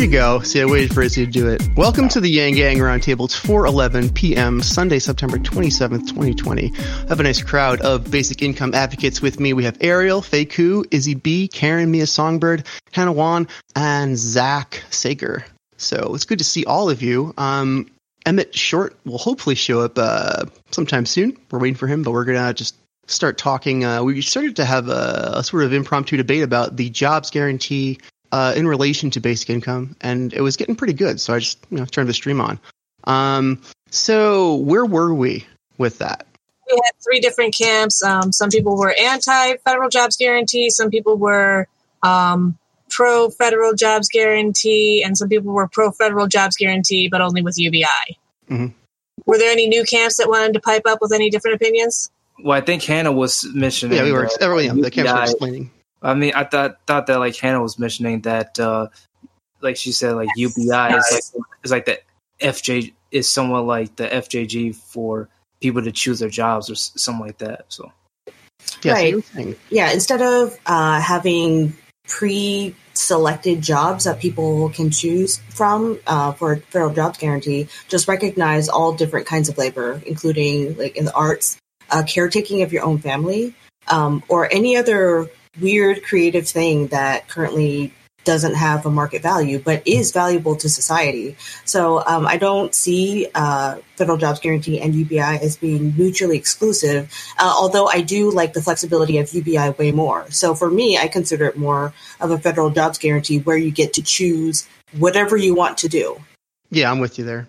You go. See, I waited for Izzy to do it. Welcome to the Yang Gang Roundtable. It's 4:11 p.m. Sunday, September 27th, 2020. I have a nice crowd of basic income advocates with me. We have Ariel, Faye Ku, Izzy B, Karen, Mea Songbird, Hannah Won, and Zach Sager. So it's good to see all of you. Um, Emmett Short will hopefully show up uh, sometime soon. We're waiting for him, but we're gonna just start talking. Uh, we started to have a, a sort of impromptu debate about the jobs guarantee uh, in relation to basic income, and it was getting pretty good. So I just you know turned the stream on. Um, so where were we with that? We had three different camps. Um, some people were anti-federal jobs guarantee. Some people were um, pro-federal jobs guarantee, and some people were pro-federal jobs guarantee, but only with UBI. Mm-hmm. Were there any new camps that wanted to pipe up with any different opinions? Well, I think Hannah was mentioning. Yeah, we were. that Everyone, yeah, the camps were explaining. I mean, I thought thought that like Hannah was mentioning that, uh, like she said, like UBI is like is like the FJ is somewhat like the FJG for people to choose their jobs or something like that. So Yeah, Right. you Yeah, instead of uh, having pre-selected jobs that people can choose from uh, for federal jobs guarantee, just recognize all different kinds of labor, including like in the arts, uh, caretaking of your own family, um, or any other weird creative thing that currently doesn't have a market value but is valuable to society. So um, I don't see uh, federal jobs guarantee and UBI as being mutually exclusive. Uh, although I do like the flexibility of UBI way more. So for me, I consider it more of a federal jobs guarantee where you get to choose whatever you want to do. yeah, I'm with you there.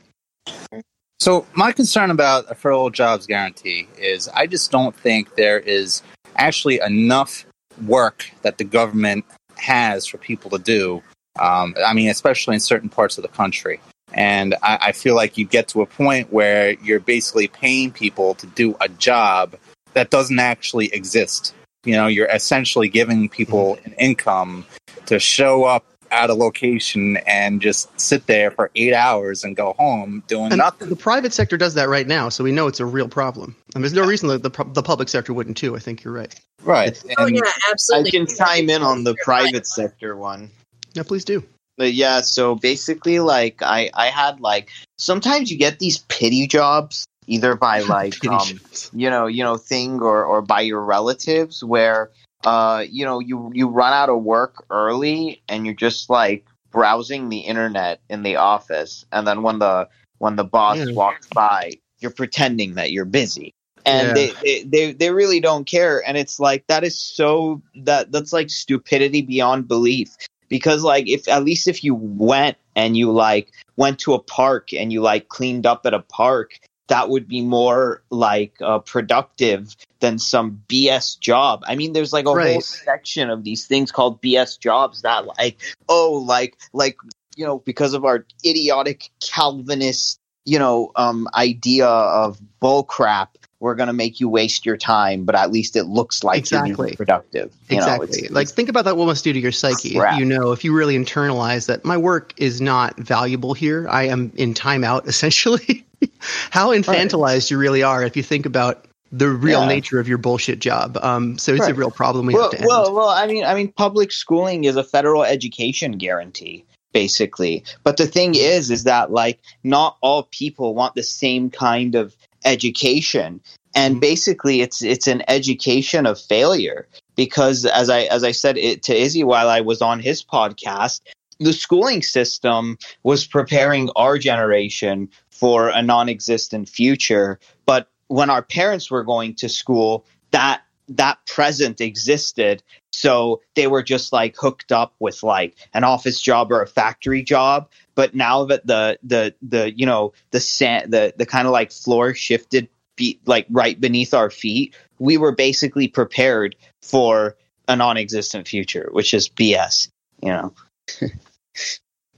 So my concern about a federal jobs guarantee is I just don't think there is actually enough work that the government has for people to do. Um, I mean, especially in certain parts of the country. And I, I feel like you get to a point where you're basically paying people to do a job that doesn't actually exist. You know, you're essentially giving people an income to show up at a location and just sit there for eight hours and go home doing And nothing. the private sector does that right now, so we know it's a real problem. And there's no reason that the the public sector wouldn't too. I think you're right. Right. Oh And- yeah, I absolutely. can chime in on the private sector one. Yeah, please do. But yeah, so basically, like I, I had like sometimes you get these pity jobs either by like um, you know you know thing or or by your relatives where uh you know you you run out of work early and you're just like browsing the internet in the office and then when the when the boss Yeah. walks by you're pretending that you're busy and Yeah. they, they they they really don't care and it's like that is so that that's like stupidity beyond belief because like if at least if you went and you like went to a park and you like cleaned up at a park that would be more like uh, productive than some BS job. I mean, there's like a whole section of these things called BS jobs that like, oh, like, like, you know, because of our idiotic Calvinist, you know, um, idea of bull crap, we're going to make you waste your time, but at least it looks like you're Exactly. being productive. You know, Exactly. it's- like think about that what must do to your psyche. Crap. If you know, if you really internalize that my work is not valuable here, I am in timeout essentially. How infantilized you really are if you think about the real Yeah. nature of your bullshit job. Um, so it's a real problem we well, have to end. well, well, I mean, I mean, public schooling is a federal education guarantee, basically. But the thing is, is that like not all people want the same kind of education, and Mhm. basically, it's it's an education of failure because, as I as I said it to Izzy while I was on his podcast, the schooling system was preparing our generation for a non-existent future, but when our parents were going to school, that that present existed. So they were just like hooked up with like an office job or a factory job. But now that the the the you know the sand the the kind of like floor shifted be, like right beneath our feet we were basically prepared for a non-existent future which is bs you know?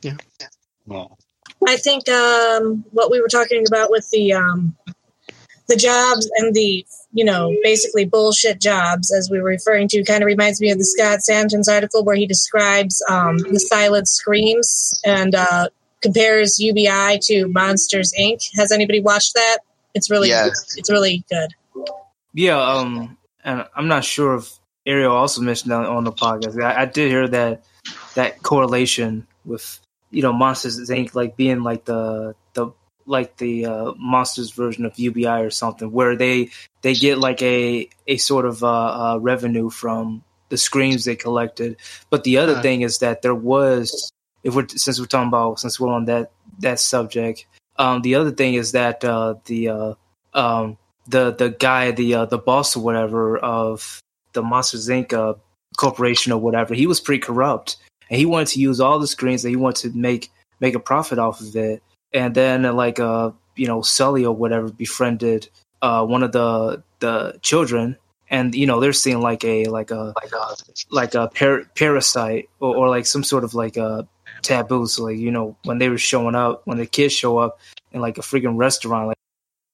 Yeah. yeah I think um, what we were talking about with the um, the jobs and the you know basically bullshit jobs, as we were referring to, kind of reminds me of the Scott Santens' article where he describes um, the silent screams and uh, compares UBI to Monsters Inc. Has anybody watched that? It's really Yes. it's really good. yeah, um, and I'm not sure if Ariel also mentioned on, on the podcast. I, I did hear that that correlation with you know Monsters Inc. like being like the the like the uh, monsters version of UBI or something, where they they get like a a sort of uh, uh, revenue from the screams they collected. But the other Uh. thing is that there was, if we're since we're talking about since we're on that that subject, um, the other thing is that uh, the uh, um, the the guy the uh, the boss or whatever of the Monsters Inc. Uh, corporation or whatever, he was pretty corrupt, and he wanted to use all the screens and he wanted to make make a profit off of it. And then uh, like uh you know Sully or whatever befriended uh one of the the children, and you know they're seeing like a like a like a like a par- parasite or, or like some sort of like a taboo. So like you know when they were showing up when the kids show up in like a freaking restaurant like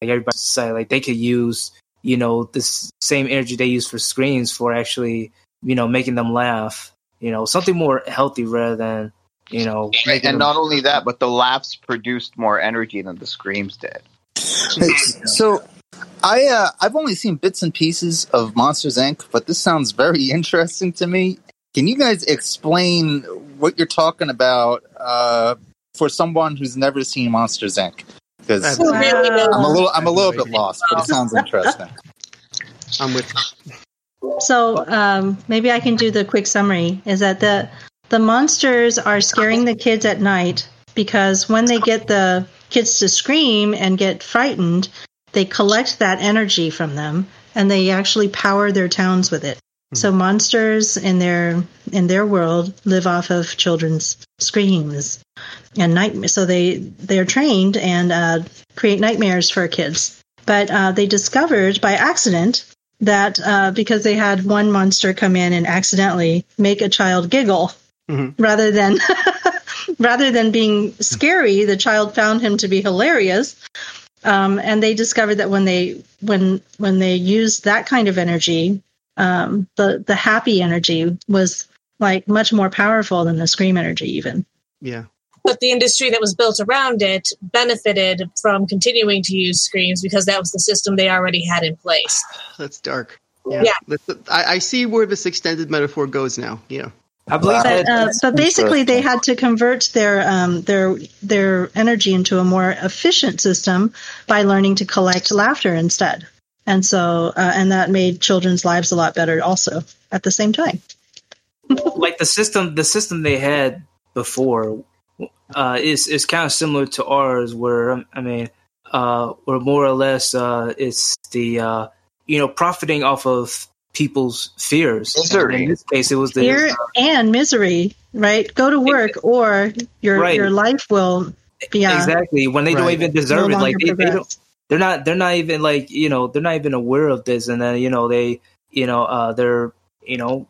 like everybody say like they could use you know this same energy they use for screens for actually you know making them laugh you know something more healthy rather than you know making And not only that, but the laughs produced more energy than the screams did. So, I uh, I've only seen bits and pieces of Monsters Inc., but this sounds very interesting to me. Can you guys explain what you're talking about uh, for someone who's never seen Monsters Inc.? Because Who? I'm a little I'm a little bit lost, but it sounds interesting. I'm with. So um, maybe I can do the quick summary. Is that the the monsters are scaring the kids at night because when they get the kids to scream and get frightened, they collect that energy from them and they actually power their towns with it. So monsters in their in their world live off of children's screams and nightmares. So they they're trained and uh, create nightmares for kids. But uh, they discovered by accident that uh, because they had one monster come in and accidentally make a child giggle Mhm. rather than rather than being scary, the child found him to be hilarious. Um, and they discovered that when they when when they used that kind of energy, um, the the happy energy was like much more powerful than the scream energy even. Yeah. But the industry that was built around it benefited from continuing to use screams because that was the system they already had in place. That's dark. Yeah. Yeah. I, I see where this extended metaphor goes now. Yeah. I believe But, uh, but basically, they had to convert their um, their their energy into a more efficient system by learning to collect laughter instead, and so uh, and that made children's lives a lot better also at the same time. like the system the system they had before uh, is is kind of similar to ours, where um, I mean, uh, where more or less uh, it's the uh, you know profiting off of people's fears. Misery. In this case, it was the Fear and misery, right? Go to work, or your Right. your life will be uh, exactly when they don't Right. even no deserve it. Like they, they don't they're not they're not even like you know they're not even aware of this and then you know they you know uh they're you know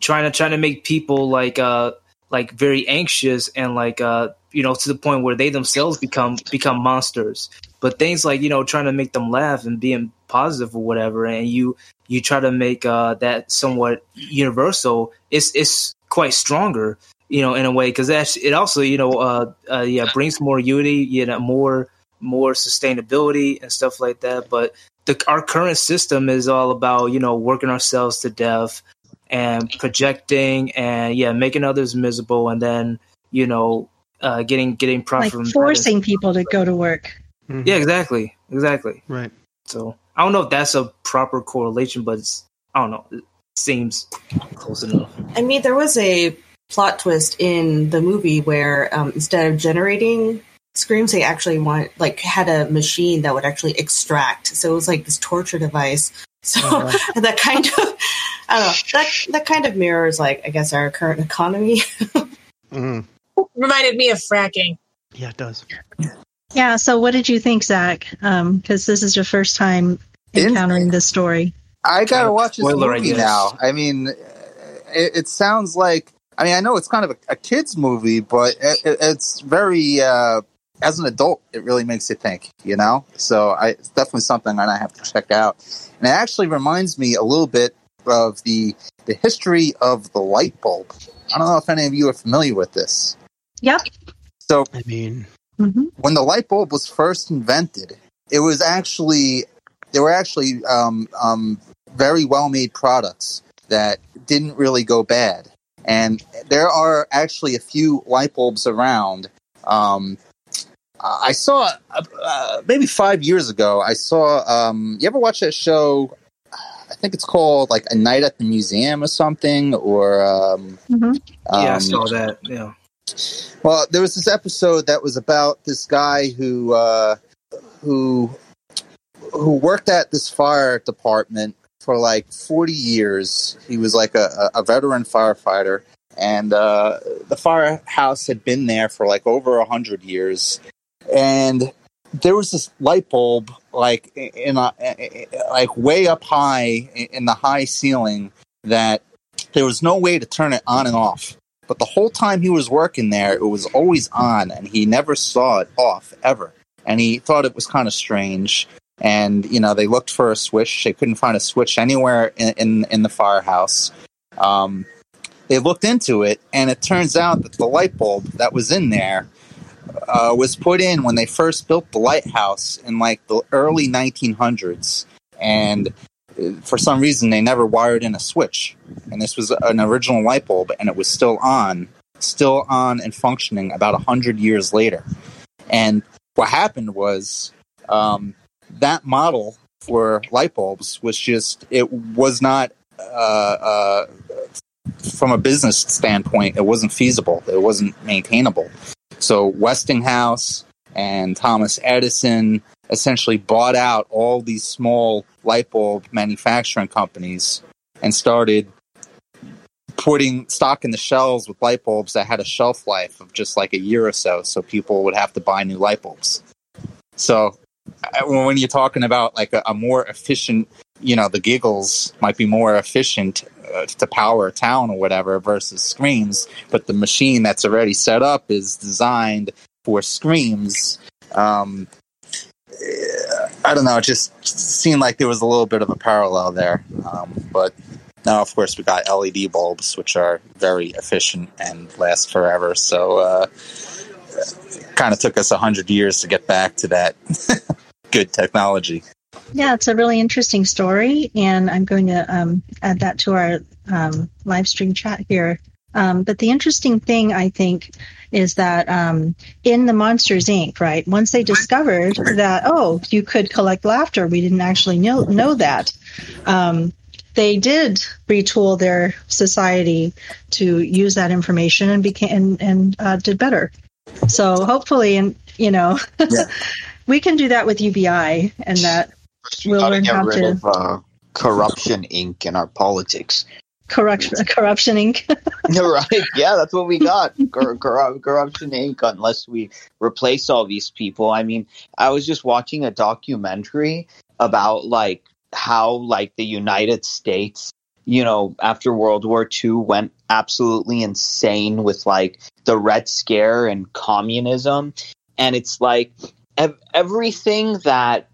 trying to trying to make people like uh like very anxious and like uh you know to the point where they themselves become become monsters but things like you know trying to make them laugh and being positive or whatever and you you try to make uh that somewhat universal it's it's quite stronger you know in a way because that's, it also you know uh, uh yeah brings more unity you know more more sustainability and stuff like that. But the, our current system is all about you know working ourselves to death and projecting and yeah making others miserable and then you know uh, getting getting profit like from forcing people to go to work. Mhm. Yeah, exactly, exactly. Right. So I don't know if that's a proper correlation, but it's I don't know. It seems close enough. I mean, there was a plot twist in the movie where um, instead of generating screams, they actually want like had a machine that would actually extract. So it was like this torture device. So that kind of, I don't know, that that kind of mirrors like I guess our current economy. Mhm. Reminded me of fracking. Yeah, it does. Yeah. So, what did you think, Zach? Because this is your first time In- encountering this story. I gotta watch this Spoiler, I movie guess. now. I mean, it, it sounds like. I mean, I know it's kind of a, a kids movie, but it, it, it's very. Uh, as an adult, it really makes you think. You know, so I, it's definitely something I have to check out. And it actually reminds me a little bit of the the history of the light bulb. I don't know if any of you are familiar with this. Yep. So I mean, hmm when the light bulb was first invented, it was actually they were actually um, um, very well made products. that didn't really go bad. And there are actually a few light bulbs around. Um, I saw uh, uh, maybe five years ago. I saw. Um, you ever watch that show? I think it's called like a night at the museum or something. Or um, Mhm. yeah, I um, saw that. Yeah. well, there was this episode that was about this guy who uh, who who worked at this fire department for like forty years. He was like a, a a veteran firefighter, and uh, the firehouse had been there for like over a hundred years. And there was this light bulb, like in a like way up high in the high ceiling, that there was no way to turn it on and off. But the whole time he was working there, it was always on, and he never saw it off ever. And he thought it was kind of strange. And you know, they looked for a switch. They couldn't find a switch anywhere in in, in the firehouse. Um, they looked into it, and it turns out that the light bulb that was in there uh, was put in when they first built the lighthouse in like the early 1900s. And uh, for some reason, they never wired in a switch. And this was an original light bulb, and it was still on, still on and functioning about 100 years later. And what happened was um, that model for light bulbs was just, it was not. Uh, uh, from a business standpoint, it wasn't feasible. It wasn't maintainable. So Westinghouse and Thomas Edison essentially bought out all these small light bulb manufacturing companies and started putting stock in the shelves with light bulbs that had a shelf life of just like a year or so, so people would have to buy new light bulbs. So uh, when you're talking about like a, a more efficient, you know, the giggles might be more efficient uh, to power a town or whatever versus screams, but the machine that's already set up is designed for screams. Um, I don't know. It just seemed like there was a little bit of a parallel there. Um, but now, of course, we got LED bulbs, which are very efficient and last forever. So, uh, kind of took us a hundred years to get back to that good technology. Yeah, it's a really interesting story, and I'm going to um, add that to our um, live stream chat here. Um, but the interesting thing, I think, is that um, in the Monsters Inc., right? Once they discovered that, oh, you could collect laughter, we didn't actually know know that. Um, they did retool their society to use that information and became and, and uh, did better. So hopefully, and you know, Yeah. we can do that with UBI, and that We'll gotta get rid to- of uh, corruption inc in our politics. corruption corruption inc right? Yeah, that's what we got. Cor- corrupt, corruption Inc. Unless we replace all these people. I mean, I was just watching a documentary about like how like the United States, you know, after World War II went absolutely insane with like the Red Scare and communism, and it's like ev- everything that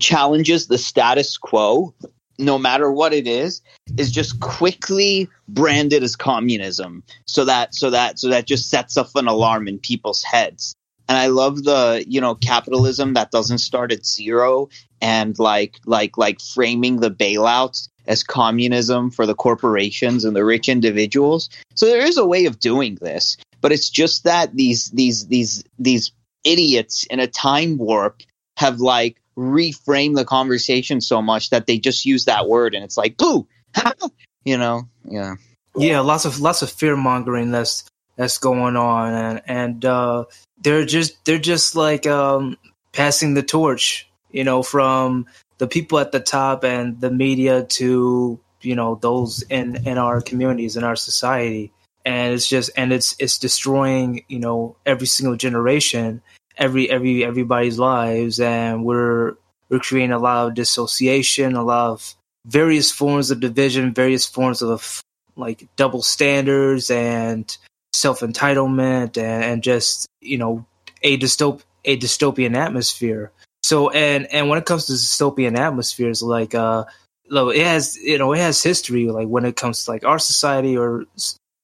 challenges the status quo no matter what it is is just quickly branded as communism. So that so that so that just sets off an alarm in people's heads. And i love the you know capitalism that doesn't start at zero and like like like framing the bailouts as communism for the corporations and the rich individuals. So there is a way of doing this but it's just that these these these these idiots in a time warp have like reframed the conversation so much that they just use that word and it's like boo you know? Yeah. Yeah lots of lots of fear mongering that's that's going on and and uh they're just they're just like um passing the torch you know from the people at the top and the media to you know those in in our communities in our society. And it's just and it's it's destroying you know every single generation every every everybody's lives and we're we're creating a lot of dissociation a lot of various forms of division various forms of like double standards and self entitlement and, and just you know a dystop a dystopian atmosphere. So and and when it comes to dystopian atmospheres like uh it has you know it has history like when it comes to like our society or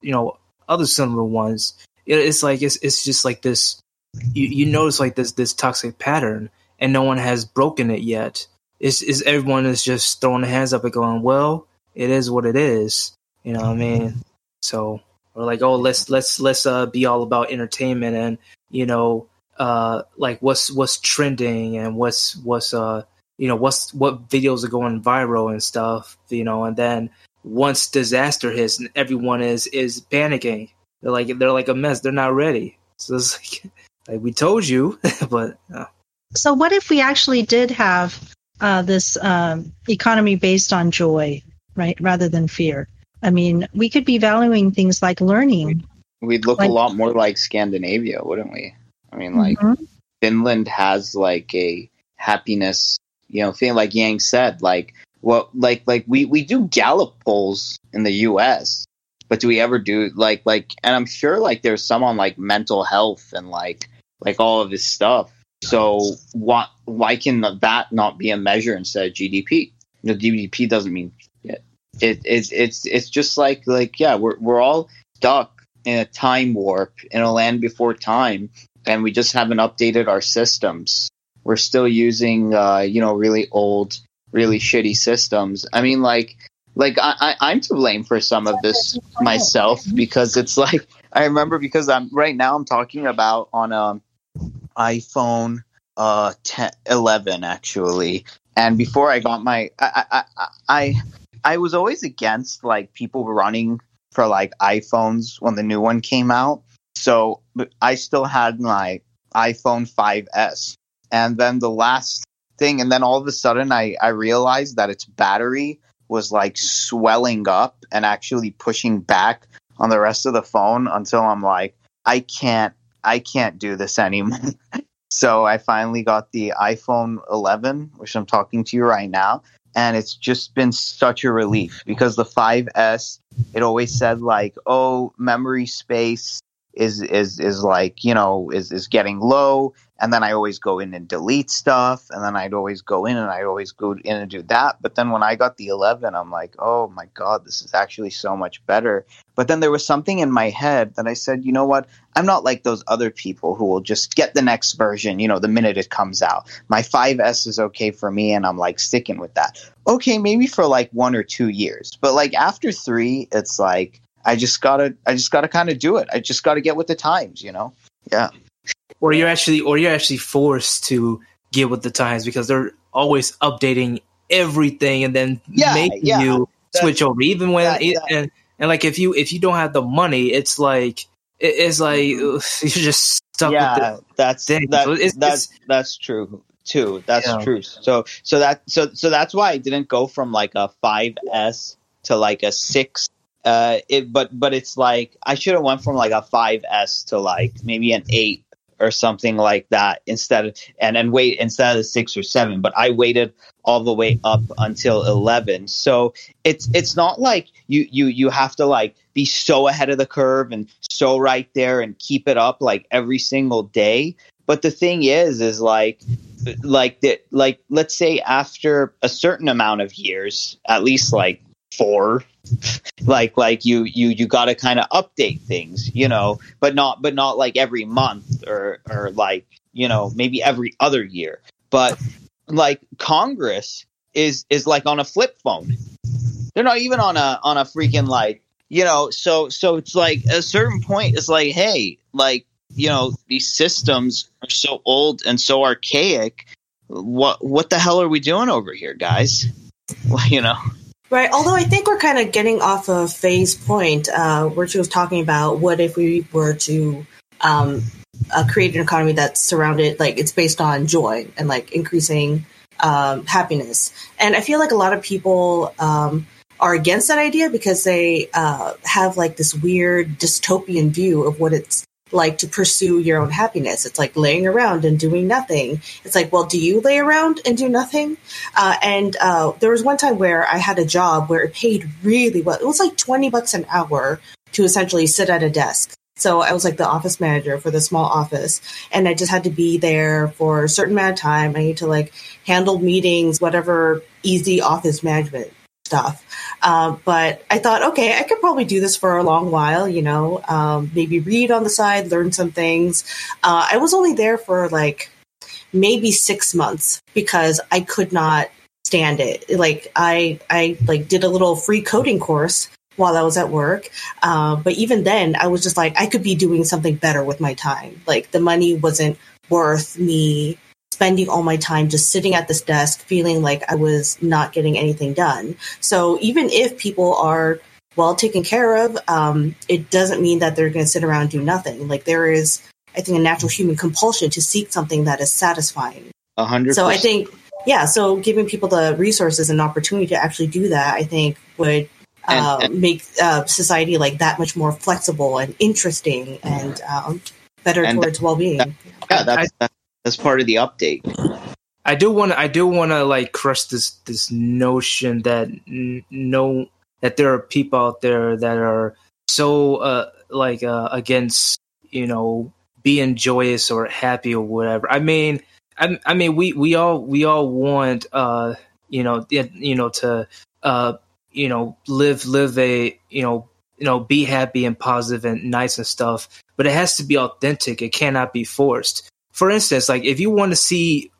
you know other similar ones it's like it's it's just like this you, you notice like this this toxic pattern and no one has broken it yet. Is is everyone is just throwing their hands up and going well it is what it is. You know what I mean? So or like oh let's let's let's uh be all about entertainment and you know uh like what's what's trending and what's what's uh you know what's what videos are going viral and stuff you know? And then once disaster hits and everyone is is panicking they're like they're like a mess. They're not ready. So it's like like we told you but uh, So, what if we actually did have uh, this um, economy based on joy, right, rather than fear? I mean, we could be valuing things like learning. We'd look Like- a lot more like Scandinavia, wouldn't we? I mean, like Mhm. Finland has like a happiness, you know, thing. Like Yang said, like what, like like we we do Gallup polls in the U.S., but do we ever do like like? And I'm sure like there's some on like mental health and like like all of this stuff. So why why can that not be a measure instead of GDP? The GDP doesn't mean shit. It, it's it's it's just like like yeah, we're we're all stuck in a time warp in a land before time, and we just haven't updated our systems. We're still using uh, you know really old, really shitty systems. I mean like like I, I I'm to blame for some of this myself because it's like I remember because I'm right now I'm talking about on a iPhone uh 10, 11 actually. And before I got my I, I I I was always against like people running for like iPhones when the new one came out. So I still had my iPhone 5s and then the last thing and then all of a sudden I I realized that its battery was like swelling up and actually pushing back on the rest of the phone until I'm like I can't I can't do this anymore. so I finally got the iPhone 11, which I'm talking to you right now, and it's just been such a relief because the 5S it always said like, "Oh, memory space is is is like, you know, is is getting low." And then I always go in and delete stuff, and then I'd always go in and I'd always go in and do that. But then when I got the 11, I'm like, "Oh my god, this is actually so much better." But then there was something in my head that I said, "You know what? I'm not like those other people who will just get the next version, you know, the minute it comes out. My 5S is okay for me and I'm like sticking with that. Okay, maybe for like 1 or 2 years. But like after 3, it's like I just got to I just got to kind of do it. I just got to get with the times, you know. Yeah. Or you're actually or you're actually forced to get with the times because they're always updating everything and then Yeah, making yeah. you That- switch over even when that- it, that- and and like if you if you don't have the money it's like it, it's like you're just stuck with yeah, that's thing. that, So it's- that's it's- that's true too. That's Yeah. true. So so that so so that's why I didn't go from like a 5S to like a 6 uh it but but it's like I should have went from like a 5S to like maybe an 8 or something like that instead of and and wait instead of 6 or 7 but I waited all the way up until 11 so it's it's not like you you you have to like be so ahead of the curve and so right there and keep it up like every single day. But the thing is is like like that like let's say after a certain amount of years at least like four like like you you you got to kind of update things you know but not but not like every month or or like you know maybe every other year. But like congress is is like on a flip phone. They're not even on a on a freaking like you know so so it's like a certain point it's like hey like you know these systems are so old and so archaic. What what the hell are we doing over here guys? Well, you know Right. Although I think we're kind of getting off of Faye's point, uh, where she was talking about what if we were to um, uh, create an economy that's surrounded, like it's based on joy and like increasing um, happiness. And I feel like a lot of people um, are against that idea because they uh, have like this weird dystopian view of what it's like to pursue your own happiness. It's like laying around and doing nothing. It's like, well, do you lay around and do nothing? Uh, and uh, there was one time where I had a job where it paid really well. It was like 20 bucks an hour to essentially sit at a desk. So I was like the office manager for the small office, and I just had to be there for a certain amount of time. I need to like handle meetings, whatever easy office management stuff. Um, but I thought, okay, I could probably do this for a long while, you know, um, maybe read on the side, learn some things. Uh, I was only there for like maybe six months because I could not stand it. Like I I like did a little free coding course while I was at work. Uh, but even then, I was just like, I could be doing something better with my time. Like the money wasn't worth me spending all my time just sitting at this desk feeling like I was not getting anything done. So even if people are well taken care of, um, it doesn't mean that they're going to sit around and do nothing. Like there is, I think, a natural human compulsion to seek something that is satisfying. A hundred. So I think, yeah, so giving people the resources and opportunity to actually do that, I think would uh, and- make uh, society like that much more flexible and interesting and um, better And towards well-being. yeah, that's that, that's part of the update. I do want to. I do want to like crush this this notion that n- no that there are people out there that are so uh like uh against you know being joyous or happy or whatever. I mean, I I mean we we all we all want uh you know you know to uh you know live live a you know you know be happy and positive and nice and stuff, but it has to be authentic. It cannot be forced. For instance, like if you want to see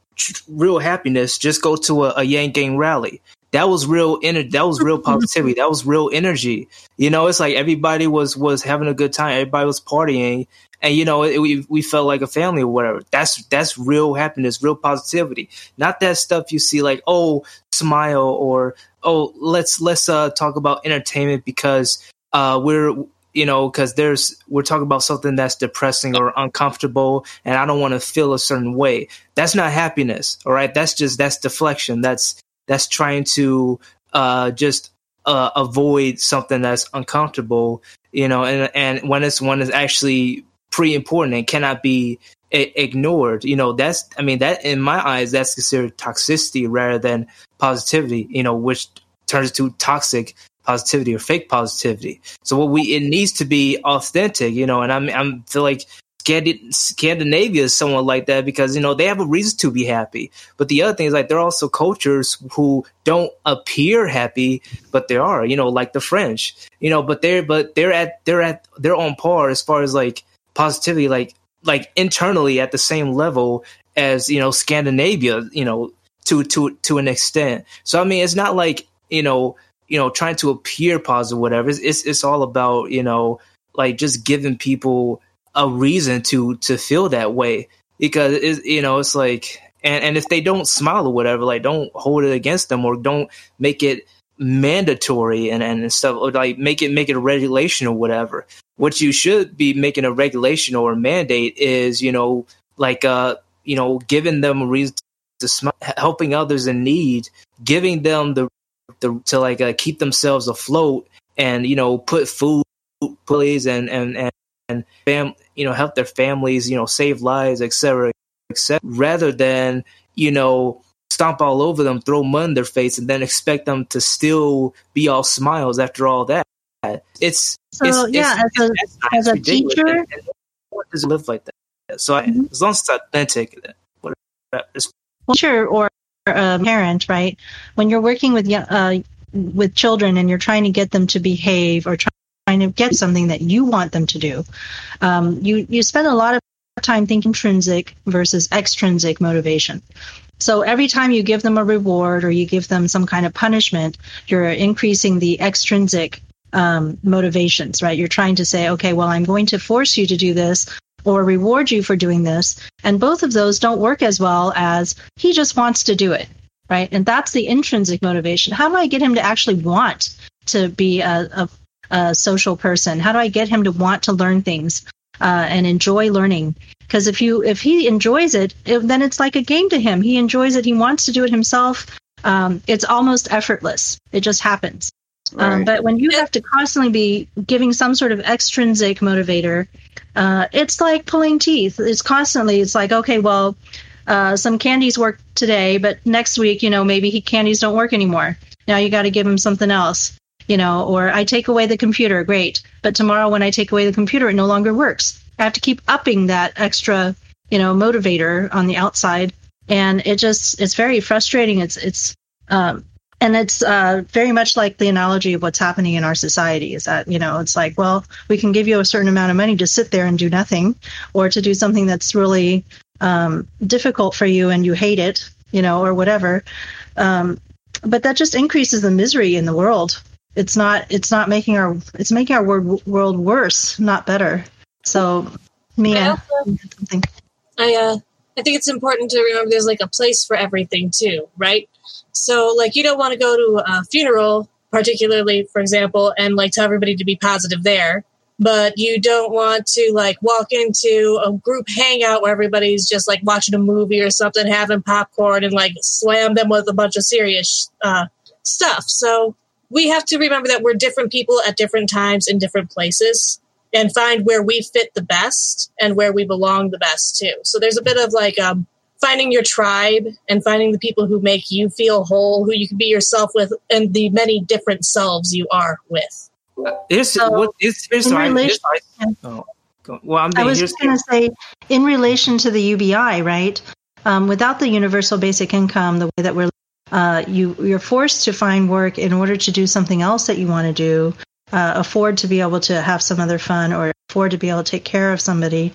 real happiness, just go to a, a Yang Gang rally. That was real energy. That was real positivity. that was real energy. You know, it's like everybody was was having a good time. Everybody was partying, and you know, it, we we felt like a family or whatever. That's that's real happiness, real positivity. Not that stuff you see like oh smile or oh let's let's uh talk about entertainment because uh we're you know because there's we're talking about something that's depressing or uncomfortable and i don't want to feel a certain way. That's not happiness all right that's just that's deflection. That's that's trying to uh just uh avoid something that's uncomfortable you know and and when it's one it's actually pretty important and cannot be ignored you know that's i mean that in my eyes that's considered toxicity rather than positivity you know which turns to toxic positivity or fake positivity so what we it needs to be authentic you know and i'm i'm feel like Scandinavia is somewhat like that because you know they have a reason to be happy. But the other thing is like there are also cultures who don't appear happy, but they are. You know, like the French. You know, but they're but they're at they're at they're on par as far as like positivity, like like internally at the same level as you know Scandinavia. You know, to to to an extent. So I mean, it's not like you know you know trying to appear positive, whatever. It's it's, it's all about you know like just giving people a reason to to feel that way because it's, you know it's like and and if they don't smile or whatever like don't hold it against them or don't make it mandatory and and stuff or like make it make it a regulation or whatever what you should be making a regulation or a mandate is you know like uh you know giving them a reason to smile helping others in need giving them the the to like uh, keep themselves afloat and you know put food plays and and and and fam, you know, help their families, you know, save lives, etc., etc. Rather than you know stomp all over them, throw mud in their face, and then expect them to still be all smiles after all that. It's So it's, yeah, it's, as a it's, it's as a teacher- and, and no one doesn't live like that. So I, Mhm. as long as it's authentic, then whatever. It's teacher or a parent, right? When you're working with uh, with children and you're trying to get them to behave or trying to get something that you want them to do, um, you you spend a lot of time thinking intrinsic versus extrinsic motivation. So every time you give them a reward or you give them some kind of punishment, you're increasing the extrinsic um, motivations, right? You're trying to say, okay, well, I'm going to force you to do this or reward you for doing this. And both of those don't work as well as he just wants to do it, right? And that's the intrinsic motivation. How do I get him to actually want to be a, a, a social person? How do I get him to want to learn things uh, and enjoy learning? Because if you if he enjoys it, it, then it's like a game to him. He enjoys it. He wants to do it himself. Um, it's almost effortless. It just happens. Um, but when you have to constantly be giving some sort of extrinsic motivator, uh, it's like pulling teeth. It's constantly. It's like okay, well, uh, some candies work today, but next week, you know, maybe he, candies don't work anymore. Now you got to give him something else, you know. Or I take away the computer, great, but tomorrow when I take away the computer, it no longer works. I have to keep upping that extra, you know, motivator on the outside, and it just it's very frustrating. It's it's um, and it's uh, very much like the analogy of what's happening in our society is that you know it's like well we can give you a certain amount of money to sit there and do nothing or to do something that's really um, difficult for you and you hate it you know or whatever um, but that just increases the misery in the world. It's not. It's not making our. It's making our world world worse, not better. So, Mea, something. I uh, I think it's important to remember there's like a place for everything too, right? So like you don't want to go to a funeral, particularly for example, and like tell everybody to be positive there, but you don't want to like walk into a group hangout where everybody's just like watching a movie or something, having popcorn, and like slam them with a bunch of serious uh, stuff. So we have to remember that we're different people at different times in different places and find where we fit the best and where we belong the best too. So there's a bit of like um, finding your tribe and finding the people who make you feel whole, who you can be yourself with, and the many different selves you are with. It's, So, what, it's, it's, in sorry, relation- oh, well, I'm I was just going to say, in relation to the UBI, right? Um, without the universal basic income, the way that we're, uh, you you're forced to find work in order to do something else that you want to do, uh, afford to be able to have some other fun, or afford to be able to take care of somebody.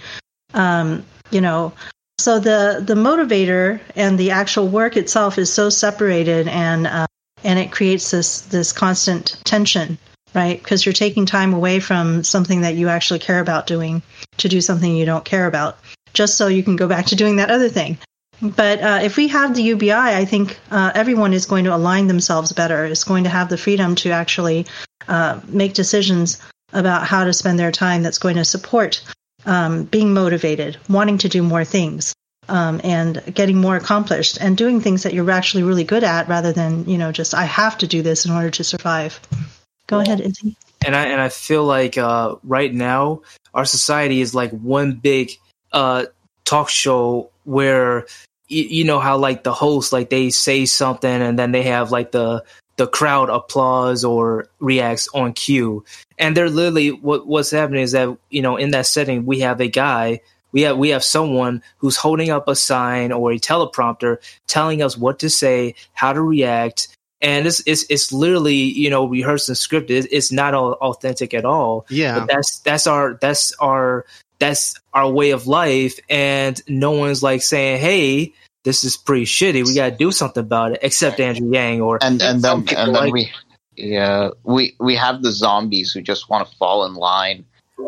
Um, you know, so the the motivator and the actual work itself is so separated, and uh, and it creates this this constant tension, right? Because you're taking time away from something that you actually care about doing to do something you don't care about, just so you can go back to doing that other thing. But uh, if we have the UBI, I think uh, everyone is going to align themselves better. Is going to have the freedom to actually uh, make decisions about how to spend their time. That's going to support um, being motivated, wanting to do more things, um, and getting more accomplished, and doing things that you're actually really good at, rather than you know just I have to do this in order to survive. Go ahead, Izzy. and I and I feel like uh, right now our society is like one big uh, talk show where you, you know how like the host like they say something and then they have like the the crowd applauds or reacts on cue and they're literally what what's happening is that you know in that setting we have a guy we have we have someone who's holding up a sign or a teleprompter telling us what to say how to react and it's it's it's literally you know rehearsed and scripted. It's, it's not all authentic at all. Yeah. But that's that's our that's our that's our way of life, and no one's like saying, "Hey, this is pretty shitty. We got to do something about it." Except Andrew Yang or and and then and then like- we yeah we we have the zombies who just want to fall in line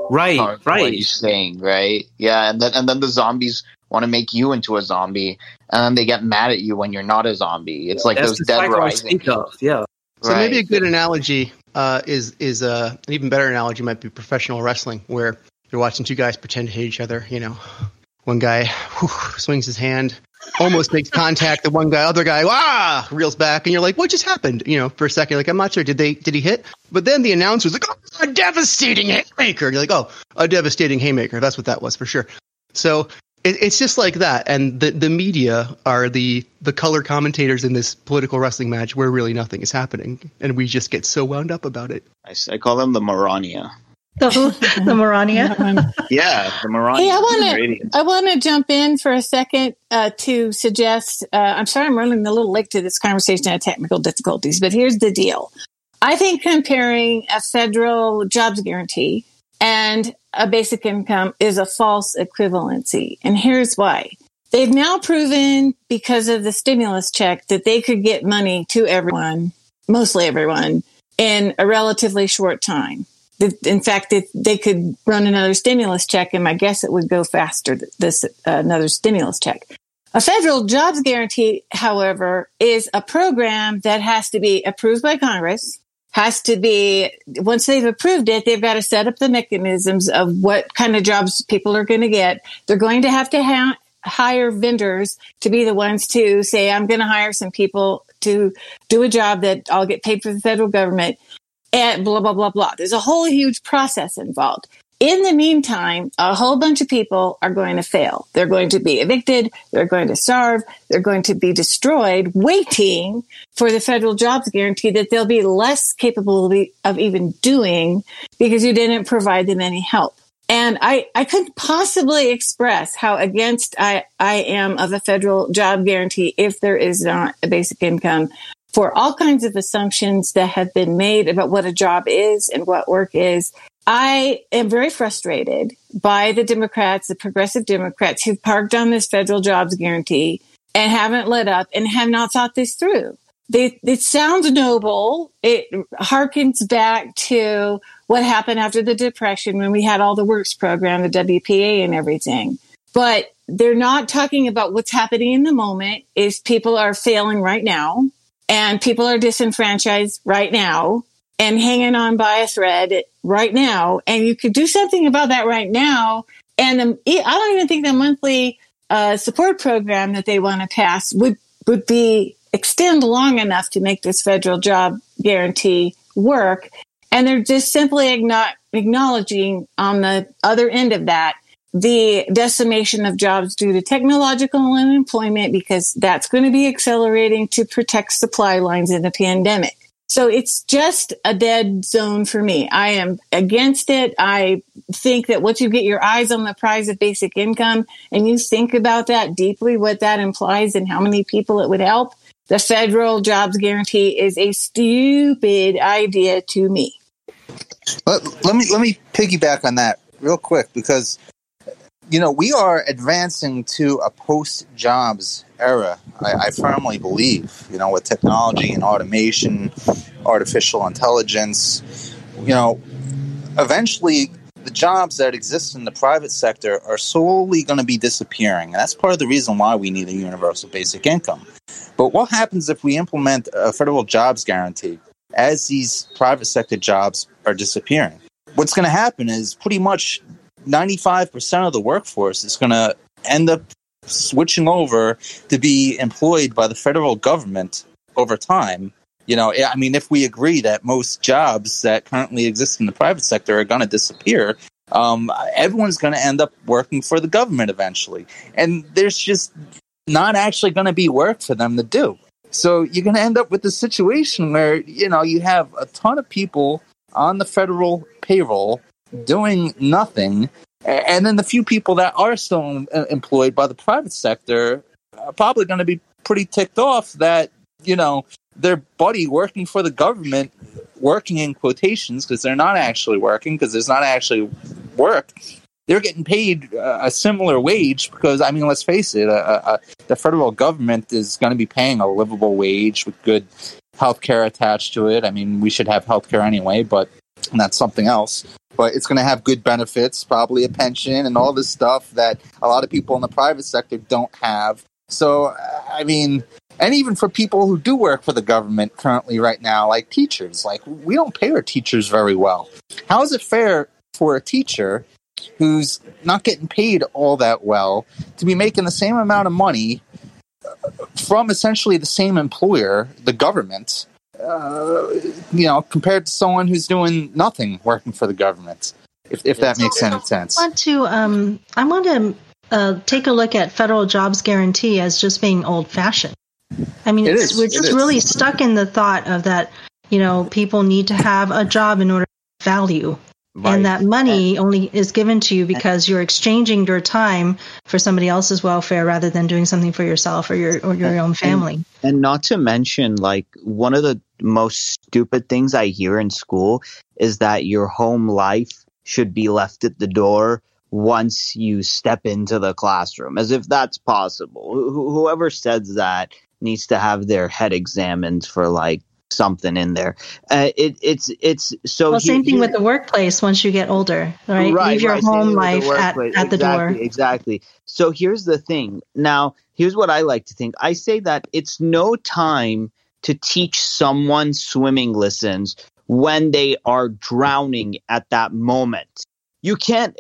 right, Or what right. you're saying right yeah and then and then the zombies want to make you into a zombie and then they get mad at you when you're not a zombie it's like those the dead cycle rising of. Yeah, So maybe a good analogy uh, is is uh, an even better analogy might be professional wrestling, where you're watching two guys pretend to hate each other. You know, one guy whew, swings his hand, almost makes contact. The one guy, other guy, ah, reels back, and you're like, "What just happened?" You know, for a second, like I'm not sure. Did they did he hit? But then the announcer's like, oh, "A devastating haymaker." You're like, "Oh, a devastating haymaker." That's what that was for sure. So it, it's just like that, and the the media are the the color commentators in this political wrestling match where really nothing is happening, and we just get so wound up about it. I, I call them the Morania The, the Morania. Yeah the Morania Hey, I wanna- I want to jump in for a second uh, to suggest. Uh, I'm sorry, I'm running a little late to this conversation. I had technical difficulties, but here's the deal. I think comparing a federal jobs guarantee and a basic income is a false equivalency, and here's why. They've now proven because of the stimulus check that they could get money to everyone, mostly everyone, in a relatively short time. In fact, if they could run another stimulus check, and my guess it would go faster. th- This uh, another stimulus check. A federal jobs guarantee, however, is a program that has to be approved by Congress. Has to be once they've approved it, they've got to set up the mechanisms of what kind of jobs people are going to get. They're going to have to ha- hire vendors to be the ones to say, "I'm going to hire some people to do a job that I'll get paid for the federal government." And blah blah blah blah. There's a whole huge process involved. In the meantime, a whole bunch of people are going to fail. They're going to be evicted. They're going to starve. They're going to be destroyed, waiting for the federal jobs guarantee that they'll be less capable of even doing because you didn't provide them any help. And I, I couldn't possibly express how against I, I am of a federal job guarantee if there is not a basic income for all kinds of assumptions that have been made about what a job is and what work is. I am very frustrated by the Democrats, the progressive Democrats who've parked on this federal jobs guarantee and haven't let up and have not thought this through. they, it sounds noble. It harkens back to what happened after the Depression when we had all the works program, the WPA and everything. But they're not talking about what's happening in the moment is people are failing right now and people are disenfranchised right now and hanging on by a thread right now. And you could do something about that right now. And the, I don't even think the monthly uh, support program that they want to pass would, would be extend long enough to make this federal job guarantee work. And they're just simply acknowledging on the other end of that the decimation of jobs due to technological unemployment because that's going to be accelerating to protect supply lines in the pandemic. So it's just a dead zone for me. I am against it. I think that once you get your eyes on the prize of basic income and you think about that deeply, what that implies and how many people it would help, the federal jobs guarantee is a stupid idea to me. Let, let me let me piggyback on that real quick because you know we are advancing to a post jobs era. I, I firmly believe, you know, with technology and automation, artificial intelligence, you know, eventually the jobs that exist in the private sector are slowly going to be disappearing. And that's part of the reason why we need a universal basic income. But what happens if we implement a federal jobs guarantee as these private sector jobs are disappearing? What's going to happen is pretty much 95% of the workforce is going to end up switching over to be employed by the federal government over time. You know, I mean, if we agree that most jobs that currently exist in the private sector are going to disappear, um, everyone's going to end up working for the government eventually. And there's just not actually going to be work for them to do. So you're going to end up with a situation where, you know, you have a ton of people on the federal payroll doing nothing. And then the few people that are still employed by the private sector are probably going to be pretty ticked off that, you know, their buddy working for the government, working in quotations because they're not actually working because there's not actually work, they're getting paid uh, a similar wage because I mean, let's face it, uh, uh, the federal government is going to be paying a livable wage with good health care attached to it. I mean, we should have health care anyway, but that's something else. But it's going to have good benefits, probably a pension and all this stuff that a lot of people in the private sector don't have. So, I mean, and even for people who do work for the government currently right now, like teachers, like we don't pay our teachers very well. How is it fair for a teacher who's not getting paid all that well to be making the same amount of money from essentially the same employer, the government, uh, you know, compared to someone who's doing nothing working for the government. If, if that makes any sense. I want to um, I want to uh, take a look at federal jobs guarantee as just being old fashioned. I mean, it we're just really stuck in the thought of that. You know, people need to have a job in order to value Right. And that money only is given to you because you're exchanging your time for somebody else's welfare rather than doing something for yourself or your or your own family. And, not to mention, like one of the most stupid things I hear in school is that your home life should be left at the door once you step into the classroom, as if that's possible. Wh- whoever says that needs to have their head examined for like something in there. Uh, it, it's it's so. Well, same thing with the workplace. Once you get older, right? right Leave your right, home life at, at the door. Exactly. So here's the thing. Now, here's what I like to think. I say that it's no time to teach someone swimming lessons when they are drowning at that moment you can't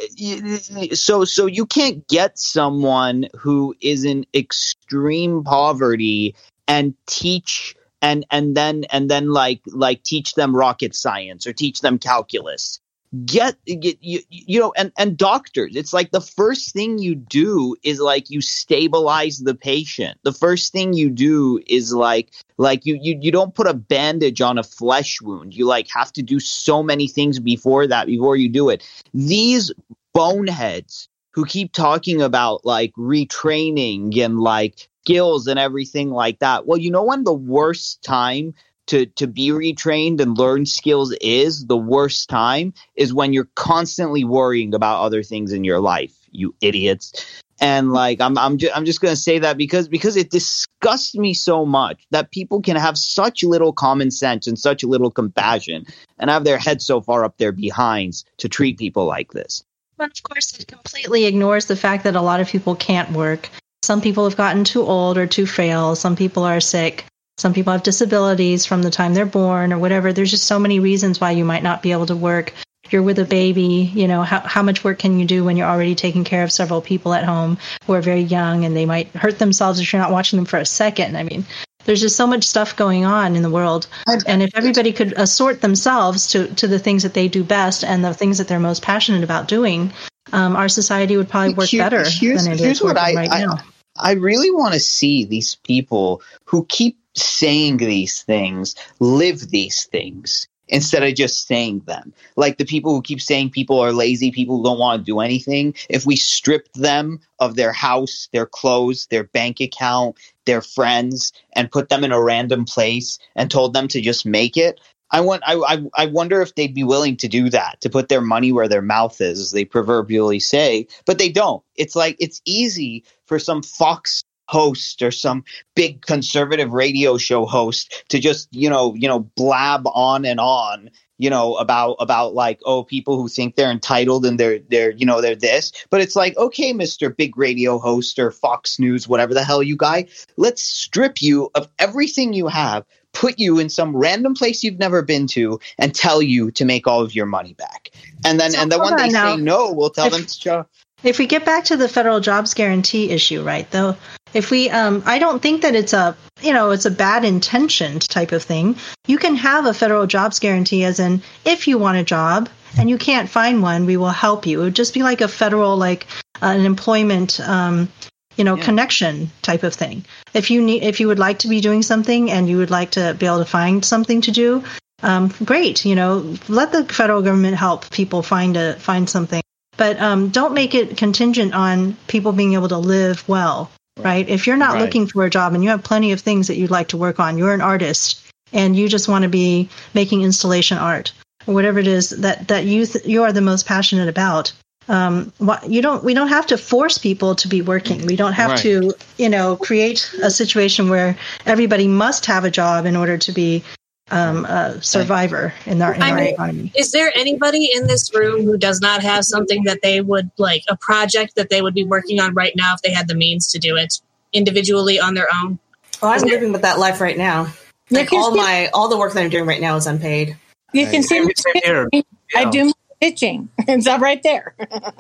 so so you can't get someone who is in extreme poverty and teach and and then and then like like teach them rocket science or teach them calculus get get you, you know and and doctors it's like the first thing you do is like you stabilize the patient the first thing you do is like like you you, you don't put a bandage on a flesh wound you like have to do so many things before that before you do it these boneheads who keep talking about like retraining and like skills and everything like that. Well, you know when the worst time to to be retrained and learn skills is the worst time is when you're constantly worrying about other things in your life you idiots and like I'm I'm just I'm just gonna say that because because it disgusts me so much that people can have such little common sense and such little compassion and have their heads so far up their behinds to treat people like this. But of course, it completely ignores the fact that a lot of people can't work. Some people have gotten too old or too frail. Some people are sick. Some people have disabilities from the time they're born or whatever. There's just so many reasons why you might not be able to work. You're with a baby, you know, how, how much work can you do when you're already taking care of several people at home who are very young and they might hurt themselves if you're not watching them for a second? I mean, there's just so much stuff going on in the world. And if everybody could assort themselves to, to the things that they do best and the things that they're most passionate about doing, um, our society would probably work Here- better here's- than it here's is what I- right I- now. I really want to see these people who keep saying these things live these things instead of just saying them. Like the people who keep saying people are lazy, people who don't want to do anything. If we stripped them of their house, their clothes, their bank account, their friends, and put them in a random place and told them to just make it, I want. I, I. I wonder if they'd be willing to do that to put their money where their mouth is, as they proverbially say. But they don't. It's like it's easy for some Fox host or some big conservative radio show host to just you know you know blab on and on you know about about like oh people who think they're entitled and they're they're you know they're this but it's like okay mr big radio host or fox news whatever the hell you guy let's strip you of everything you have put you in some random place you've never been to and tell you to make all of your money back and then So and then hold when they now. say no we'll tell If- them to show If we get back to the federal jobs guarantee issue, right? Though, if we, um, I don't think that it's a, you know, it's a bad intentioned type of thing. You can have a federal jobs guarantee, as in, if you want a job and you can't find one, we will help you. It would just be like a federal, like uh, an employment, um, you know, Yeah. connection type of thing. If you need, if you would like to be doing something and you would like to be able to find something to do, um, great. You know, let the federal government help people find a find something but um, don't make it contingent on people being able to live well right if you're not Right. looking for a job and you have plenty of things that you'd like to work on you're an artist and you just want to be making installation art or whatever it is that that you th- you are the most passionate about um, what, you don't we don't have to force people to be working we don't have Right. to you know create a situation where everybody must have a job in order to be um, a survivor in our, in I our mean- economy Is there anybody in this room who does not have something that they would like a project that they would be working on right now if they had the means to do it individually on their own? Oh, I'm living with that life right now. Like all see- my all the work that I'm doing right now is unpaid. You can see Same- me same. I do my pitching. It's up right there.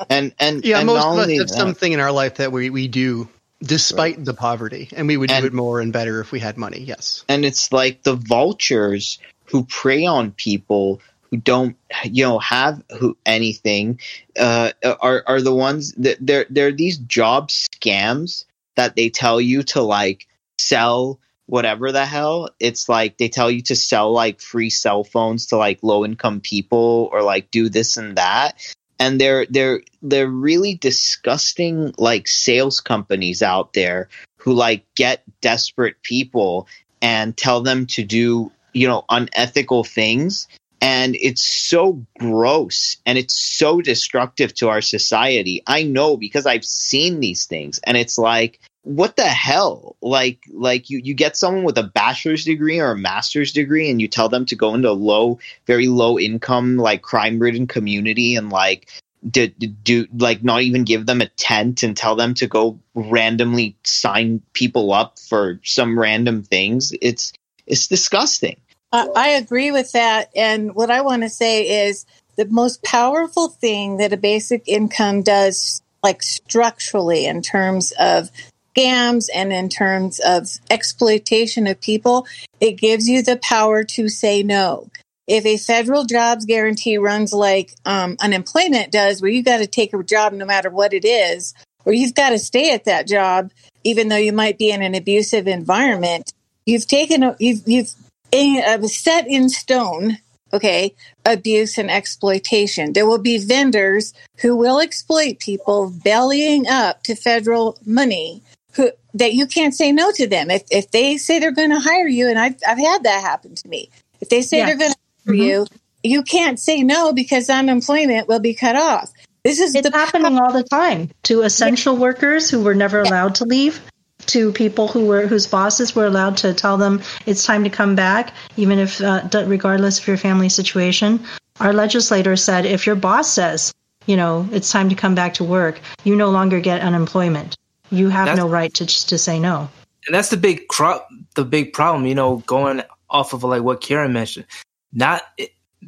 and and Yeah, and most of us have that- something in our life that we, we do despite the poverty, and we would And- do it more and better if we had money. Yes. and it's like the vultures who prey on people who don't you know have who anything uh, are are the ones that they're they're these job scams that they tell you to like sell whatever the hell it's like they tell you to sell like free cell phones to like low income people or like do this and that and they're they're they're really disgusting like sales companies out there who like get desperate people and tell them to do you know unethical things. And it's so gross and it's so destructive to our society. I know because i've seen these things. And it's like what the hell? Like like you you get someone with a bachelor's degree or a master's degree and you tell them to go into a low very low income like crime ridden community and like do, do like not even give them a tent and tell them to go randomly sign people up for some random things. It's it's disgusting. I, I agree with that. And what I want to say is the most powerful thing that a basic income does, like structurally, in terms of scams and in terms of exploitation of people, it gives you the power to say no. If a federal jobs guarantee runs like um, unemployment does, where you got to take a job no matter what it is, or you've got to stay at that job even though you might be in an abusive environment, you've taken a, you've you've in, uh, set in stone okay abuse and exploitation there will be vendors who will exploit people bellying up to federal money who that you can't say no to them if if they say they're going to hire you and I've I've had that happen to me if they say Yeah. they're going to hire Mhm. you you can't say no because unemployment will be cut off This is It's happening all the time to essential workers who were never allowed to leave, to people who were whose bosses were allowed to tell them it's time to come back, even if uh, regardless of your family situation. Our legislator said if your boss says, you know, it's time to come back to work, you no longer get unemployment. You have That's- no right to just to say no. and that's the big cro- the big problem you know going off of like what karen mentioned. Not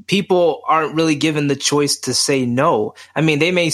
people aren't really given the choice to say no. I mean they may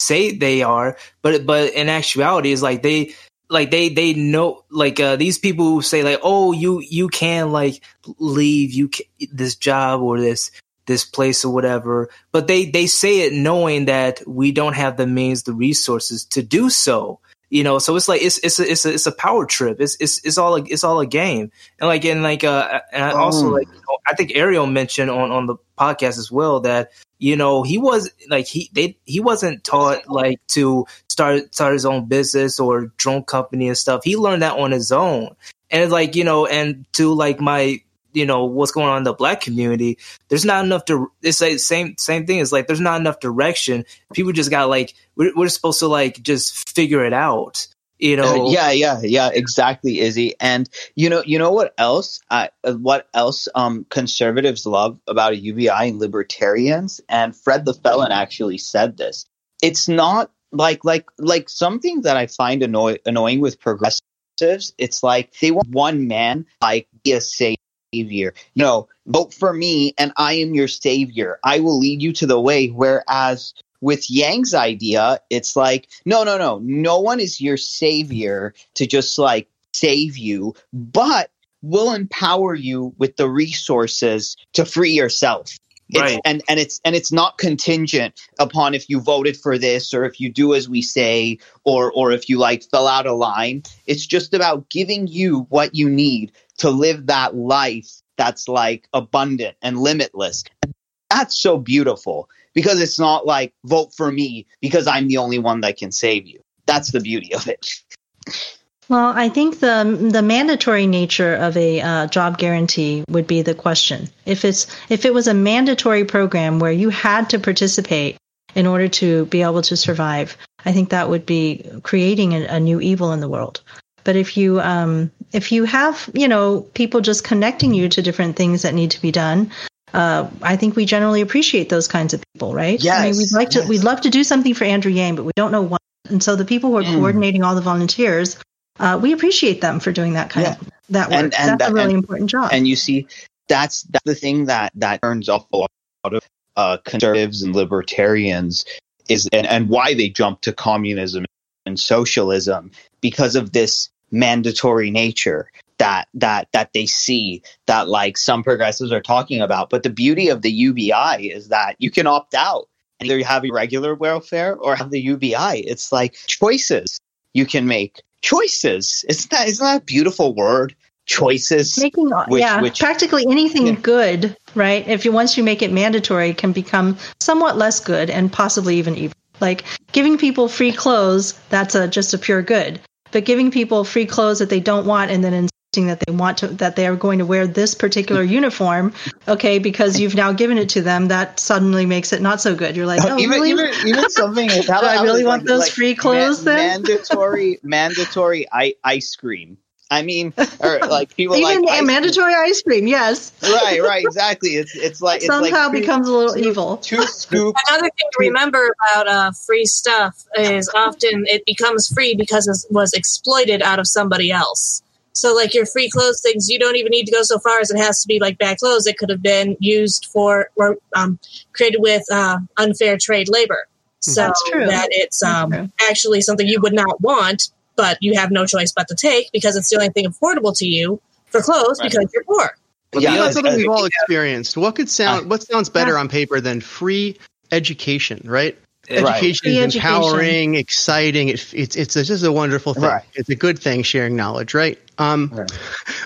say they are but but in actuality is like they like they they know like uh these people who say like oh you you can like leave you can, this job or this this place or whatever but they they say it knowing that we don't have the means the resources to do so you know so it's like it's it's a, it's a, it's a power trip. It's it's it's all a, it's all a game. And like and like uh and I also Oh. like you know, i think ariel mentioned on on the podcast as well that you know he was like he they he wasn't taught like to start start his own business or drone company and stuff. He learned that on his own. And like you know and to like my you know what's going on in the black community there's not enough to it's like same same thing it's like there's not enough direction people just got like we're, we're supposed to like just figure it out you know Uh, yeah, yeah, yeah, exactly, Izzy. And you know, you know what else? Uh, uh, what else? Um, conservatives love about a UBI and libertarians, and Fred the Felon actually said this. It's not like like like something that I find annoy- annoying with progressives. It's like they want one man like be a savior. You No, vote for me, and I am your savior. I will lead you to the way. Whereas with Yang's idea, it's like, no, no, no, no one is your savior to just like save you, but will empower you with the resources to free yourself. It's, Right. and and it's and it's not contingent upon if you voted for this or if you do as we say or or if you like fell out of line. It's just about giving you what you need to live that life that's like abundant and limitless. That's so beautiful because it's not like vote for me because I'm the only one that can save you. That's the beauty of it. Well, I think the the mandatory nature of a uh, job guarantee would be the question. If it's if it was a mandatory program where you had to participate in order to be able to survive, I think that would be creating a, a new evil in the world. But if you um, if you have you know people just connecting you to different things that need to be done, uh, I think we generally appreciate those kinds of people, right? I mean, Yes, we'd like to yes. we'd love to do something for Andrew Yang, but we don't know what. And so the people who are Mm. coordinating all the volunteers uh, we appreciate them for doing that kind Yeah. of that work. And- and that's that- a really and- important job. And you see, that's that's the thing that that turns off a lot of uh, conservatives and libertarians is, and, and why they jump to communism and socialism because of this mandatory nature that that that they see that like some progressives are talking about. But the beauty of the UBI is that you can opt out. Either you have regular welfare or have the UBI. It's like choices you can make. Choices. Isn't that isn't that a beautiful word? Choices. Making which- yeah, which- practically anything Yeah. good, right? If you once you make it mandatory, can become somewhat less good and possibly even evil. Like giving people free clothes, that's a just a pure good. But giving people free clothes that they don't want and then that they want to that they are going to wear this particular uniform, okay, because you've now given it to them, that suddenly makes it not so good. You're like, oh, even, really? even even something as Do I really want those free clothes then? mandatory mandatory I, ice cream i mean or like people even like ice mandatory ice cream, yes. right right exactly it's it's like it's Somehow like two, becomes a little two- evil. two scoops Another thing to remember about uh, free stuff is often it becomes free because it was exploited out of somebody else. So, like your free clothes things, you don't even need to go so far as it has to be like bad clothes. It could have been used for or um, created with uh, unfair trade labor. So That's true. that it's um, true. actually something you would not want, but you have no choice but to take because it's the only thing affordable to you for clothes Right. because you're poor. But Yeah, that's something we've uh, all experienced. What could sound? What sounds better on paper than free education? Right? Right. Education Free is education. empowering, exciting. It, it's it's just a wonderful thing. Right. It's a good thing sharing knowledge, right? Um, Right.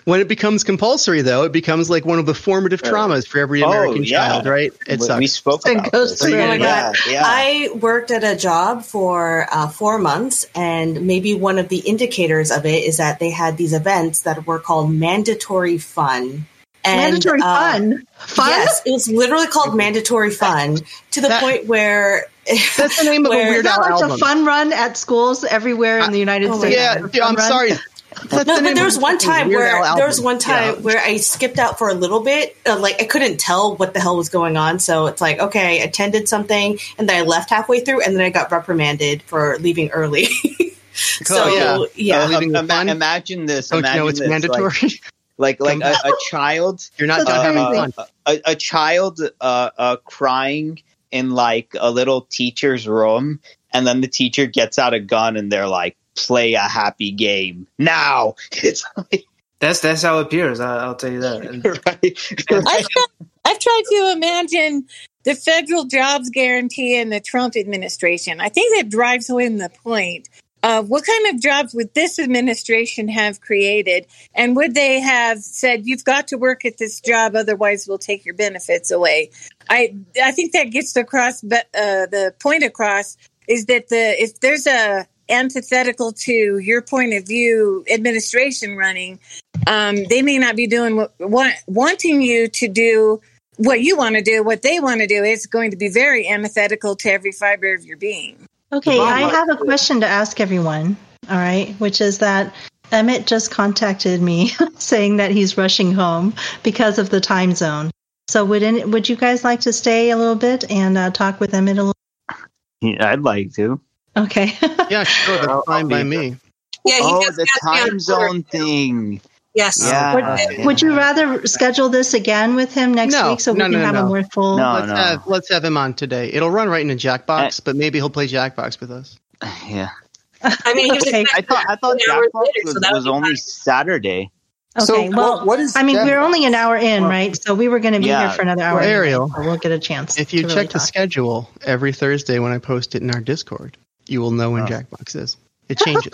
when it becomes compulsory, though, it becomes like one of the formative Right. traumas for every Oh, American yeah. child, right? It we, sucks. we spoke It about goes this. through. Oh my God. yeah. I worked at a job for uh, four months, and maybe one of the indicators of it is that they had these events that were called mandatory fun. And, Mandatory uh, fun. Fun? Yes, it was literally called mandatory fun to the That- point where That's the name of a Weird Is that like album. a fun run at schools everywhere in the United oh States? yeah, A I'm run? sorry. That's no, the but there was one time where Al there was one time Yeah. where I skipped out for a little bit. Uh, like I couldn't tell what the hell was going on, so it's like okay, I attended something and then I left halfway through, and then I got reprimanded for leaving early. so yeah. yeah, Uh, Um, with imagine this. Don't you imagine know it's this, mandatory? Like, like, like a, a child You're not That's done having fun. a, a child uh, uh, crying in like a little teacher's room, and then the teacher gets out a gun and they're like, "Play a happy game now." It's like, That's that's how it appears. I, I'll tell you that. Right? I've tried, I've tried to imagine the federal jobs guarantee and the Trump administration. I think that drives home the point of what kind of jobs would this administration have created, and would they have said you've got to work at this job, otherwise we'll take your benefits away? I I think that gets across, but uh, the point across is that the if there's a antithetical to your point of view administration running um, they may not be doing what want, wanting you to do what you want to do what they want to do is going to be very antithetical to every fiber of your being Okay, I have a question to ask everyone. All right, which is that Emmett just contacted me saying that he's rushing home because of the time zone. So would any, would you guys like to stay a little bit and uh, talk with Emmett a little? Yeah, I'd like to. Okay. Yeah, sure. That's I'll- I'll by there. me. Yeah, he Oh, just the asked me on time zone thing. Yes. Yeah. would, would you rather schedule this again with him next No, week so we no, can no, have a more full? No. let's have let's have him on today. It'll run right into Jackbox, eh. but maybe he'll play Jackbox with us. Yeah, I mean, Okay. I thought I thought Jackbox later, was, so was only fine. Saturday. Okay. So well, what- what is I mean, Jack- we're only an hour in, right? So we were going to be Yeah. here for another hour. Well, anyway, Ariel, so we'll get a chance. If you to check really the talk. schedule every Thursday when I post it in our Discord, you will know when Oh. Jackbox is. It changes.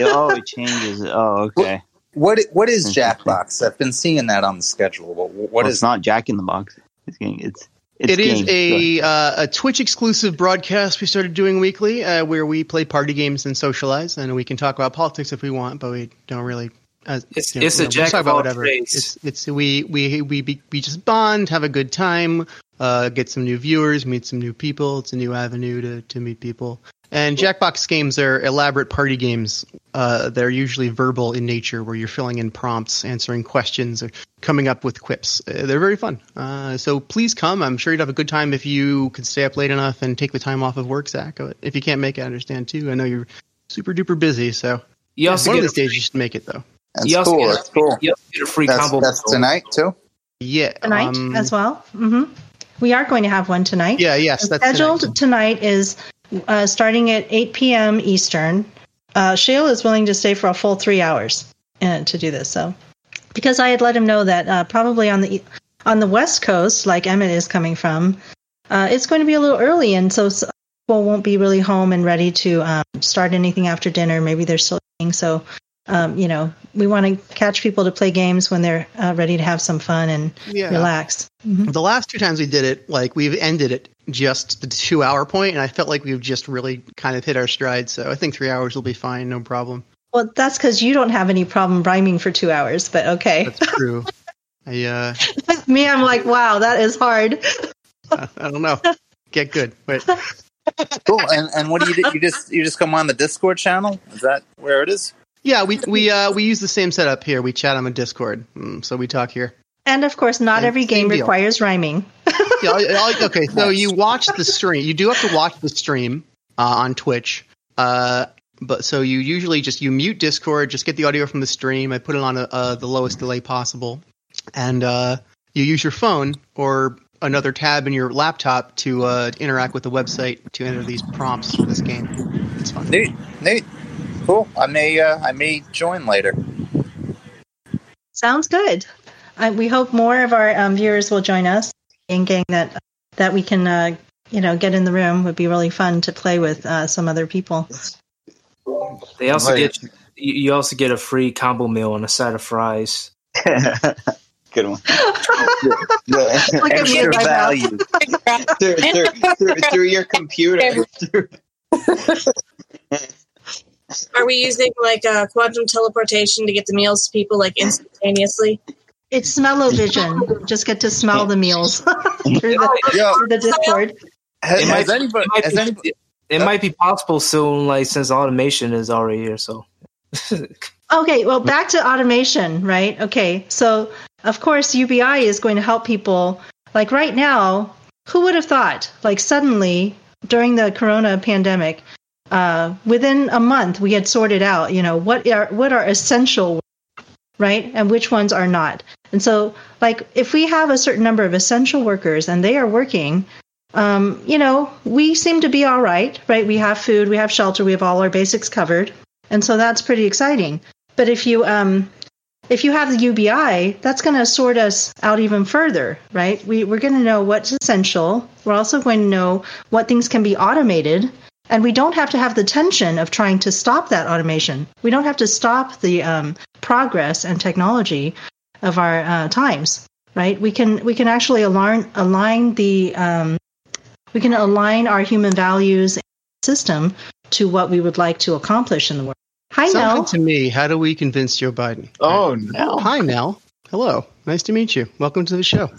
oh, it changes. Oh, okay. What what is Jackbox? I've been seeing that on the schedule. What, what Well, is it's not Jack in the Box. It's getting, it's it's It is a uh, a Twitch exclusive broadcast we started doing weekly, uh, where we play party games and socialize, and we can talk about politics if we want, but we don't really. Uh, It's- you know, it's a you know, we jack of about all trades. It's it's we we we we just bond, have a good time, uh, get some new viewers, meet some new people. It's a new avenue to to meet people. And Jackbox games are elaborate party games. Uh, they're usually verbal in nature, where you're filling in prompts, answering questions, or coming up with quips. Uh, they're very fun. Uh, so please come. I'm sure you'd have a good time if you could stay up late enough and take the time off of work, Zach. But If you can't make it, I understand too. I know you're super duper busy, so you also one of get these a, days you should make it though. That's you also cool. get a- That's cool. you get a free That's, combo. that's meal. tonight too. Yeah, tonight um, as well. hmm We are going to have one tonight. Yeah, yes, that's scheduled tonight. tonight is uh, starting at 8 p.m. Eastern. Uh, Sheila is willing to stay for a full three hours uh, to do this. So, because I had let him know that uh, probably on the on the West Coast, like Emmett is coming from, uh, it's going to be a little early, and so s- people won't be really home and ready to um, start anything after dinner. Maybe they're still eating. So, um, you know, we want to catch people to play games when they're uh, ready to have some fun and Yeah. relax. Mhm. The last two times we did it, like we've ended it just the two hour point, and I felt like we've just really kind of hit our stride. So I think three hours will be fine, no problem. Well, that's because you don't have any problem rhyming for two hours, but okay. That's true. I uh, Me, I'm like, wow, that is hard. I don't know. Get good. Wait. Cool. And and what do you do? You just you just come on the Discord channel? Is that where it is? Yeah, we we uh we use the same setup here. We chat on a Discord, mm, so we talk here. And of course, not And every game deal. requires rhyming. Yeah, I- I- okay, so you watch the stream. You do have to watch the stream uh, on Twitch. Uh, but so you usually just you mute Discord, just get the audio from the stream. I put it on a, uh, the lowest delay possible, and uh, you use your phone or another tab in your laptop to uh, interact with the website to enter these prompts for this game. It's fun. Neat. Neat. Cool. I may uh, I may join later. Sounds good. I, we hope more of our um, viewers will join us. And gang that that we can, uh, you know, get in the room would be really fun to play with uh, some other people. They also Right. get you you also get a free combo meal and a side of fries. Good one. The, the Look at me extra value through, through, through, through your computer. Are we using like uh, quantum teleportation to get the meals to people like instantaneously? It's smell-o-vision. Just get to smell the meals through, the, Yo, through the Discord. Has, It has might- anybody? it might be- anybody? It might be possible soon, like since automation is already here. So, Okay, well, back to automation, right? Okay, so of course, UBI is going to help people. Like right now, who would have thought, like suddenly during the corona pandemic, uh, within a month, we had sorted out, you know, what are, what are essential, right? And which ones are not. And so, like, if we have a certain number of essential workers and they are working, um, you know, we seem to be all right, right? We have food, we have shelter, we have all our basics covered. And so that's pretty exciting. But if you um, if you have the UBI, that's going to sort us out even further, right? We, we're going to know what's essential. We're also going to know what things can be automated. And we don't have to have the tension of trying to stop that automation. We don't have to stop the um, progress and technology of our uh, times, right? We can we can actually align align the um, we can align our human values system to what we would like to accomplish in the world. Hi, Sounds Nel. to me. How do we convince Joe Biden? Oh no, Hi, Nel. Hello. Nice to meet you. Welcome to the show.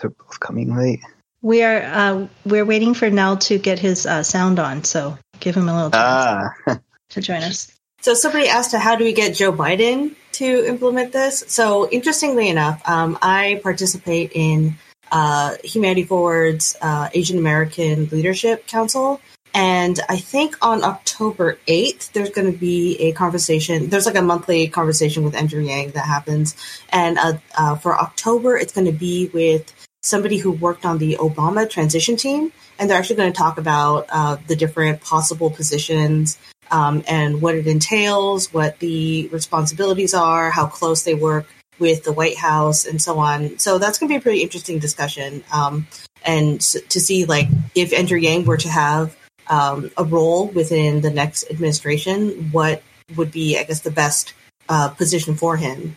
they're both coming late. We are uh, we're waiting for Nel to get his uh, sound on, so give him a little time Ah, to join us. So somebody asked, how do we get Joe Biden to implement this? So interestingly enough, um, I participate in uh, Humanity Forward's uh, Asian American Leadership Council. And I think on October 8th, there's going to be a conversation. There's like a monthly conversation with Andrew Yang that happens. And uh, uh, for October, it's going to be with somebody who worked on the Obama transition team. And they're actually going to talk about uh, the different possible positions um, and what it entails, what the responsibilities are, how close they work with the White House, and so on. So that's going to be a pretty interesting discussion. Um, and to see, like, if Andrew Yang were to have um, a role within the next administration, what would be, I guess, the best uh, position for him?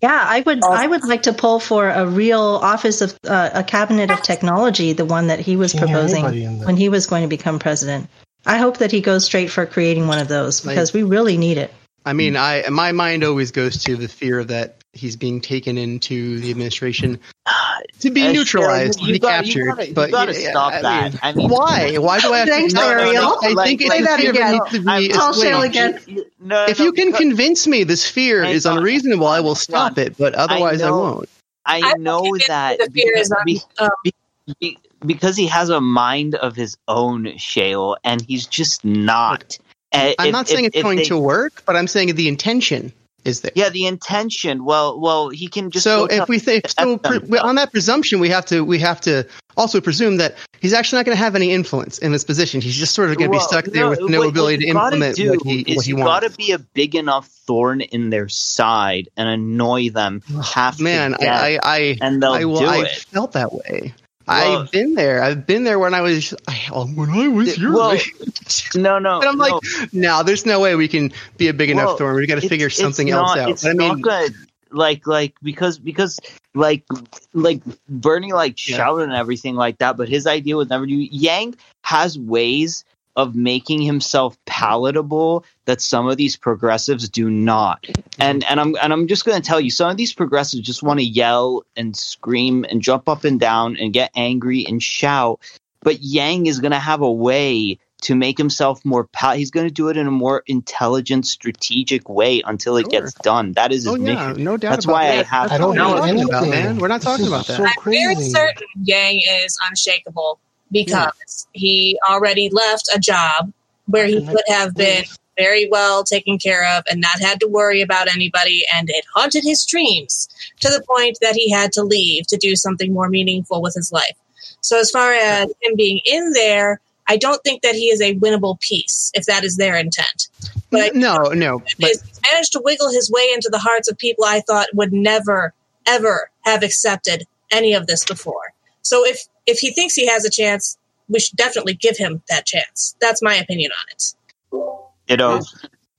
Yeah, I would I would like to pull for a real office of uh, a cabinet of technology, the one that he was Can't hear anybody proposing when he was going to become president. I hope that he goes straight for creating one of those because we really need it. I mean, I my mind always goes to the fear that he's being taken into the administration to be Uh, neutralized, Sharon, to be gotta- you captured. gotta- you but gotta yeah, stop I that. mean, I mean- why? Why do I have Thanks, to? No, no, no, I Like- think like- it's that fear again. needs to be I'm- Tell Cheryl again. No, If no, you can convince me this fear Hang is on. unreasonable, I will stop Hang it. But otherwise, I, know- won't. I know convinced that the fear is because, um, be- be- because he has a mind of his own, Shale, and he's just not. I'm if- not saying if- it's if going they- to work, but I'm saying the intention is there. Yeah, the intention. Well, well, he can just. so if we think so pre- on that presumption, we have to we have to also presume that he's actually not going to have any influence in this position. He's just sort of going to be stuck there with no what ability to implement what he is what he you wants. gotta be a big enough thorn in their side and annoy them half Man, to I I, I and they'll I, do I it. felt that way. Well- I've been there. I've been there when I was uh, when I was your Well, age. No, no, And I'm like, no. no, there's no way we can be a big enough Well, thorn. We got to figure something not- else out. It's But I mean, not good. Like, like because because like like Bernie like Yeah. shouted and everything like that, but his idea would never do. Yang has ways of making himself palatable that some of these progressives do not. And and I'm and I'm just going to tell you, some of these progressives just want to yell and scream and jump up and down and get angry and shout. But Yang is going to have a way to make himself more pal- he's going to do it in a more intelligent strategic way until it Sure. gets done that is his oh yeah, mission no doubt. That's about why I have I That's don't not know what we're about, man. We're not talking about that. so I'm very certain Yang is unshakable because he already left a job where he could have been very well taken care of and not had to worry about anybody, and it haunted his dreams to the point that he had to leave to do something more meaningful with his life. So, as far as him being in there, I don't think that he is a winnable piece if that is their intent. But no, no. But he's managed to wiggle his way into the hearts of people I thought would never, ever have accepted any of this before. So if if he thinks he has a chance, we should definitely give him that chance. That's my opinion on it. you know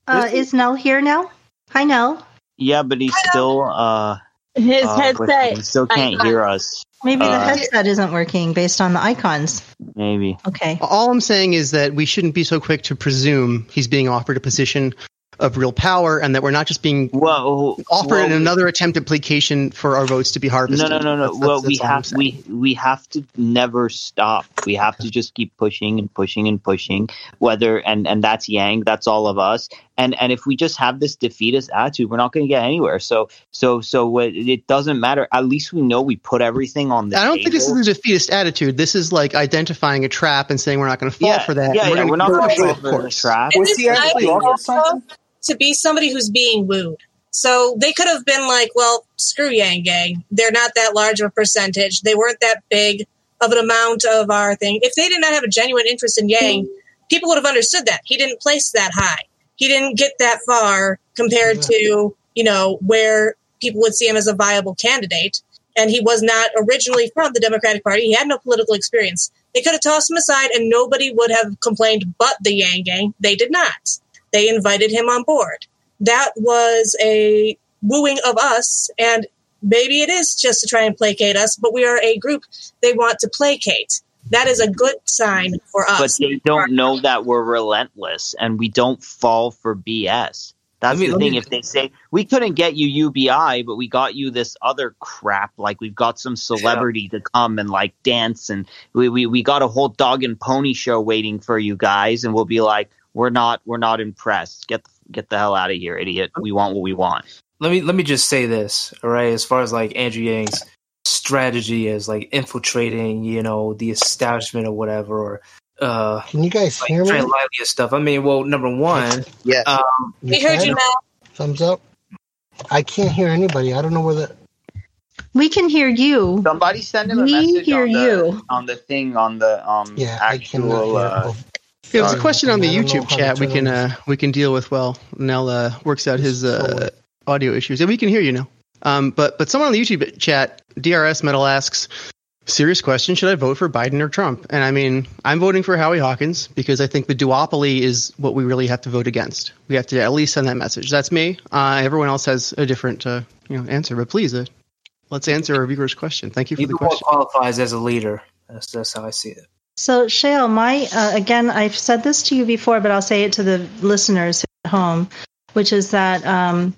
Uh, is Nel here now? Hi, Nel. yeah but he's still uh His uh, headset. he still can't I- hear us Maybe the Uh, headset isn't working based on the icons. maybe Okay. all I'm saying is that we shouldn't be so quick to presume he's being offered a position of real power, and that we're not just being Well, offered well, another attempt at placation for our votes to be harvested. No, no, no, no. That's- that's- well, we that's all I'm have we we have to never stop. We have to just keep pushing and pushing and pushing. Whether and and that's Yang, that's all of us. And and if we just have this defeatist attitude, we're not going to get anywhere. So so so what- it doesn't matter. At least we know we put everything on the. I don't think this is a defeatist attitude. This is like identifying a trap and saying we're not going to fall yeah, for that. Yeah, and yeah, we're not going to fall for the trap. Was he actually might offered something? To be somebody who's being wooed. So they could have been like, well, screw Yang Gang. They're not that large of a percentage. They weren't that big of an amount of our thing. If they did not have a genuine interest in Yang, mm-hmm. people would have understood that. He didn't place that high. He didn't get that far compared to, you know, where people would see him as a viable candidate. And he was not originally from the Democratic Party. He had no political experience. They could have tossed him aside and nobody would have complained but the Yang Gang. They did not. They invited him on board. That was a wooing of us, and maybe it is just to try and placate us, but we are a group they want to placate. That is a good sign for us. but they don't know that we're relentless and we don't fall for BS. That's me- the thing. me- if they say we couldn't get you UBI, but we got you this other crap, like we've got some celebrity to come and like dance, and we, we we got a whole dog and pony show waiting for you guys, and we'll be like, we're not we're not impressed. Get the, get the hell out of here, idiot. We want what we want. let me let me just say this, all right? As far as like Andrew Yang's strategy is like infiltrating, you know, the establishment or whatever, or uh, Can you guys like hear me? Trent Lively stuff. I mean, well, number one, yeah, um, we heard you, Matt. Thumbs up. I can't hear anybody. I don't know where the. We can hear you. Somebody send him a We message hear on the, you. on the thing on the um Yeah, I cannot actual. hear. Uh, If there's a question on the I don't know YouTube chat, we can uh, we can deal with while Nel uh, works out his uh, audio issues. And we can hear you now. Um, but but someone on the YouTube chat, DRS Metal asks, serious question: Should I vote for Biden or Trump? And I mean, I'm voting for Howie Hawkins because I think the duopoly is what we really have to vote against. We have to at least send that message. That's me. Uh, everyone else has a different uh, you know answer, but please uh, let's answer our viewer's question. Thank you for neither the one question. qualifies as a leader. That's that's how I see it. So, Shale, my uh, again, I've said this to you before, but I'll say it to the listeners at home, which is that um,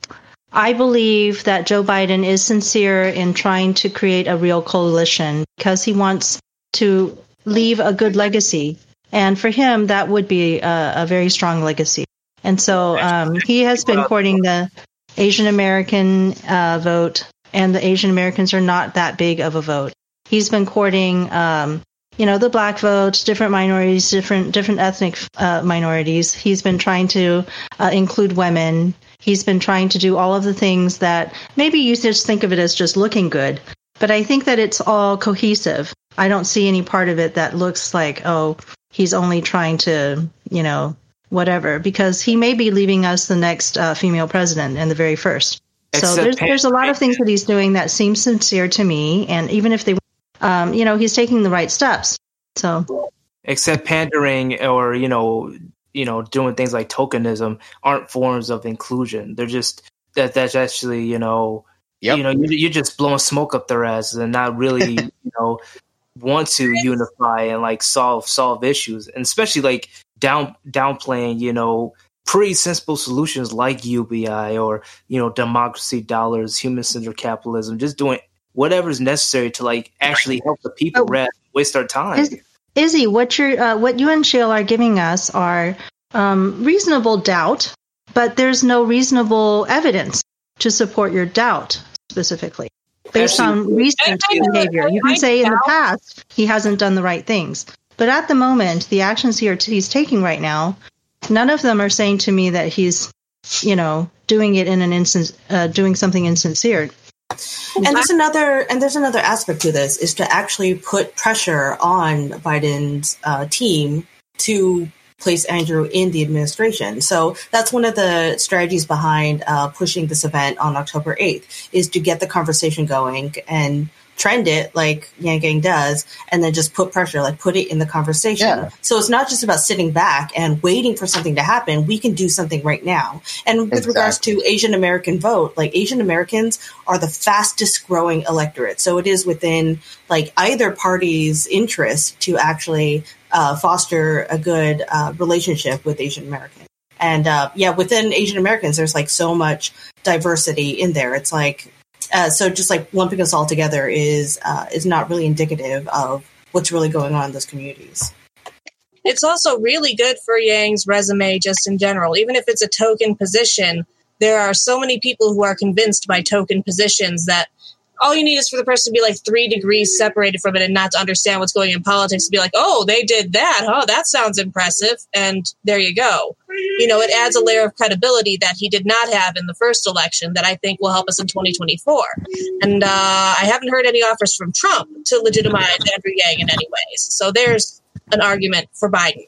I believe that Joe Biden is sincere in trying to create a real coalition because he wants to leave a good legacy, and for him, that would be a, a very strong legacy. And so um, he has been courting the Asian American uh, vote, and the Asian Americans are not that big of a vote. He's been courting. Um, you know the black vote, different minorities, different different ethnic uh, minorities. He's been trying to uh, include women. He's been trying to do all of the things that maybe you just think of it as just looking good, but I think that it's all cohesive. I don't see any part of it that looks like oh he's only trying to you know whatever because he may be leaving us the next uh, female president and the very first. So there's there's a lot of things that he's doing that seem sincere to me, and even if they um, you know, he's taking the right steps. So Except pandering or you know, you know, doing things like tokenism aren't forms of inclusion. They're just that that's actually you know, Yep. you know, you, you're just blowing smoke up their asses and not really you know want to unify and like solve solve issues, and especially like down downplaying you know pretty sensible solutions like UBI or you know democracy dollars, human centered capitalism, just doing whatever's necessary to like actually help the people Oh. rather than waste our time. Is, Izzy, what you uh, what you and Shale are giving us are um, reasonable doubt, but there's no reasonable evidence to support your doubt specifically based on Actually- recent I- I know- behavior. You can say in the past he hasn't done the right things, but at the moment, the actions he are, he's taking right now, none of them are saying to me that he's, you know, doing it in an instance, uh, doing something insincere. And there's another and there's another aspect to this is to actually put pressure on Biden's uh, team to place Andrew in the administration. So that's one of the strategies behind uh, pushing this event on October 8th is to get the conversation going and trend it like Yang Gang does, and then just put pressure, like put it in the conversation. Yeah. So it's not just about sitting back and waiting for something to happen. We can do something right now. And with regards to Asian American vote, like Asian Americans are the fastest growing electorate. So it is within like either party's interest to actually uh, foster a good uh, relationship with Asian Americans. And uh, yeah, within Asian Americans, there's like so much diversity in there. It's like uh, so just like lumping us all together is uh, is not really indicative of what's really going on in those communities. It's also really good for Yang's resume just in general. Even if it's a token position, there are so many people who are convinced by token positions that all you need is for the person to be like three degrees separated from it and not to understand what's going in politics to be like, oh, they did that. Oh, that sounds impressive. And there you go. You know, it adds a layer of credibility that he did not have in the first election that I think will help us in 2024. And uh, I haven't heard any offers from Trump to legitimize Andrew Yang in any ways. So there's an argument for Biden.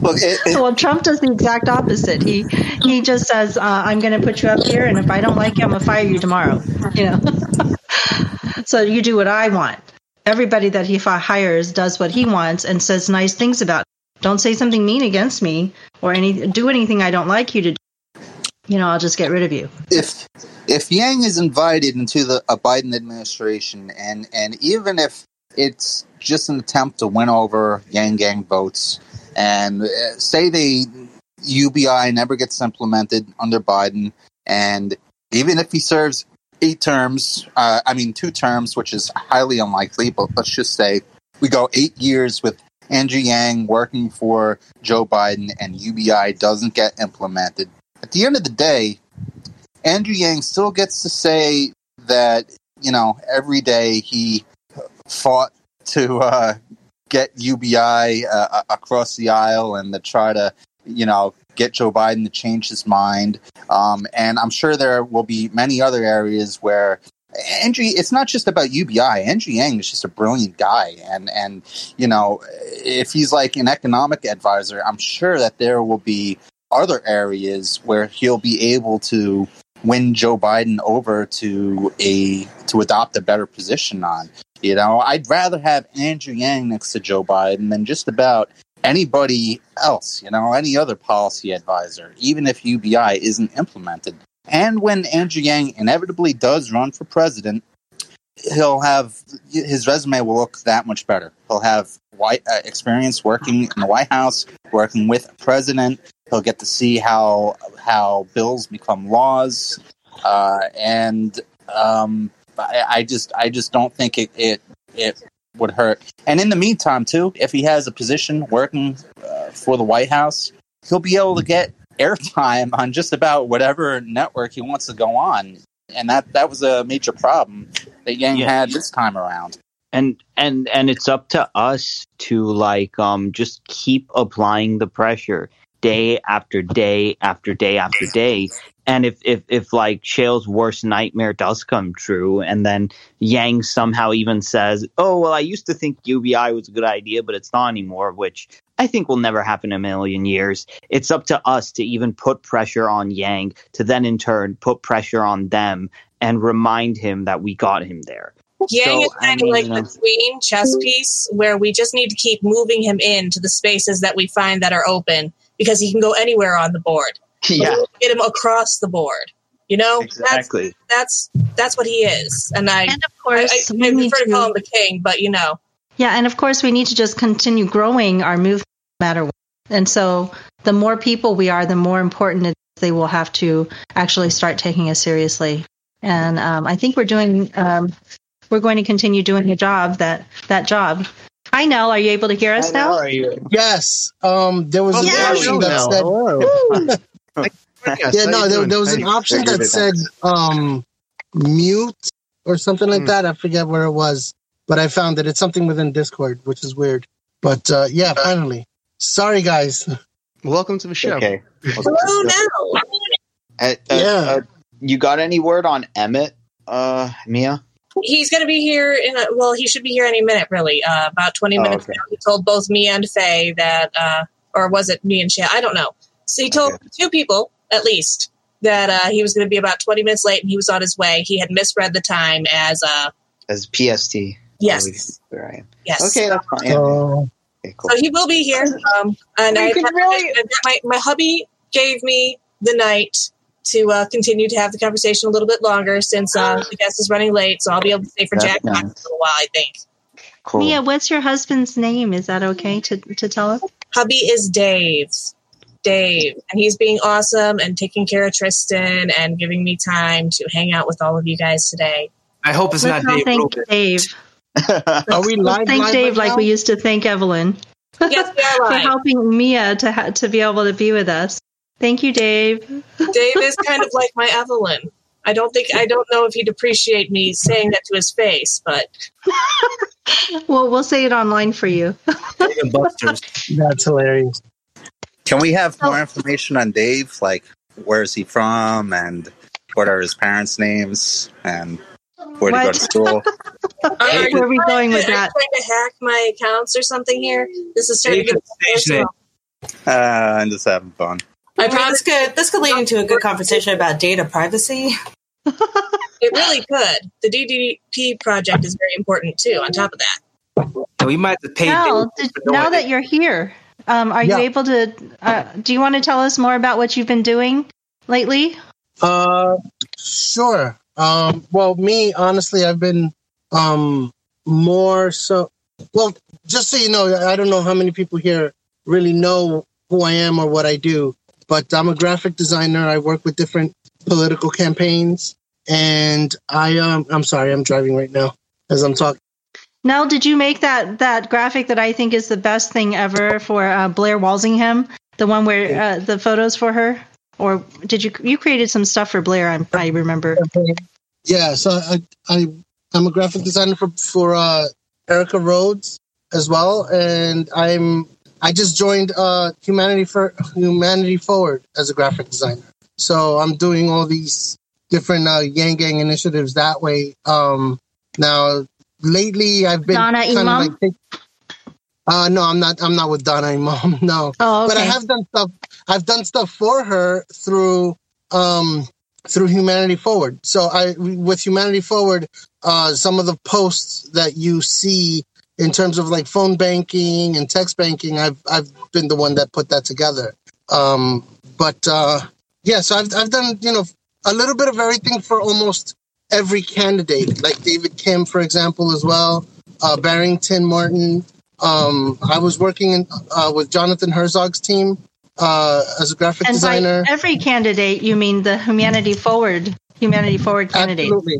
Look, it, it, Well, Trump does the exact opposite. He he just says, uh, "I'm going to put you up here, and if I don't like you, I'm going to fire you tomorrow." You know. so you do what I want. Everybody that he hires does what he wants and says nice things about. it. Don't say something mean against me or any do anything I don't like you to do. You know, I'll just get rid of you. if if Yang is invited into the a Biden administration, and and even if it's just an attempt to win over Yang Gang votes, and uh, say they UBI never gets implemented under Biden, and even if he serves eight terms, uh, I mean two terms, which is highly unlikely, but let's just say we go eight years with Andrew Yang working for Joe Biden, and UBI doesn't get implemented. At the end of the day, Andrew Yang still gets to say that you know every day he fought to uh, get UBI uh, across the aisle and to try to you know get Joe Biden to change his mind. Um, and I'm sure there will be many other areas where Andrew, it's not just about UBI. Andrew Yang is just a brilliant guy, and and you know if he's like an economic advisor, I'm sure that there will be other areas where he'll be able to win Joe Biden over to a to adopt a better position on. You know, I'd rather have Andrew Yang next to Joe Biden than just about anybody else, you know, any other policy advisor, even if UBI isn't implemented. And when Andrew Yang inevitably does run for president, he'll have his resume will look that much better. He'll have white uh, experience working in the White House, working with a president. He'll get to see how how bills become laws, uh, and um, I, I just I just don't think it, it it would hurt. And in the meantime, too, if he has a position working uh, for the White House, he'll be able to get airtime on just about whatever network he wants to go on. And that that was a major problem that Yang Yeah. had this time around. and and and it's up to us to like um just keep applying the pressure day after day after day after day and if if if like Shale's worst nightmare does come true and then Yang somehow even says oh well I used to think UBI was a good idea but it's not anymore which I think will never happen in a million years it's up to us to even put pressure on Yang to then in turn put pressure on them and remind him that we got him there Yang So, is I kind mean, of like you know- the queen chess piece where we just need to keep moving him into the spaces that we find that are open because he can go anywhere on the board. But we yeah get him across the board. You know, exactly that's that's that's what he is, and I And of course, I, we I prefer to call him the king, but you know, yeah, and of course, we need to just continue growing our movement, no matter what. And so, the more people we are, the more important it is they will have to actually start taking us seriously. And um, I think we're doing, um, we're going to continue doing a job that that job. Hi, Nel. Are you able to hear us now? Yes. Um, there was Oh, an yeah, option we that know. said, Hello. Yes, yeah, no, there, there was an you- option that said um, mute or something like Hmm. that. I forget where it was, but I found that It's something within Discord, which is weird. But uh, yeah, finally. Sorry, guys. Welcome to the show. okay hello now. Uh, uh, Yeah. uh, you got any word on Emmett, uh, Mea? He's going to be here in a, well, he should be here any minute, really. Uh, about 20 minutes okay. ago, he told both me and Faye that, uh, or was it me and Shay? I don't know. So he told Okay. two people at least that uh, he was going to be about twenty minutes late and he was on his way. He had misread the time as uh, As PST. yes, Where I am. yes. Okay, that's fine. Yeah. So, Okay, cool. So he will be here. Um, and I, You can really- my, my hubby gave me the night to uh, continue to have the conversation a little bit longer since uh, the guest is running late. So I'll be able to stay for Jack nice. for a little while, I think. cool. Mea, what's your husband's name? Is that okay to, to tell us? Hubby is Dave. Dave, and he's being awesome and taking care of Tristan and giving me time to hang out with all of you guys today. I hope it's Let's not all Dave. thank Rubin. Dave. Are we Let's live? thank live Dave right like now? we used to thank Evelyn Yes, we are for helping Mea to ha- to be able to be with us. Thank you, Dave. Dave is kind of like my Evelyn. I don't think I don't know if he'd appreciate me saying that to his face, but Well, we'll say it online for you. Buster's. That's hilarious. Can we have Oh. more information on Dave? Like, where is he from, and what are his parents' names, and where did he go to school? are you Where are we going with are that? trying to hack my accounts or something here? This is starting to get is station personal. Uh, I'm just having fun. I I mean, this could this could lead into a good conversation about data privacy. it really could. The DDP project is very important too. On top of that, So we might have to pay Now, did, now that you're here, um, are Yeah. you able to? Uh, do you want to tell us more about what you've been doing lately? Uh, sure. Um, well, me honestly, I've been um more so. Well, just so you know, I don't know how many people here really know who I am or what I do, but I'm a graphic designer. I work with different political campaigns, and I um, I'm sorry, I'm driving right now as I'm talking. Nel, did you make that that graphic that I think is the best thing ever for uh, Blair Walsingham? The one where uh, the photos for her, or did you you created some stuff for Blair? I, I remember. Yeah, so I, I I'm a graphic designer for for uh, Erica Rhodes as well, and I'm I just joined uh, Humanity for Humanity Forward as a graphic designer. So I'm doing all these different uh, Yang Gang initiatives that way. Um, now lately, I've been Donna kind of Imam? like. Uh, no, I'm not. I'm not with Donna Imam. No, Oh, but I have done stuff. I've done stuff for her through um, through Humanity Forward. So I with Humanity Forward, uh, some of the posts that you see in terms of like phone banking and text banking, I've I've been the one that put that together. Um, but uh, yeah, so I've I've done you know a little bit of everything for almost every candidate, like David Kim, for example, as well. Uh, Barrington Martin. Um, I was working in, uh, with Jonathan Herzog's team uh, as a graphic and designer. every candidate, you mean the Humanity Forward Humanity Forward candidate? Absolutely.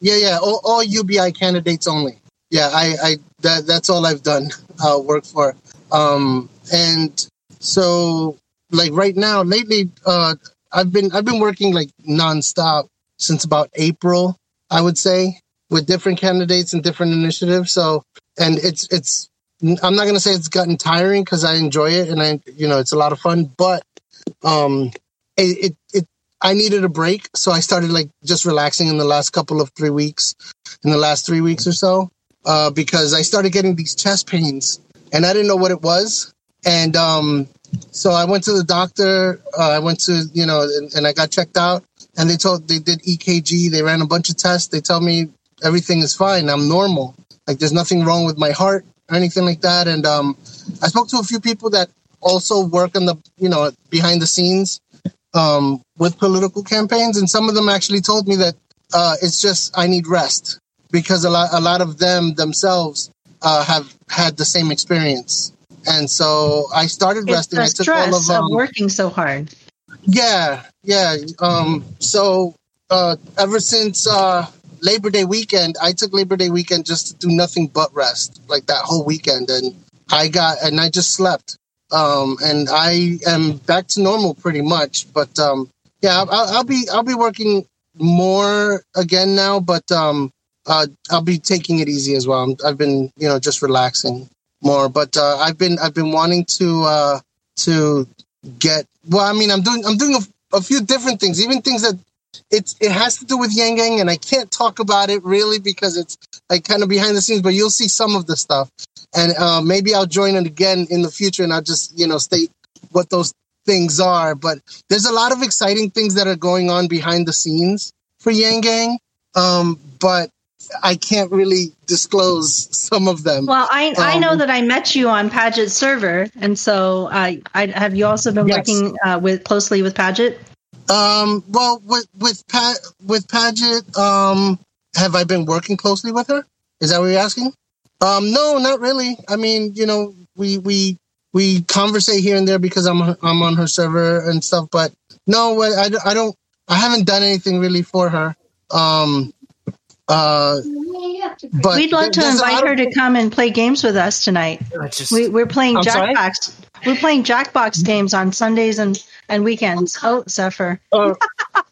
Yeah, yeah. All, all UBI candidates only. Yeah, I, I that that's all I've done uh, work for. Um, and so like right now, lately, uh, I've been I've been working like nonstop since about April, I would say, with different candidates and different initiatives. So, and it's it's I'm not gonna say it's gotten tiring because I enjoy it and I you know it's a lot of fun, but um, it, it it I needed a break, so I started like just relaxing in the last couple of three weeks, in the last three weeks or so, uh, because I started getting these chest pains, and I didn't know what it was, and um, so I went to the doctor. Uh, I went to you know, and, and I got checked out, and they told they did EKG, they ran a bunch of tests, they tell me everything is fine, I'm normal, like there's nothing wrong with my heart or anything like that, and um, I spoke to a few people that also work on the you know behind the scenes um, with political campaigns, and some of them actually told me that uh, it's just I need rest. Because a lot a lot of them themselves uh, have had the same experience, and so I started It's resting. the I took all stress of of um, working so hard. Yeah, yeah. Um, so uh, ever since uh, Labor Day weekend, I took Labor Day weekend just to do nothing but rest, like that whole weekend, and I got and I just slept. Um, and I am back to normal pretty much. But um, yeah, I'll, I'll be I'll be working more again now, but um, uh, I'll be taking it easy as well. I've been you know just relaxing more, but uh, I've been I've been wanting to uh, to get well i mean i'm doing i'm doing a, a few different things even things that it's it has to do with yang gang and i can't talk about it really because it's like kind of behind the scenes but you'll see some of the stuff. And uh, maybe i'll join it again in the future and i'll just you know state what those things are. But there's a lot of exciting things that are going on behind the scenes for yang gang um, but i can't really disclose some of them Well, I I know Um, that I met you on Paget server, and so I, I have you also been Yes. working uh, with closely with Paget. Um, well, with with Pat with Paget, um, have I been working closely with her? Is that what you're asking? Um, no, not really. I mean, you know, we we we conversate here and there because I'm I'm on her server and stuff. But no, I, I don't. I haven't done anything really for her. Um, uh, but We'd love to invite her to come and play games with us tonight. Just We, we're playing I'm sorry? Jackbox. We're playing Jackbox games on Sundays and, and weekends. Oh, Zephyr. Oh,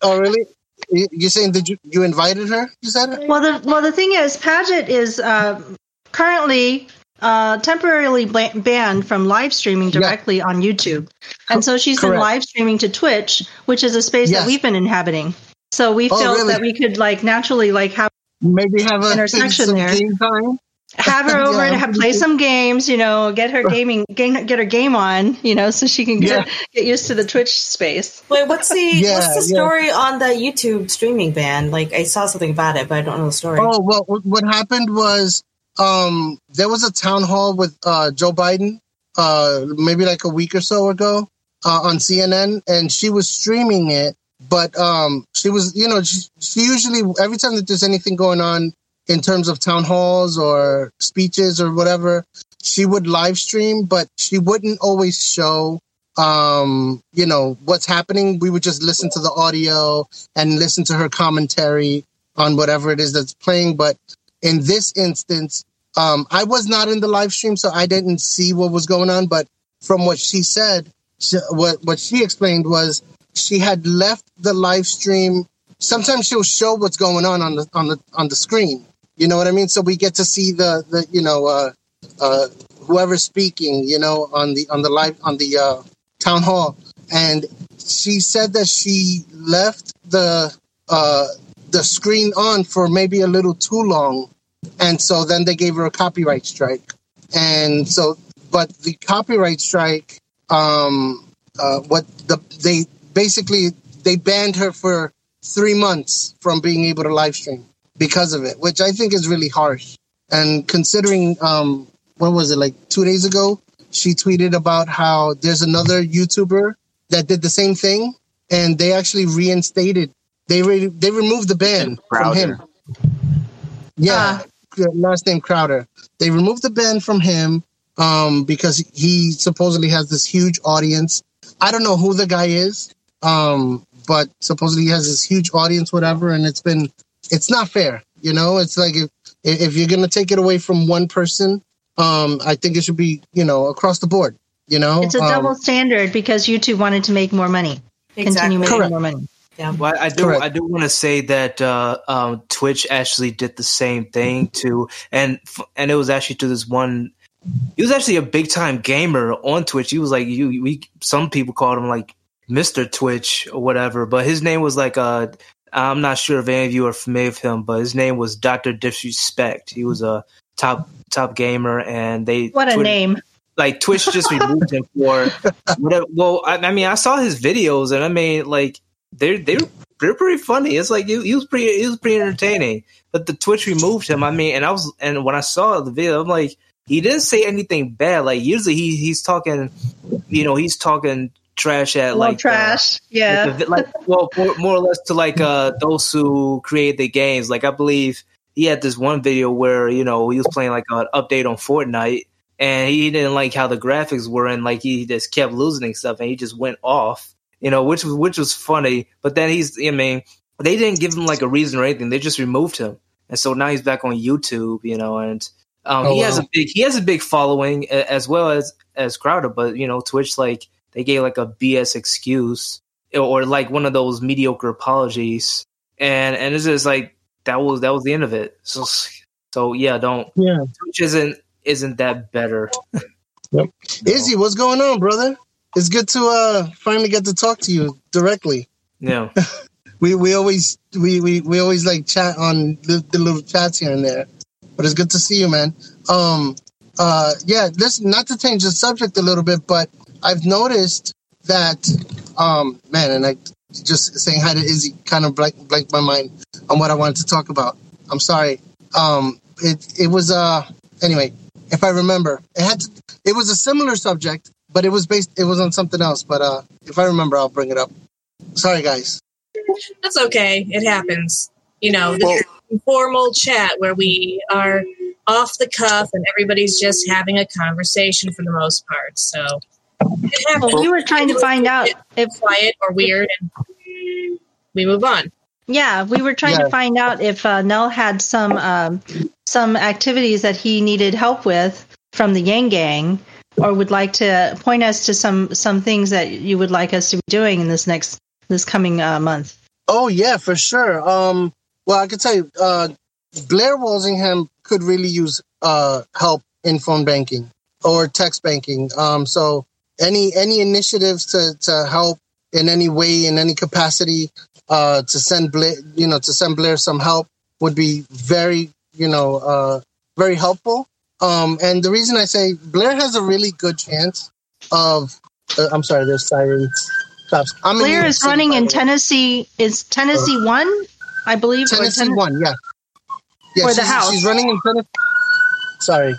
oh, really? You- You're saying that you, you invited her? You said it? Well, the well the thing is, Paget is uh, currently uh, temporarily ba- banned from live streaming Yeah. directly on YouTube, and so she's been live streaming to Twitch, which is a space Yes. that we've been inhabiting. So we Oh, felt really? that we could like naturally like have Maybe have a Intersection some there. game time. have her over Yeah. and have, play some games, you know, get her gaming, game, get her game on, you know, so she can get, get used to the Twitch space. Wait, what's the Yeah, what's the yeah. story on the YouTube streaming ban? Like, I saw something about it, but I don't know the story. Oh well, what- what happened was um, there was a town hall with uh, Joe Biden, uh, maybe like a week or so ago, uh, on CNN, and she was streaming it. But um, she was, you know, she, she usually every time that there's anything going on in terms of town halls or speeches or whatever, she would live stream, but she wouldn't always show um you know what's happening we would just listen to the audio and listen to her commentary on whatever it is that's playing. But in this instance, um, I was not in the live stream, so I didn't see what was going on. But from what she said, she, what what she explained was she had left the live stream. Sometimes she'll show what's going on on the on the on the screen. You know what I mean? So we get to see the the you know uh, uh, whoever's speaking. You know on the on the live on the uh, town hall, and she said that she left the uh, the screen on for maybe a little too long, and so then they gave her a copyright strike. And so, but the copyright strike, um, uh, what the they basically they banned her for three months from being able to live stream because of it, which I think is really harsh. And considering, um, what was it like two days ago? She tweeted about how there's another YouTuber that did the same thing, and they actually reinstated. They re- they removed the ban from him. Yeah, last name Crowder. They removed the ban from him um, because he supposedly has this huge audience. I don't know who the guy is, um, but supposedly he has this huge audience, whatever. And it's been, it's not fair. You know, it's like if if you're gonna take it away from one person, um, I think it should be, you know, across the board. You know, It's a Um, double standard because YouTube wanted to make more money, continue making Correct. more money. Yeah. Well, I do. Correct. I do want to say that uh, um, Twitch actually did the same thing too, and f- and it was actually to this one. He was actually a big time gamer on Twitch. He was like you. We some people called him like Mister Twitch or whatever, but his name was like uh I'm not sure if any of you are familiar with him, but his name was Doctor Disrespect. He was a top top gamer, and they What a Twitch- name. like Twitch just removed him for whatever. Well, I, I mean, I saw his videos, and I mean, like they're they're they're pretty funny. It's like he, he was pretty he was pretty entertaining. But the Twitch removed him. I mean, and I was and when I saw the video, I'm like, he didn't say anything bad. Like usually he he's talking, you know, he's talking trash at Well, like uh, trash. Yeah. like, the- like well more, more or less to like uh those who create the games like i believe he had this one video where you know he was playing like an update on fortnite and he didn't like how the graphics were and like he just kept losing stuff and he just went off you know which was which was funny but then he's i mean they didn't give him like a reason or anything they just removed him and so now he's back on youtube you know and um, Oh, he has a big he has a big following as well as as crowder but you know twitch like they gave like a bs excuse or like one of those mediocre apologies and and it's just like that was that was the end of it so so yeah don't Yeah. twitch isn't isn't that better Yep, Izzy, what's going on, brother? It's good to uh finally get to talk to you directly. yeah We we always we we, we always like chat on the, the little chats here and there, but it's good to see you, man. Um, uh, yeah. Listen, not to change the subject a little bit, but I've noticed that, um, man, and I just saying hi to Izzy kind of blank blanked my mind on what I wanted to talk about. I'm sorry. Um, it it was uh anyway. If I remember, it had to, it was a similar subject, but it was based it was on something else. But uh, if I remember, I'll bring it up. Sorry, guys. That's okay. It happens. You know, this informal chat where we are off the cuff and everybody's just having a conversation for the most part. So. Well, we were trying to find out if quiet or weird, and we move on. Yeah, we were trying Yeah. to find out if uh, Nel had some um, some activities that he needed help with from the Yang Gang, or would like to point us to some some things that you would like us to be doing in this next this coming uh, month. Oh yeah, for sure. Um, well, I can tell you, uh, Blair Walsingham could really use uh, help in phone banking or text banking. Um, so any any initiatives to to help in any way in any capacity uh, to send Blair, you know, to send Blair some help would be very you know uh, very helpful. Um, and the reason I say Blair has a really good chance of, uh, I'm sorry, there's sirens. Cops. I'm Blair is City, running in. Tennessee. Is Tennessee one? I believe. Tennessee Tenn- one, yeah. Yeah, For the House. she's running in Tennessee. Sorry.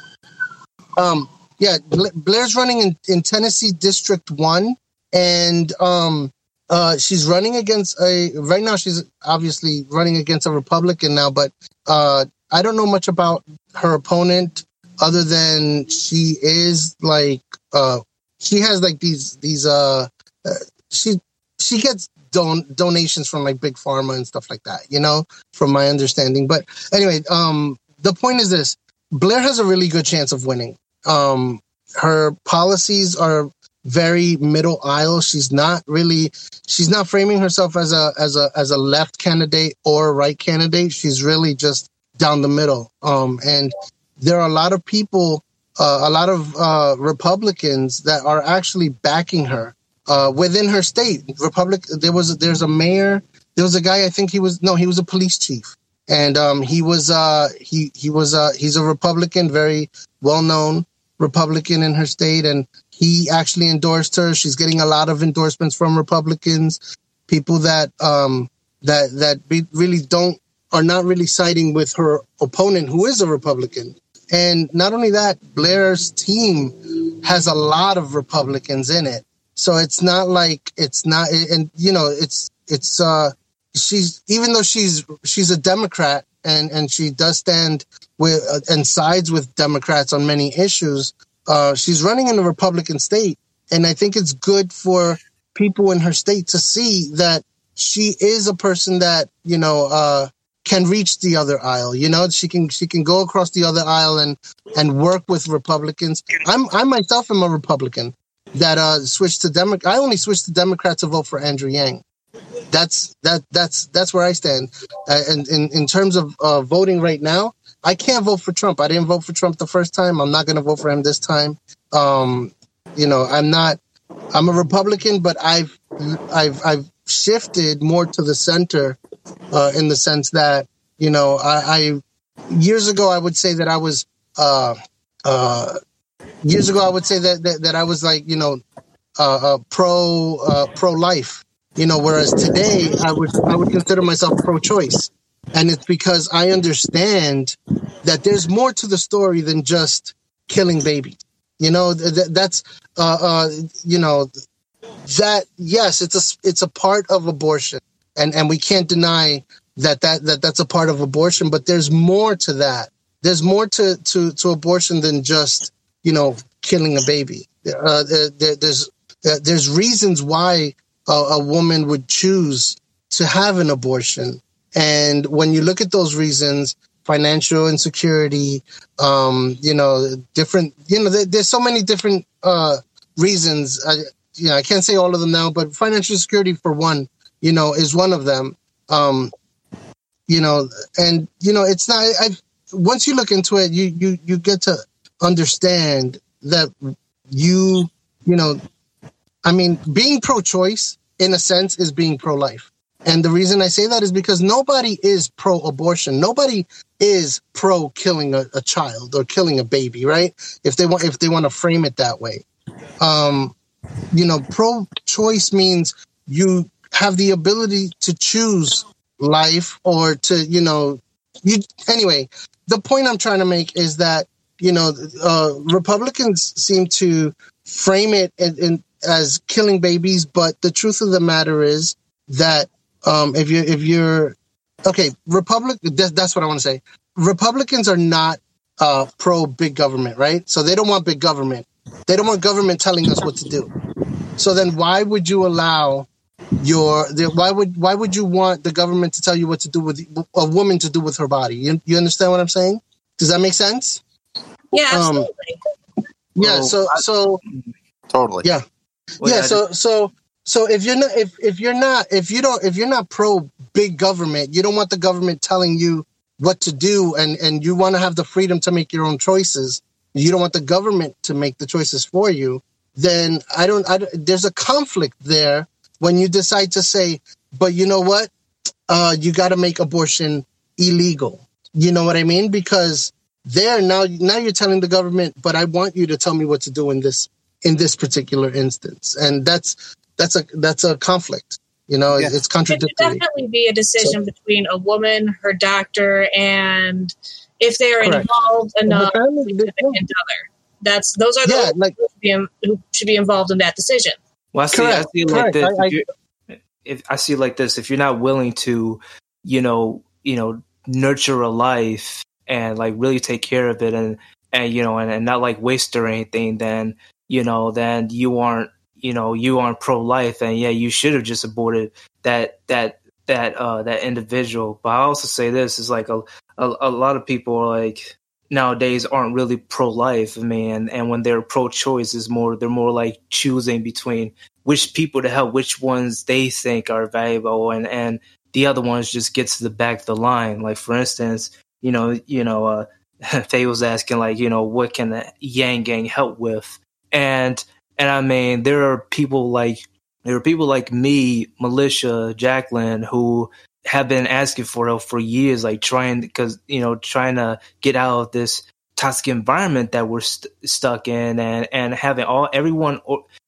Um, yeah, Blair's running in, in Tennessee District One, and um, uh, she's running against a. Right now, she's obviously running against a Republican now, but uh, I don't know much about her opponent other than she is like uh, she has like these these uh, uh she she gets don- donations from like big pharma and stuff like that, you know, from my understanding. But anyway, um, the point is this: Blair has a really good chance of winning. Um, her policies are very middle aisle. She's not really, she's not framing herself as a as a as a left candidate or a right candidate. She's really just down the middle. Um, and there are a lot of people, uh, a lot of uh, Republicans that are actually backing her uh, within her state. Republic. There was there's a mayor. There was a guy. I think he was no. He was a police chief, and um, he was uh, he he was uh, he's a Republican, very well known Republican in her state, and he actually endorsed her. She's getting a lot of endorsements from Republicans, people that um, that that really don't are not really siding with her opponent, who is a Republican. And not only that, Blair's team has a lot of Republicans in it. So it's not like it's not, and you know, it's it's uh, she's even though she's she's a Democrat and and she does stand with uh, and sides with Democrats on many issues. Uh, she's running in a Republican state, and I think it's good for people in her state to see that she is a person that you know uh, can reach the other aisle. You know, she can she can go across the other aisle and and work with Republicans. I'm I myself am a Republican that uh switched to Democrat. I only switched to Democrats to vote for Andrew Yang. That's that that's that's where I stand. Uh, and in in terms of uh, voting right now, I can't vote for Trump. I didn't vote for Trump the first time. I'm not going to vote for him this time. Um, you know, I'm not. I'm a Republican, but I've I've I've shifted more to the center uh, in the sense that you know I, I years ago I would say that I was uh, uh, years ago I would say that that, that I was like you know uh, uh, pro uh, pro life. You know, whereas today I would I would consider myself pro choice, and it's because I understand that there's more to the story than just killing babies. You know, th- th- that's uh, uh, you know that yes, it's a it's a part of abortion, and and we can't deny that that that that's a part of abortion. But there's more to that. There's more to to to abortion than just you know killing a baby. Uh, there, there, there's uh, there's reasons why a, a woman would choose to have an abortion, and when you look at those reasons, financial insecurity, um, you know, different, you know, there, there's so many different uh, reasons. I, you know, I can't say all of them now, but financial security for one, you know, is one of them. Um, you know, and you know, it's not. I once you look into it, you you you get to understand that you you know, I mean, being pro-choice in a sense is being pro-life. And the reason I say that is because nobody is pro abortion. Nobody is pro killing a, a, child or killing a baby, right? If they want if they want to frame it that way. Um, you know, pro choice means you have the ability to choose life or to, you know, you anyway, the point I'm trying to make is that, you know, uh, Republicans seem to frame it in, in, as killing babies, but the truth of the matter is that um, if you if you're okay, Republic. That's, that's what I want to say. Republicans are not uh, pro big government, right? So they don't want big government. They don't want government telling us what to do. So then, why would you allow your? The, why would why would you want the government to tell you what to do with a woman to do with her body? You, you understand what I'm saying? Does that make sense? Yeah, Um. Yeah. So so Totally. yeah. Yeah I so so so if you're not if, if you're not if you don't if you're not pro big government you don't want the government telling you what to do and and you want to have the freedom to make your own choices you don't want the government to make the choices for you then i don't i there's a conflict there when you decide to say but you know what? Uh you got to make abortion illegal. You know what i mean? Because there now now you're telling the government but i want you to tell me what to do in this in this particular instance and that's that's a that's a conflict you know Yeah. it's It could contradictory definitely be a decision between a woman, her doctor, and if they are Correct. involved enough, The family- significant other. That's those are the yeah only like who should be in- who should be involved in that decision. Well, I see. I see like correct. this. I- I- if, you're, if I see like this, if you're not willing to, you know, you know, nurture a life and like really take care of it, and and you know, and, and not like waste or anything, then you know, then you aren't, you know, you aren't pro life, and yeah, you should have just aborted that that that uh that individual. But I also say this is like a a, a lot of people are like nowadays aren't really pro life. I mean, and, when they're pro choice is more they're more like choosing between which people to help, which ones they think are valuable, and and the other ones just gets to the back of the line. Like for instance, you know, you know, uh, Faye was asking like, you know, what can the Yang Gang help with, and and I mean, there are people like there are people like me, Militia, Jacqueline, who have been asking for help for years, like trying because you know trying to get out of this toxic environment that we're st- stuck in, and and having all everyone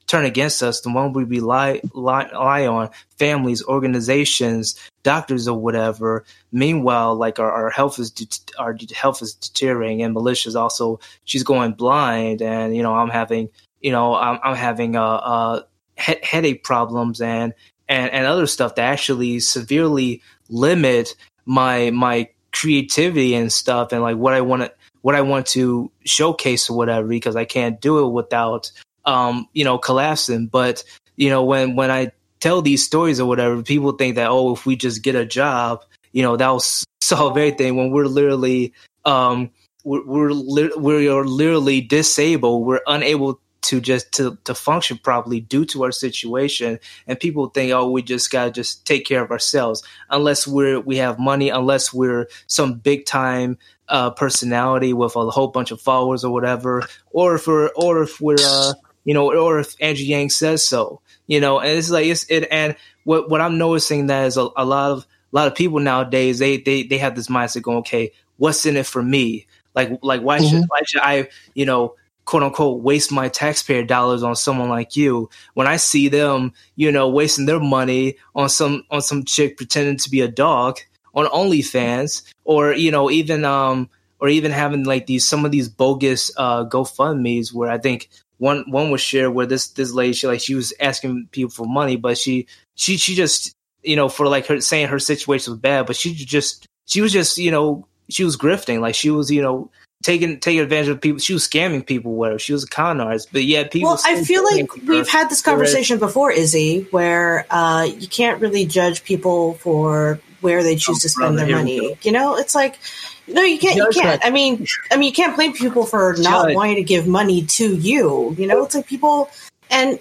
turn against us, the one we rely rely, on, families, organizations, doctors, or whatever. Meanwhile, like our, our health is det- our health is deteriorating, and Militia's also she's going blind, and you know I'm having you know I'm, I'm having uh, uh he- headache problems and and and other stuff that actually severely limit my my creativity and stuff and like what I want to what I want to showcase or whatever because I can't do it without um you know collapsing. But you know when when I tell these stories or whatever people think that oh if we just get a job you know that'll solve everything when we're literally um we're we're, we're literally disabled. We're unable to just to, to function properly due to our situation. And people think oh we just gotta just take care of ourselves. Unless we're we have money unless we're some big time uh personality with a whole bunch of followers or whatever or if we're or if we're uh you know or if andrew yang says so you know and it's like it's it and what what i'm noticing that is a, a lot of a lot of people nowadays they they they have this mindset going okay what's in it for me? Like like why should why should i you know quote unquote waste my taxpayer dollars on someone like you? When I see them, you know, wasting their money on some on some chick pretending to be a dog on OnlyFans or you know even um or even having like these some of these bogus uh GoFundmes where I think one one was shared where this this lady she like she was asking people for money but she she she just you know for like her saying her situation was bad but she just she was just you know she was grifting like she was you know taking taking advantage of people. She was scamming people. Where she was a con artist, but yet people. Well, I feel like we've had this conversation before, Izzy, where uh, you can't really judge people for where they choose Oh, to spend brother, their money. You know, it's like no, you can't. You can't. I mean, I mean, you can't blame people for not Judge. wanting to give money to you. You know, it's like people and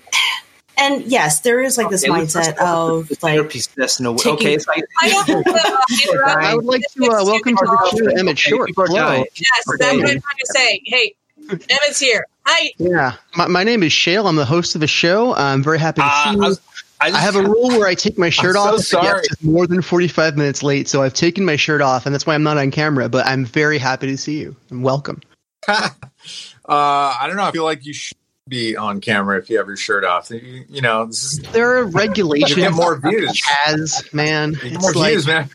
and yes, there is like this Okay, mindset let's talk of the like therapy session. taking- okay, it's like I don't want to uh, interrupt. I would like to uh, welcome to the show Emmett Short. People are Hello. Yes, that's what I'm trying to say. Hey, Emmett's here. Hi. Yeah, my, my name is Shale. I'm the host of the show. I'm very happy to Uh, see I you. was- I, I have a rule where I take my shirt so off. if a sorry. guest more than 45 minutes late, so I've taken my shirt off, and that's why I'm not on camera. But I'm very happy to see you and welcome. uh, I don't know. I feel like you should be on camera if you have your shirt off. You, you know, this is There are regulations. You get more views. Chaz, man, get more like- views, man.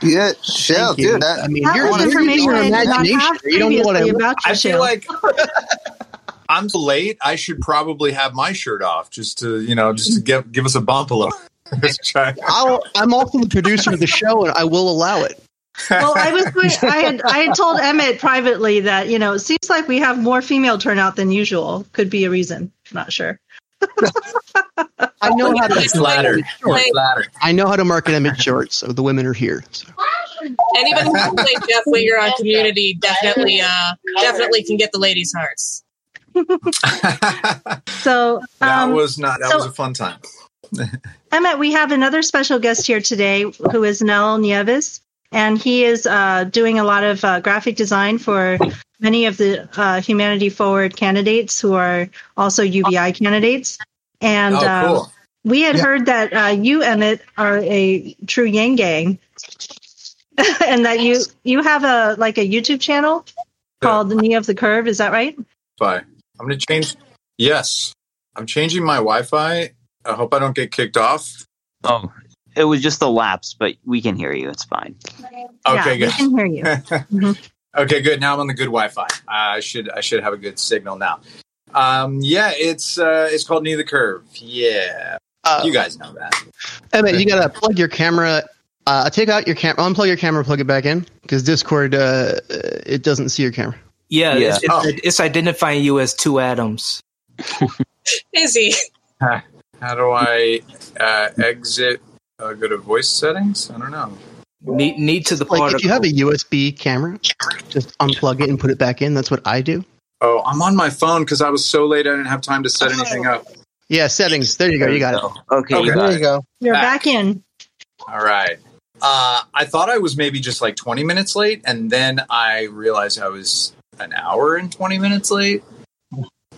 Yeah, Shell, you. dude. That, I mean, That you're, was you're using information your I did not imagination. You don't know what I previously about your I feel like I'm late. I should probably have my shirt off just to, you know, just to give give us a bump a little. Let's. I'll, I'm also the producer of the show, and I will allow it. Well, I was going, I had I had told Emmett privately that you know it seems like we have more female turnout than usual. Could be a reason. Not sure. I know how to flattered. We're. I know how to market Emmett shorts, so the women are here. So. Anybody who can play Jeff Winger on Community definitely, uh, definitely can get the ladies' hearts. So that um, was not. That so- was a fun time. Emmett, we have another special guest here today who is Nel Nieves, and he is uh, doing a lot of uh, graphic design for many of the uh, Humanity Forward candidates who are also UBI candidates. And oh, um, cool. we had Yeah. heard that uh, you, Emmett, are a true Yang Gang, and that you you have a like a YouTube channel called Knee of the Curve. Is that right? Wi-Fi. I'm going to change. Yes, I'm changing my Wi-Fi. I hope I don't get kicked off. Oh, it was just a lapse, but we can hear you. It's fine. Okay, yeah, good. we can hear you. Mhm. Okay, good. Now I'm on the good Wi-Fi. I should I should have a good signal now. Um, yeah, it's uh, it's called Knee the Curve. Yeah, Uh, you guys know that. Emmett, you gotta plug your camera. Uh, take out your camera, unplug your camera, plug it back in because Discord uh, it doesn't see your camera. Yeah, Yeah. It's, it's, Oh. it's identifying you as two atoms. Izzy, How do I uh, exit? Uh, go to voice settings. I don't know. Need, need to the Like particle. if you have a USB camera, just unplug it and put it back in. That's what I do. Oh, I'm on my phone because I was so late. I didn't have time to set anything up. Yeah, settings. There you go. You got it. Okay, Okay. there you go. You're Back. back in. All right. Uh, I thought I was maybe just like 20 minutes late, and then I realized I was an hour and 20 minutes late.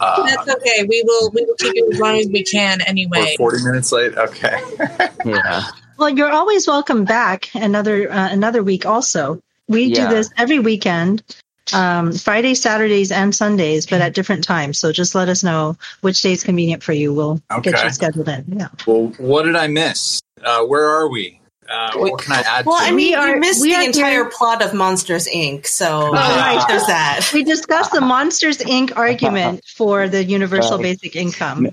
Uh, that's okay. We will we will keep you as long as we can or anyway. 40 minutes late. Okay. Yeah. Well, you're always welcome back another uh, another week. Also, we Yeah. do this every weekend, um, Fridays, Saturdays, and Sundays, but at different times. So just let us know which day is convenient for you. We'll get you scheduled in. Yeah. Well, what did I miss? Uh, where are we? Uh, what can I add Well, to I mean, We are- you missed we the entire here- plot of Monsters Inc. So right. there's that. We discussed the Monsters Inc. argument for the universal basic income,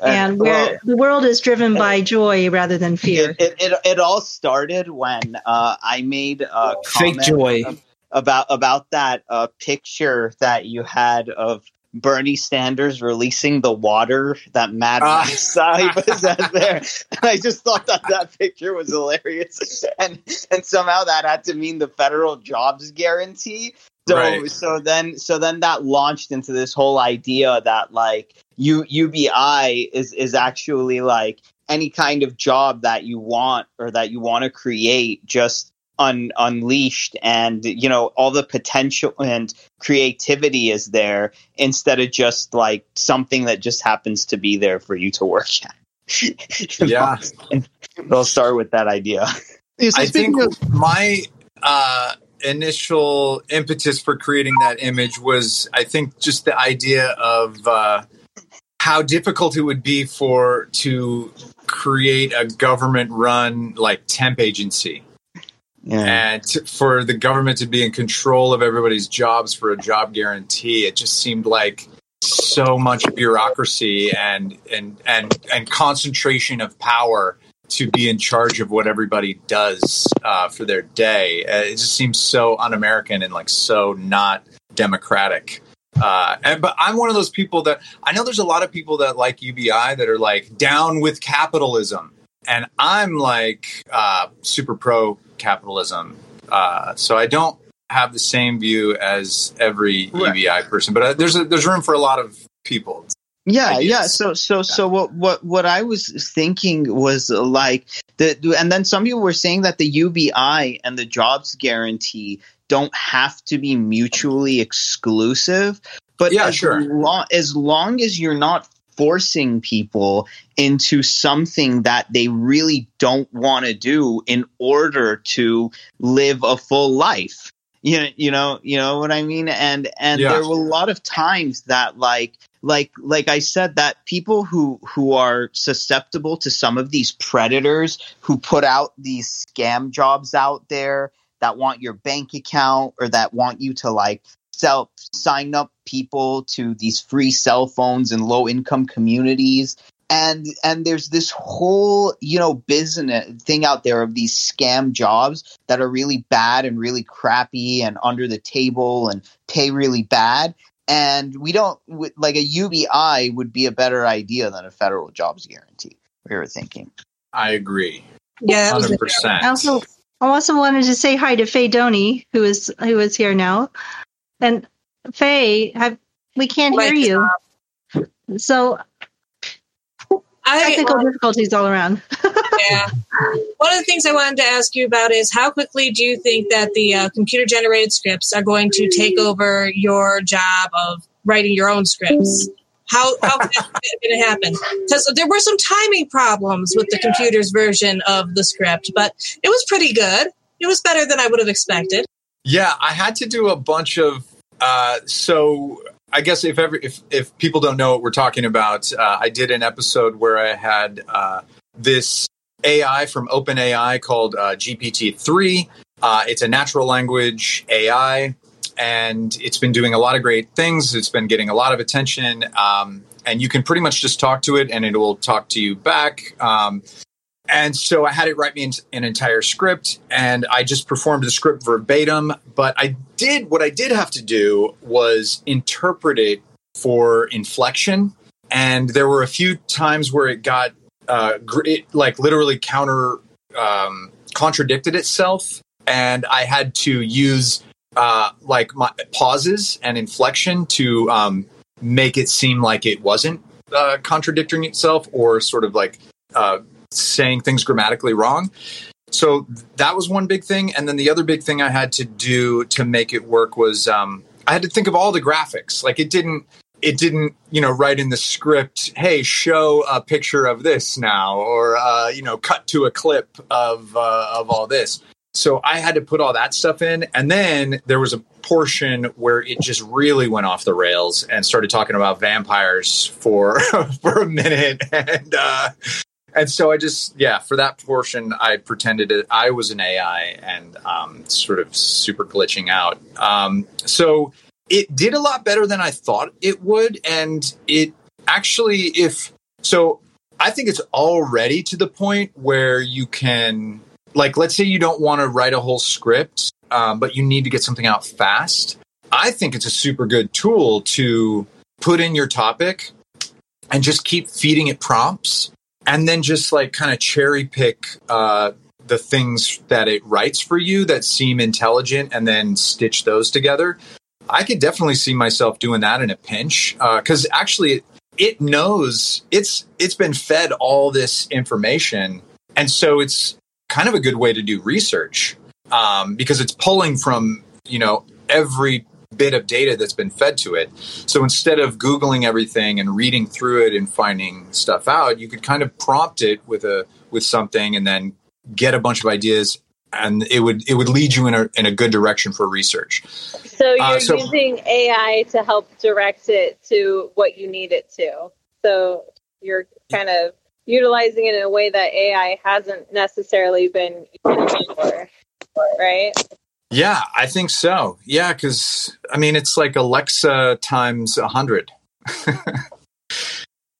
and where well, the world is driven by joy rather than fear. it, it, it, it all started when uh, I made a Fake joy. about about that uh, picture that you had of Bernie Sanders releasing the water that Mad. Ah. Max side was at there. And I just thought that that picture was hilarious, and and somehow that had to mean the federal jobs guarantee. So Right. so then so then that launched into this whole idea that like U, UBI is is actually like any kind of job that you want or that you want to create just un, unleashed and you know all the potential and creativity is there instead of just like something that just happens to be there for you to work at. Yeah. i'll start with that idea. I think of- my uh, initial impetus for creating that image was, I think, just the idea of uh, how difficult it would be for to create a government-run like temp agency, yeah and for the government to be in control of everybody's jobs for a job guarantee. It just seemed like so much bureaucracy and and and and concentration of power to be in charge of what everybody does uh, for their day. Uh, it just seems so un-American and like so not democratic. Uh, and but I'm one of those people that I know there's a lot of people that like UBI that are like down with capitalism, and I'm like uh, super pro capitalism. Uh, so I don't have the same view as every Right. UBI person, but uh, there's a, there's room for a lot of people. yeah ideas. yeah so so so what what what i was thinking was uh, like the and then some people were saying that the ubi and the jobs guarantee don't have to be mutually exclusive but Yeah, as sure. long as long as you're not forcing people into something that they really don't want to do in order to live a full life you know, you know you know what i mean and and Yeah. there were a lot of times that like like like i said that people who who are susceptible to some of these predators who put out these scam jobs out there that want your bank account or that want you to like sell sign up people to these free cell phones in low income communities and and there's this whole you know business thing out there of these scam jobs that are really bad and really crappy and under the table and pay really bad and we don't like a UBI would be a better idea than a federal jobs guarantee. We were thinking. I agree. Yeah, that Hundred a- percent. I also I also wanted to say hi to Faye Doney, who is who is here now. And Faye, have we can't hear you. So I, technical difficulties all around. yeah. One of the things I wanted to ask you about is how quickly do you think that the uh, computer generated scripts are going to take over your job of writing your own scripts? How how is that going to happen? Because there were some timing problems with the computer's version of the script, but it was pretty good. It was better than I would have expected. Yeah, I had to do a bunch of. Uh, so I guess if every if if people don't know what we're talking about, uh, I did an episode where I had uh, this AI from OpenAI called uh, GPT three. Uh, it's a natural language AI, and it's been doing a lot of great things. It's been getting a lot of attention, um, and you can pretty much just talk to it, and it will talk to you back. Um, and so I had it write me an, entire script, and I just performed the script verbatim. But I did what I did have to do was interpret it for inflection, and there were a few times where it got uh, it, like literally counter um, contradicted itself, and I had to use uh, like my pauses and inflection to um, make it seem like it wasn't uh, contradicting itself or sort of like uh, saying things grammatically wrong. So that was one big thing. And then the other big thing I had to do to make it work was um, I had to think of all the graphics. Like it didn't, it didn't, you know, write in the script, hey, show a picture of this now, or uh, you know, cut to a clip of uh, of all this. So I had to put all that stuff in, and then there was a portion where it just really went off the rails and started talking about vampires for for a minute, and uh, and so I just yeah for that portion I pretended I was an AI and um, sort of super glitching out. Um, so it did a lot better than I thought it would, and it actually if so I think it's already to the point where you can like let's say you don't want to write a whole script um, but you need to get something out fast. I think it's a super good tool to put in your topic and just keep feeding it prompts and then just like kind of cherry pick uh, the things that it writes for you that seem intelligent and then stitch those together. I could definitely see myself doing that in a pinch because actually it knows it's it's been fed all this information and so it's kind of a good way to do research um, because it's pulling from you know every bit of data that's been fed to it so instead of googling everything and reading through it and finding stuff out you could kind of prompt it with a with something and then get a bunch of ideas and it would it would lead you in a in a good direction for research So you're Uh, so- using AI to help direct it to what you need it to. So you're kind of utilizing it in a way that AI hasn't necessarily been used before, right? Yeah i think so yeah because i mean it's like alexa times a 100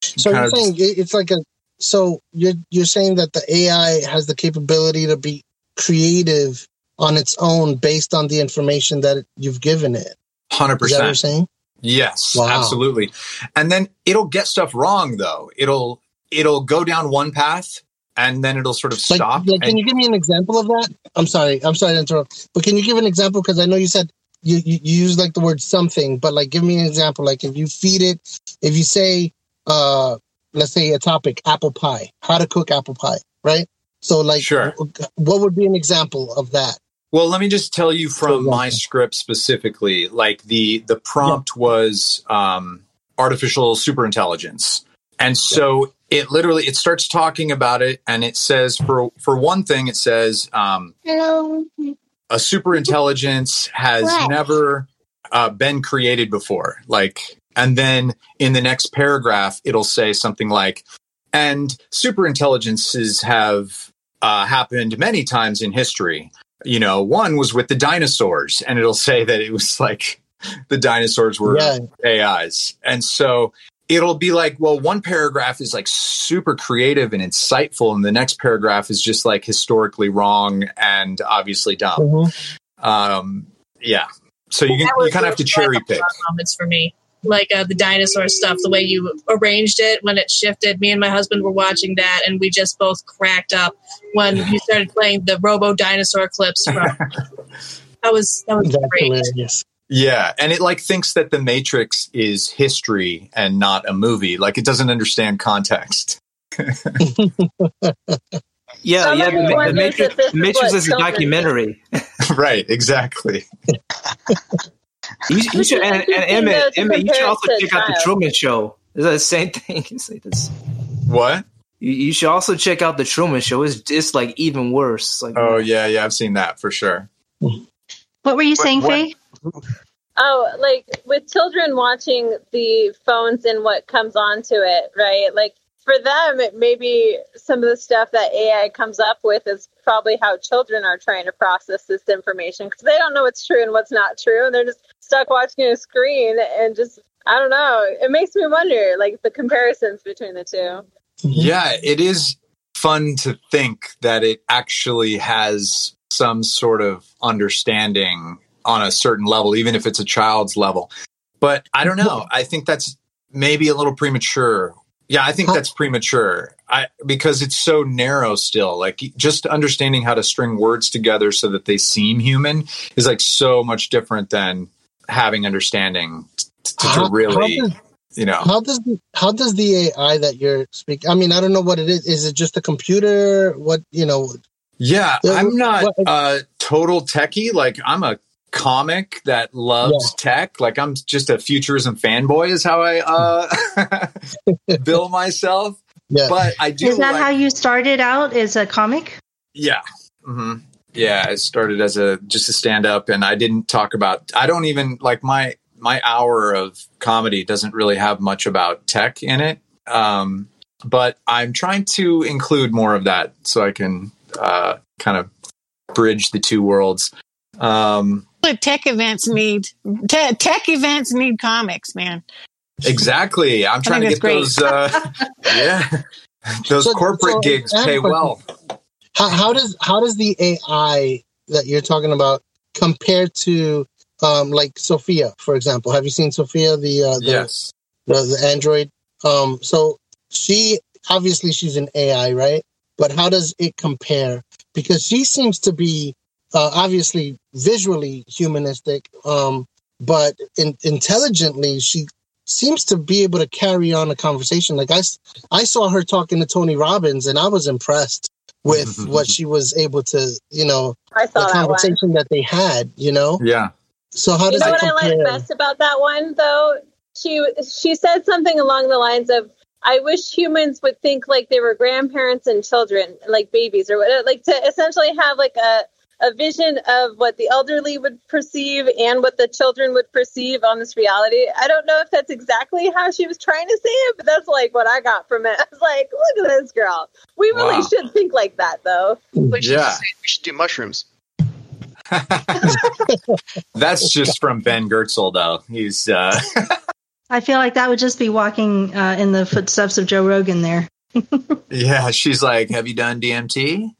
So you're saying it- it's like a so you're you're saying that the AI has the capability to be creative on its own based on the information that you've given it. that what you're 100% saying? Yes, Wow. absolutely. And then it'll get stuff wrong though. It'll it'll go down one path and then it'll sort of Like, stop. like can you give me an example of that? I'm sorry, I'm sorry to interrupt, but can you give an example? Because I know you said you, you you use like the word something, but like give me an example. Like if you feed it, if you say, uh, let's say a topic, apple pie, how to cook apple pie, right? So like, Sure. what would be an example of that? well, let me just tell you from So, my yeah. script specifically. Like the the prompt was um, artificial superintelligence, and so it literally it starts talking about it, and it says for for one thing, it says um, Hello. a superintelligence has What? never uh, been created before. Like, and then in the next paragraph, it'll say something like, and superintelligences have uh, happened many times in history. You know, one was with the dinosaurs, and it'll say that it was like the dinosaurs were Yeah. AIs. And so it'll be like, well, one paragraph is like super creative and insightful, and the next paragraph is just like historically wrong and obviously dumb. Mhm. Um, yeah. So you, That can, you kind of have to cherry pick. moments for me. Like uh, the dinosaur stuff, the way you arranged it when it shifted. Me and my husband were watching that, and we just both cracked up when you started playing the Robo Dinosaur clips. From that was that was That's great. hilarious. Yeah, and it like thinks that the Matrix is history and not a movie. Like it doesn't understand context. Yeah, Somebody yeah. The, Ma- the Matrix, the is Matrix what is a documentary. right, exactly. You, you should, and, and Interesting, Emmett, Emmett, you should also check out the. Truman Show. Is that the same thing? It's like this. What? You, you should also check out the Truman Show. It's it's like even worse. Like Oh yeah, yeah, I've seen that for sure. What were you saying, what- Faye? Oh, like with children watching the phones and what comes onto it, right? Like for them, it maybe some of the stuff that AI comes up with is probably how children are trying to process this information because they don't know what's true and what's not true, and they're just stuck watching a screen and just I don't know. It makes me wonder, like the comparisons between the two. Mm-hmm. Yeah, it is fun to think that it actually has some sort of understanding on a certain level, even if it's a child's level. But I don't know. I think that's maybe a little premature. Yeah, I think that's premature. I because it's so narrow still. Like just understanding how to string words together so that they seem human is like so much different than having understanding t- to, How- really, how does- you know. How does the, how does the AI that you're speaking? I mean, I don't know what it is. Is it just a computer? What you know? Yeah, Yeah, I'm not a uh total techie. Like I'm a comic that loves tech. Like I'm just a futurism fanboy is how I uh bill myself. Yeah. But I do Is that like, how you started out as a comic? yeah. hmm Yeah, I started as a just a stand up and I didn't talk about I don't even like my my hour of comedy doesn't really have much about tech in it. Um but I'm trying to include more of that so I can uh kind of bridge the two worlds. Um What tech events need? Te- tech events need comics, man. exactly. I'm trying to get that's those uh yeah. Those So- corporate so gigs pay question. well. How, how does how does the AI that you're talking about compare to um, like Sophia, for example? Have you seen Sophia, the uh, the, Yes. the the Android? Um, so she obviously she's an AI, right? But how does it compare? Because she seems to be uh, obviously visually humanistic, um, but in, intelligently she seems to be able to carry on a conversation. Like I, I saw her talking to Tony Robbins, and I was impressed with what she was able to, you know, I the saw that one. conversation that they had. You know, Yeah. so how You does know it what I like best about that one, though? She she said something along the lines of, "I wish humans would think like they were grandparents and children, like babies, or what, like to essentially have like a a vision of what the elderly would perceive and what the children would perceive on this reality." I don't know if that's exactly how she was trying to say it, but that's like what I got from it. I was like, "Look at this girl. We really Wow. should think like that, though." Like she Yeah. said, we should do mushrooms. That's just from Ben Goertzel though. He's uh I feel like that would just be walking uh, in the footsteps of Joe Rogan there. yeah, she's like, "Have you done DMT?"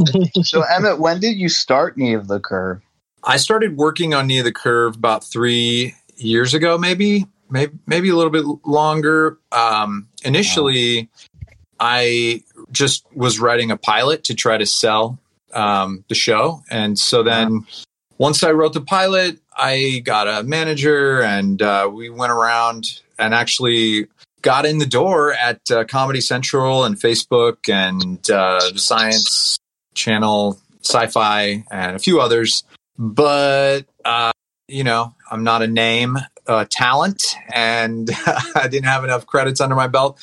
So Emmett, when did you start Knee of the Curve? I started working on Knee of the Curve about three years ago, maybe, maybe, maybe a little bit longer. Um, initially, I just was writing a pilot to try to sell um, the show, and so then once I wrote the pilot, I got a manager, and uh, we went around and actually got in the door at uh, Comedy Central and Facebook and uh, the Science Channel, Sci-Fi, and a few others but uh, you know, I'm not a name uh, talent, and I didn't have enough credits under my belt.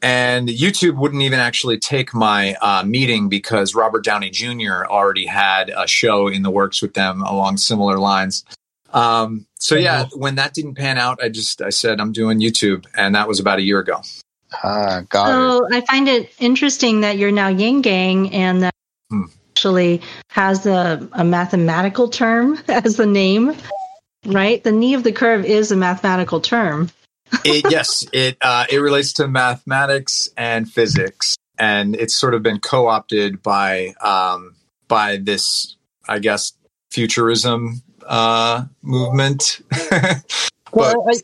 And YouTube wouldn't even actually take my uh, meeting because Robert Downey Jr. already had a show in the works with them along similar lines. Um, so yeah, when that didn't pan out, I just I said I'm doing YouTube, and that was about a year ago. Ah, got it. So I find it interesting that you're now Yang Gang and that Hmm. actually has a, a mathematical term as the name, right? The knee of the curve is a mathematical term. It, yes, it uh, it relates to mathematics and physics, and it's sort of been co-opted by um, by this, I guess, futurism uh, movement. Well, I,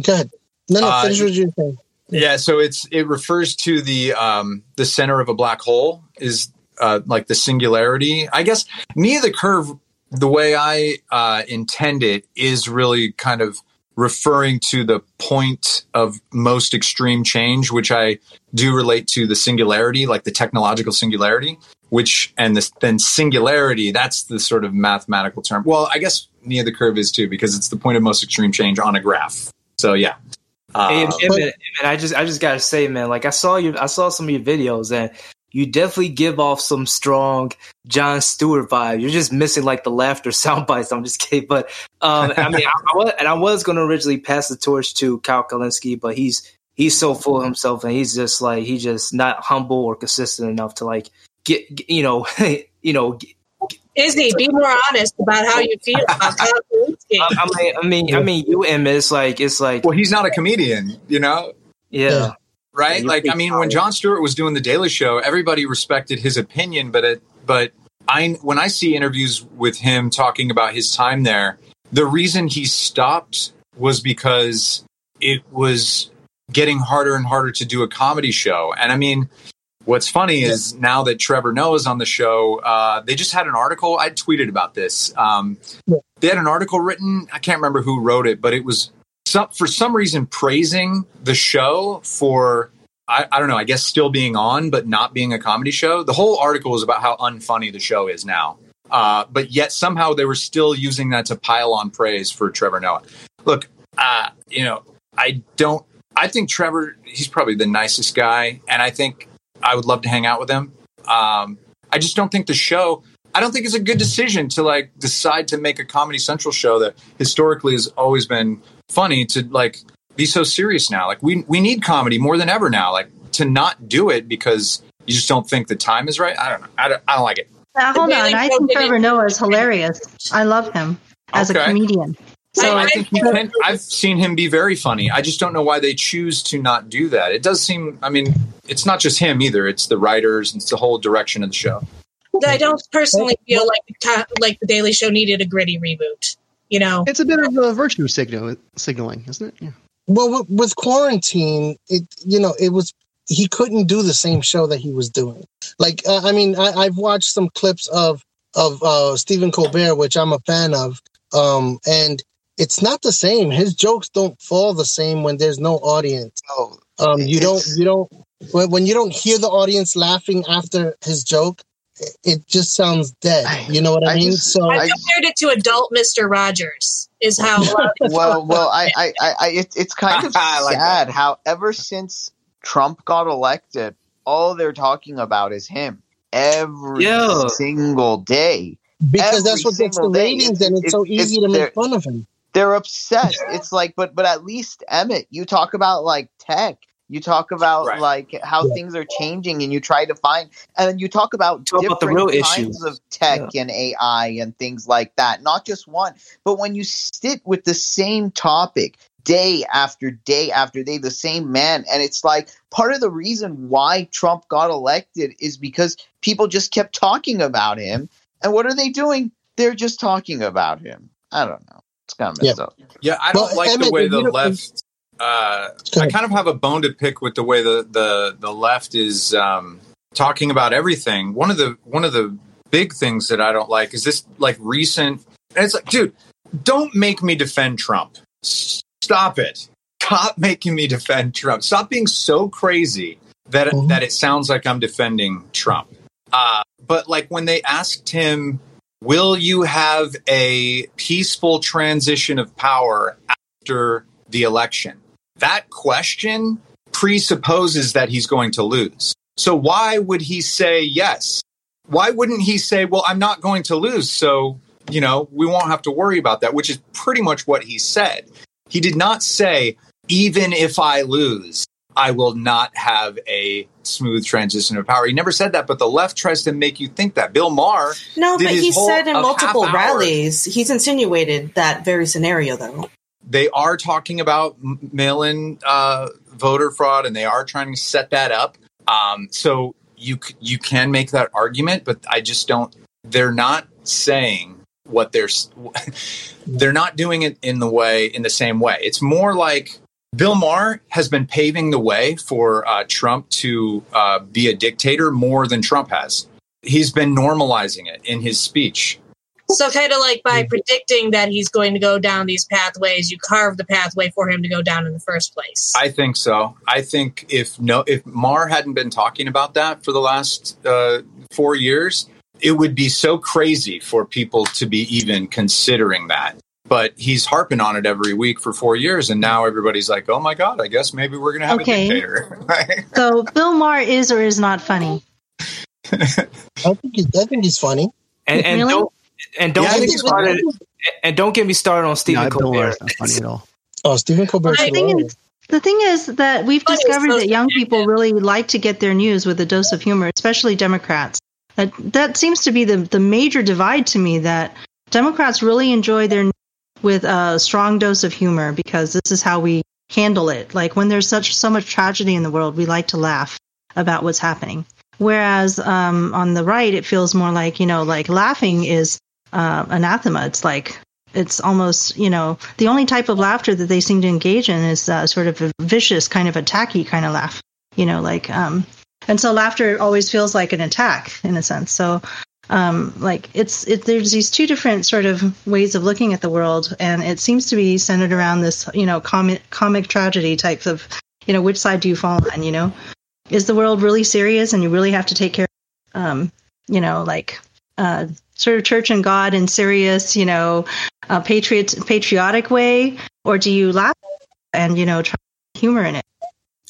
go ahead. No, no, Uh, finish what you're saying. Yeah, so it's it refers to the um, the center of a black hole is uh, like the singularity. I guess knee of the curve, the way I uh, intend it, is really kind of referring to the point of most extreme change, which I do relate to the singularity, like the technological singularity. Which and this then singularity, that's the sort of mathematical term. Well, I guess knee of the curve is too because it's the point of most extreme change on a graph. So yeah. Hey, Um, Emmett, Emmett, I just I just gotta say, man, like I saw you, I saw some of your videos, and you definitely give off some strong Jon Stewart vibe. You're just missing like the laughter sound bites. I'm just kidding, but um, I mean, I, I was, and I was going to originally pass the torch to Kyle Kulinski, but he's he's so full of himself, and he's just like he's just not humble or consistent enough to like get, get- you know, you know. get- Izzy, be more honest about how you feel about Kyle Kulinski. I, I mean, I mean, I mean, you and it's like it's like well, he's not a comedian, you know. yeah. Yeah. Right? Yeah, like, I mean, when. Jon Stewart was doing the Daily Show, everybody respected his opinion, but it, but I, when I see interviews with him talking about his time there, the reason he stopped was because it was getting harder and harder to do a comedy show. And I mean, what's funny is now that Trevor Noah's on the show, uh, they just had an article. I tweeted about this. Um, Yeah. They had an article written. I can't remember who wrote it, but it was some, for some reason praising the show for I, I don't know, I guess still being on, but not being a comedy show. The whole article is about how unfunny the show is now. Uh, but yet somehow they were still using that to pile on praise for Trevor Noah. Look, uh, you know, I don't, I think Trevor, he's probably the nicest guy. And I think I would love to hang out with him. Um, I just don't think the show, I don't think it's a good decision to like decide to make a Comedy Central show that historically has always been funny to like be so serious now. Like we we need comedy more than ever now. Like to not do it because you just don't think the time is right. I don't know. I don't, I don't like it. Uh, now, hold on. I think did Trevor Noah is hilarious. I love him as a comedian. So So I think he can. I've seen him be very funny. I just don't know why they choose to not do that. It does seem. I mean, it's not just him either. It's the writers. It's the whole direction of the show. I don't personally feel like the, like the Daily Show needed a gritty reboot. You know, It's a bit of a virtue signal signaling, isn't it? Yeah. Well, with, with quarantine, it you know it was he couldn't do the same show that he was doing. Like uh, I mean, I, I've watched some clips of of uh, Stephen Colbert, which I'm a fan of, um, and it's not the same. His jokes don't fall the same when there's no audience. Oh, Um, you don't you don't when, when you don't hear the audience laughing after his joke, it, it just sounds dead. You know what I, I mean? just- so I I- compared it to adult Mister Rogers. Is how a lot of well, well, I, I, I, I it, it's kind of I like sad how ever since Trump got elected, all they're talking about is him every Yeah. single day. because every that's what gets the single day, ratings, and it's, it's- so easy it's to make fun of him. They're obsessed. It's like, but but at least Emmett, you talk about like tech. You talk about Right. like how Yeah. things are changing, and you try to find, and then you talk about Talk about the different real kinds issues. of tech and AI and things like that. Not just one, but when you sit with the same topic day after day after day, the same man, and it's like part of the reason why Trump got elected is because people just kept talking about him. And what are they doing? They're just talking about him. I don't know. It's kind of messed up. Yeah, I don't Well, like the way the left. Uh, I kind of have a bone to pick with the way the the the left is um, talking about everything. One of the one of the big things that I don't like is this like recent. And it's like, dude, don't make me defend Trump. Stop it. Stop making me defend Trump. Stop being so crazy that Mhm. that it sounds like I'm defending Trump. Uh, but like when they asked him, "Will you have a peaceful transition of power after the election?" That question presupposes that he's going to lose. So why would he say yes? Why wouldn't he say, "Well, I'm not going to lose, so you know we won't have to worry about that," which is pretty much what he said. He did not say, "Even if I lose." I will not have a smooth transition of power. He never said that, but the left tries to make you think that. Bill Maher No, did but he said in multiple rallies, he's insinuated that very scenario, though. They are talking about mail-in uh, voter fraud, and they are trying to set that up. Um, so you you can make that argument, but I just don't. They're not saying what they're they're not doing it in the way in the same way. It's more like Bill Maher has been paving the way for uh, Trump to uh, be a dictator more than Trump has. He's been normalizing it in his speech. So kind of like by predicting that he's going to go down these pathways, you carve the pathway for him to go down in the first place. I think so. I think if no, if Maher hadn't been talking about that for the last uh, four years, it would be so crazy for people to be even considering that. But he's harping on it every week for four years, and now everybody's like, "Oh my god, I guess maybe we're gonna have Okay. a dictator." So Bill Maher is or is not funny. I think he, I think he's funny. And, and Really? don't and don't Yeah, get me think- started. And don't get me started on Stephen no, Colbert. Maher's not funny at all. Oh, Stephen Colbert. The thing is, the thing is that we've Funny discovered so that young people really like to get their news with a dose of humor, especially Democrats. That that seems to be the the major divide to me. That Democrats really enjoy their news with a strong dose of humor because this is how we handle it. Like when there's such so much tragedy in the world, we like to laugh about what's happening. Whereas um, on the right, it feels more like you know, like laughing is uh, anathema. It's like it's almost you know the only type of laughter that they seem to engage in is uh, sort of a vicious kind of attacky kind of laugh. You know, like um, and so laughter always feels like an attack in a sense. So um, like it's it, there's these two different sort of ways of looking at the world, and it seems to be centered around this you know comic comic tragedy types of you know which side do you fall on? You know, is the world really serious and you really have to take care? of, Um, you know, like uh, sort of church and God in serious, you know, uh, patriot patriotic way, or do you laugh and you know try humor in it?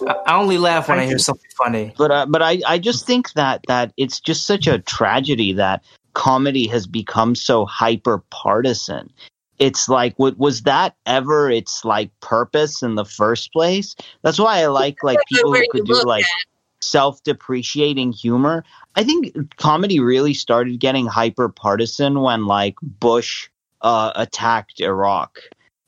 I I only laugh when I hear something funny. but uh, but I, I just think that that it's just such a tragedy that comedy has become so hyper partisan. It's like what was that ever its like purpose in the first place? That's why I like like people who could do look like self-depreciating humor. I think comedy really started getting hyper partisan when like Bush uh, attacked Iraq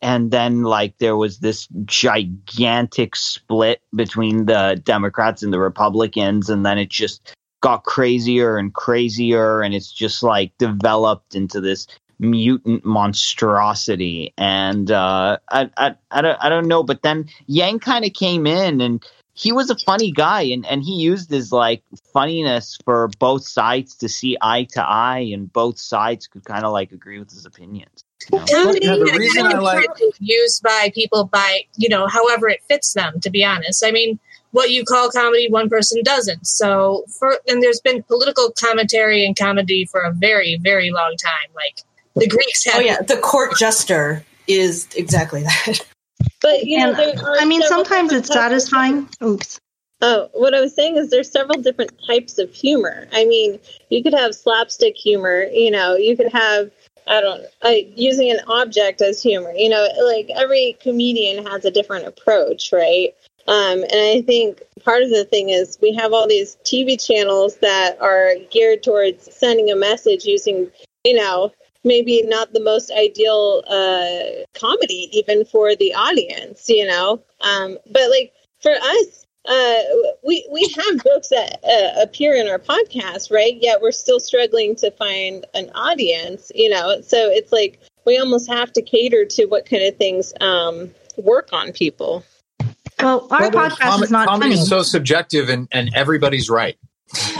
and then like there was this gigantic split between the democrats and the republicans and then it just got crazier and crazier and it's just like developed into this mutant monstrosity and uh i i, I don't i don't know but then yang kind of came in and he was a funny guy and, and he used his like funniness for both sides to see eye to eye and both sides could kind of like agree with his opinions you know? Comedy Yeah, the is reason kind I of like- used by people by you know however it fits them. To be honest, I mean, what you call comedy, one person doesn't. So for and there's been political commentary and comedy for a very very long time. Like the Greeks oh, had. Oh yeah, the court jester is exactly that. But you know, And I mean, sometimes it's satisfying. Oops. Oh, what I was saying is there's several different types of humor. I mean, you could have slapstick humor. You know, you could have I don't uh, using an object as humor. You know, like every comedian has a different approach, right? Um, and I think part of the thing is we have all these TV channels that are geared towards sending a message using, you know, maybe not the most ideal uh, comedy even for the audience, you know. Um, but like for us, uh, we we have jokes that uh, appear in our podcast, right? Yet we're still struggling to find an audience, you know. So it's like we almost have to cater to what kind of things um, work on people. Well, our Well, podcast com- is not comedy funny. is so subjective, and, and everybody's right.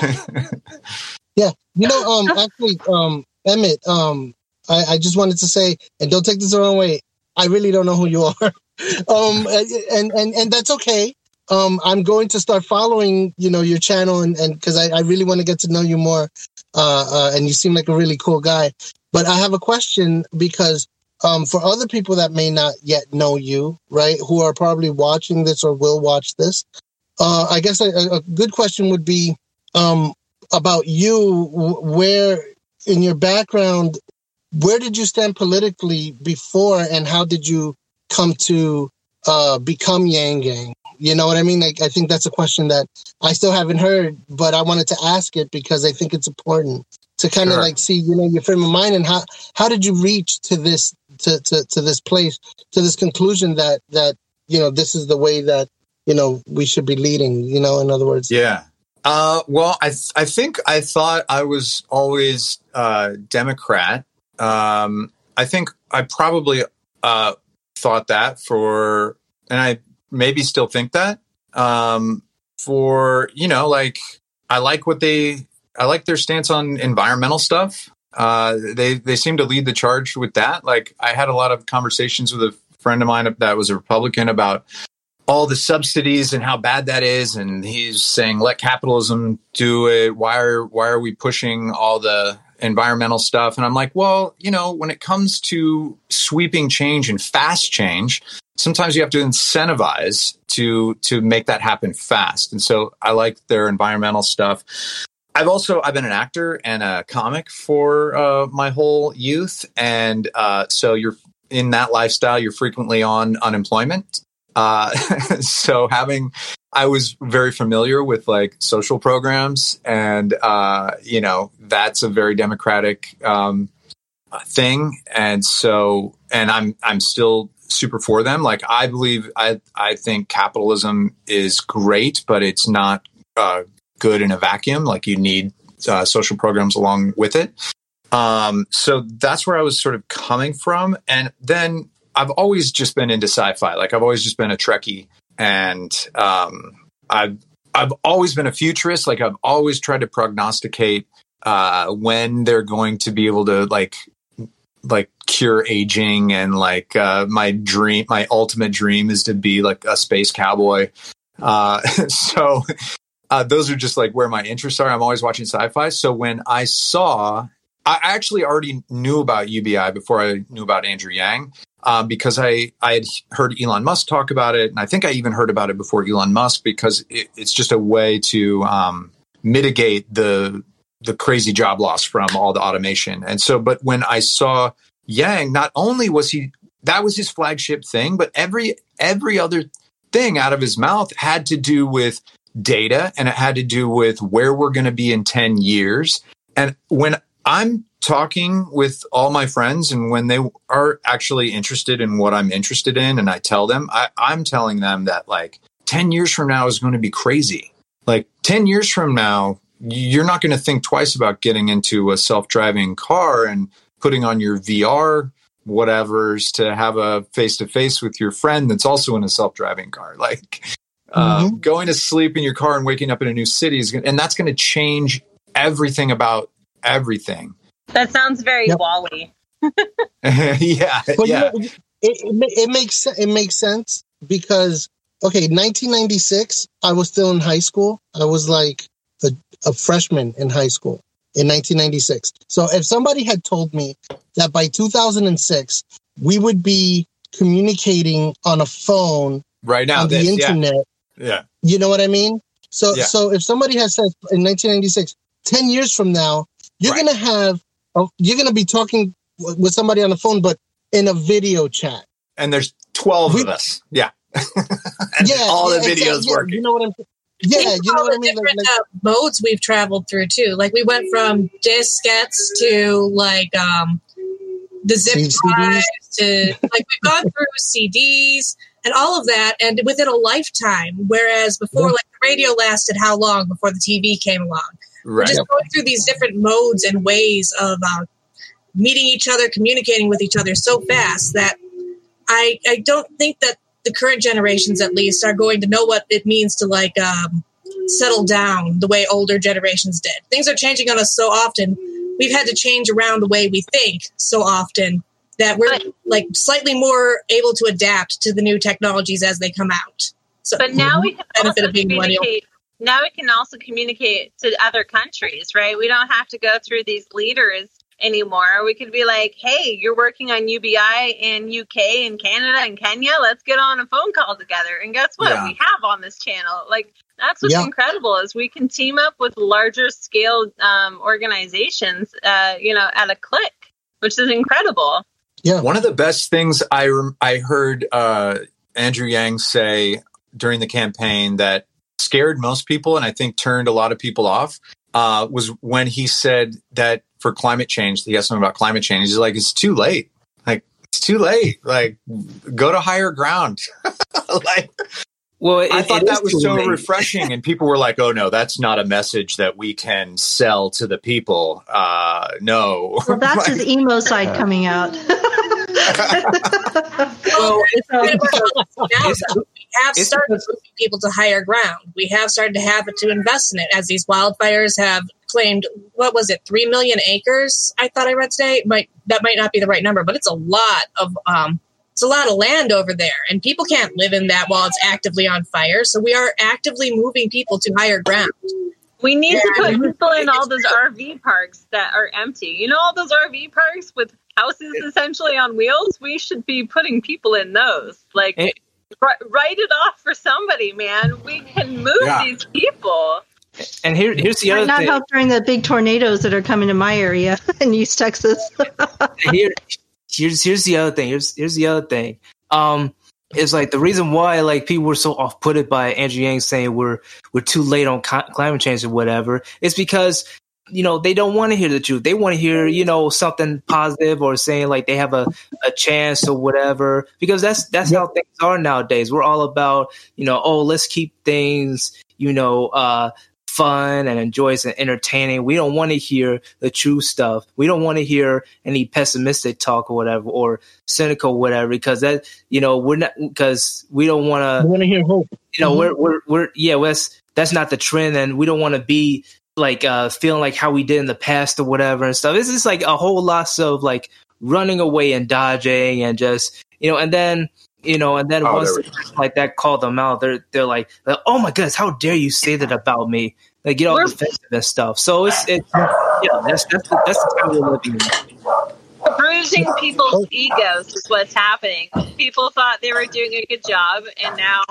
Yeah, you know, um, actually, um, Emmett, um, I, I just wanted to say, and don't take this the wrong way. I really don't know who you are, um, and and and that's okay. Um, I'm going to start following, you know, your channel, and and because I, I really want to get to know you more, uh, uh, and you seem like a really cool guy. But I have a question because um, for other people that may not yet know you, right, who are probably watching this or will watch this, uh, I guess a, a good question would be um, about you. Where in your background, where did you stand politically before, and how did you come to uh, become Yang Gang? You know what I mean? Like, I think that's a question that I still haven't heard, but I wanted to ask it because I think it's important to kind of Sure. like see, you know, your frame of mind and how how did you reach to this to, to, to this place, to this conclusion that, that, you know, this is the way that, you know, we should be leading, you know, in other words. Yeah. Uh, well, I th- I think I thought I was always uh, Democrat. Um, I think I probably uh, thought that for, and I maybe still think that um, for you know, like I like what they, I like their stance on environmental stuff. Uh, they they seem to lead the charge with that. Like I had a lot of conversations with a friend of mine that was a Republican about all the subsidies and how bad that is and he's saying let capitalism do it why are why are we pushing all the environmental stuff. And i'm like well you know when it comes to sweeping change and fast change sometimes you have to incentivize to to make that happen fast. And so i like their environmental stuff. I've also i've been an actor and a comic for uh, my whole youth. And uh, so you're in that lifestyle you're frequently on unemployment uh, so having, I was very familiar with like social programs, and uh, you know that's a very democratic um, thing, and so and I'm I'm still super for them. Like I believe I I think capitalism is great, but it's not uh, good in a vacuum. Like you need uh, social programs along with it. Um, so that's where I was sort of coming from, and then I've always just been into sci-fi. Like I've always just been a Trekkie, and um, I've I've always been a futurist. Like I've always tried to prognosticate uh, when they're going to be able to like like cure aging and like uh, my dream my ultimate dream is to be like a space cowboy. Uh, so uh, those are just like where my interests are. I'm always watching sci-fi. So when i saw i actually already knew about ubi before i knew about andrew yang um, because I, I had heard Elon Musk talk about it. And I think I even heard about it before Elon Musk because it, it's just a way to um, mitigate the the crazy job loss from all the automation. And so, but when I saw Yang, not only was he that was his flagship thing, but every every other thing out of his mouth had to do with data and it had to do with where we're going to be in 10 years. And when I'm talking with all my friends and when they are actually interested in what I'm interested in and I tell them, I, I'm telling them that like 10 years from now is going to be crazy. Like 10 years from now, you're not going to think twice about getting into a self-driving car and putting on your VR whatevers to have a face to face with your friend that's also in a self-driving car. Like uh, mm-hmm. going to sleep in your car and waking up in a new city is, gonna, and that's going to change everything about everything. That sounds very yep. WALL-E. yeah, but yeah. You know, it, it, it makes it makes sense because okay, 1996, I was still in high school. I was like a, a freshman in high school in 1996. So if somebody had told me that by 2006 we would be communicating on a phone right now on the this, internet, yeah. yeah. you know what I mean. So yeah. so if somebody has said in 1996, 10 years from now, you're right. gonna have oh, you're going to be talking with somebody on the phone, but in a video chat. And there's 12 we, of us. Yeah. yeah. all the yeah, videos yeah, working. You know what I'm yeah, you know what I mean. Different like, uh, modes we've traveled through too. Like we went from diskettes to like um the zip drives to like we've gone through CDs and all of that, and within a lifetime. Whereas before, like the radio lasted how long before the TV came along? Right. We're just going through these different modes and ways of uh, meeting each other, communicating with each other so fast that I I don't think that the current generations, at least, are going to know what it means to like um, settle down the way older generations did. Things are changing on us so often. We've had to change around the way we think so often that we're like slightly more able to adapt to the new technologies as they come out. So, but now we can benefit of being millennial now we can also communicate to other countries, right? We don't have to go through these leaders anymore. We could be like, hey, you're working on UBI in UK and Canada and Kenya. Let's get on a phone call together. And guess what? Yeah. We have on this channel. Like that's what's yeah. incredible is we can team up with larger scale um, organizations, uh, you know, at a click, which is incredible. Yeah. One of the best things I I heard uh, Andrew Yang say during the campaign that scared most people and I think turned a lot of people off uh, was when he said that for climate change, he asked him about climate change. He's like, it's too late. Like it's too late. Like, go to higher ground. like, Well, it, I thought that was so late. refreshing, and people were like, "Oh no, that's not a message that we can sell to the people." Uh, no, Well, that's his emo side coming out. Well, it's kind of our policy now, we have started moving people to higher ground. We have started to have it to invest in it as these wildfires have claimed. What was it? Three million acres? I thought I read today. Might that might not be the right number, but it's a lot of um, it's a lot of land over there, and people can't live in that while it's actively on fire. So we are actively moving people to higher ground. We need to put people in all those RV parks that are empty. You know, all those RV parks with houses essentially on wheels? We should be putting people in those. Like, ri- write it off for somebody, man. We can move Yeah. these people. And here, here's the Might other not thing. help during the big tornadoes that are coming to my area in East Texas. Here, here's here's the other thing. Here's here's the other thing. Um, it's like the reason why like people were so off putted by Andrew Yang saying we're we're too late on cli- climate change or whatever. is because you know they don't want to hear the truth. They want to hear you know something positive or saying like they have a, a chance or whatever. Because that's that's how things are nowadays. We're all about you know oh let's keep things you know uh fun and enjoys and entertaining. We don't want to hear the true stuff. We don't want to hear any pessimistic talk or whatever or cynical whatever because that you know we're not because we don't want to want to hear hope. you know we're we're we're yeah that's that's not the trend and we don't want to be like uh feeling like how we did in the past or whatever and stuff. It's just like a whole lot of like running away and dodging and just you know and then you know and then Oh, once there we the- like that call them out they're they're like, like oh my goodness how dare you say that about me they get all We're- defensive and stuff so it's it's yeah that's that's the, that's the time we're living in. Bruising people's egos is what's happening. People thought they were doing a good job, and now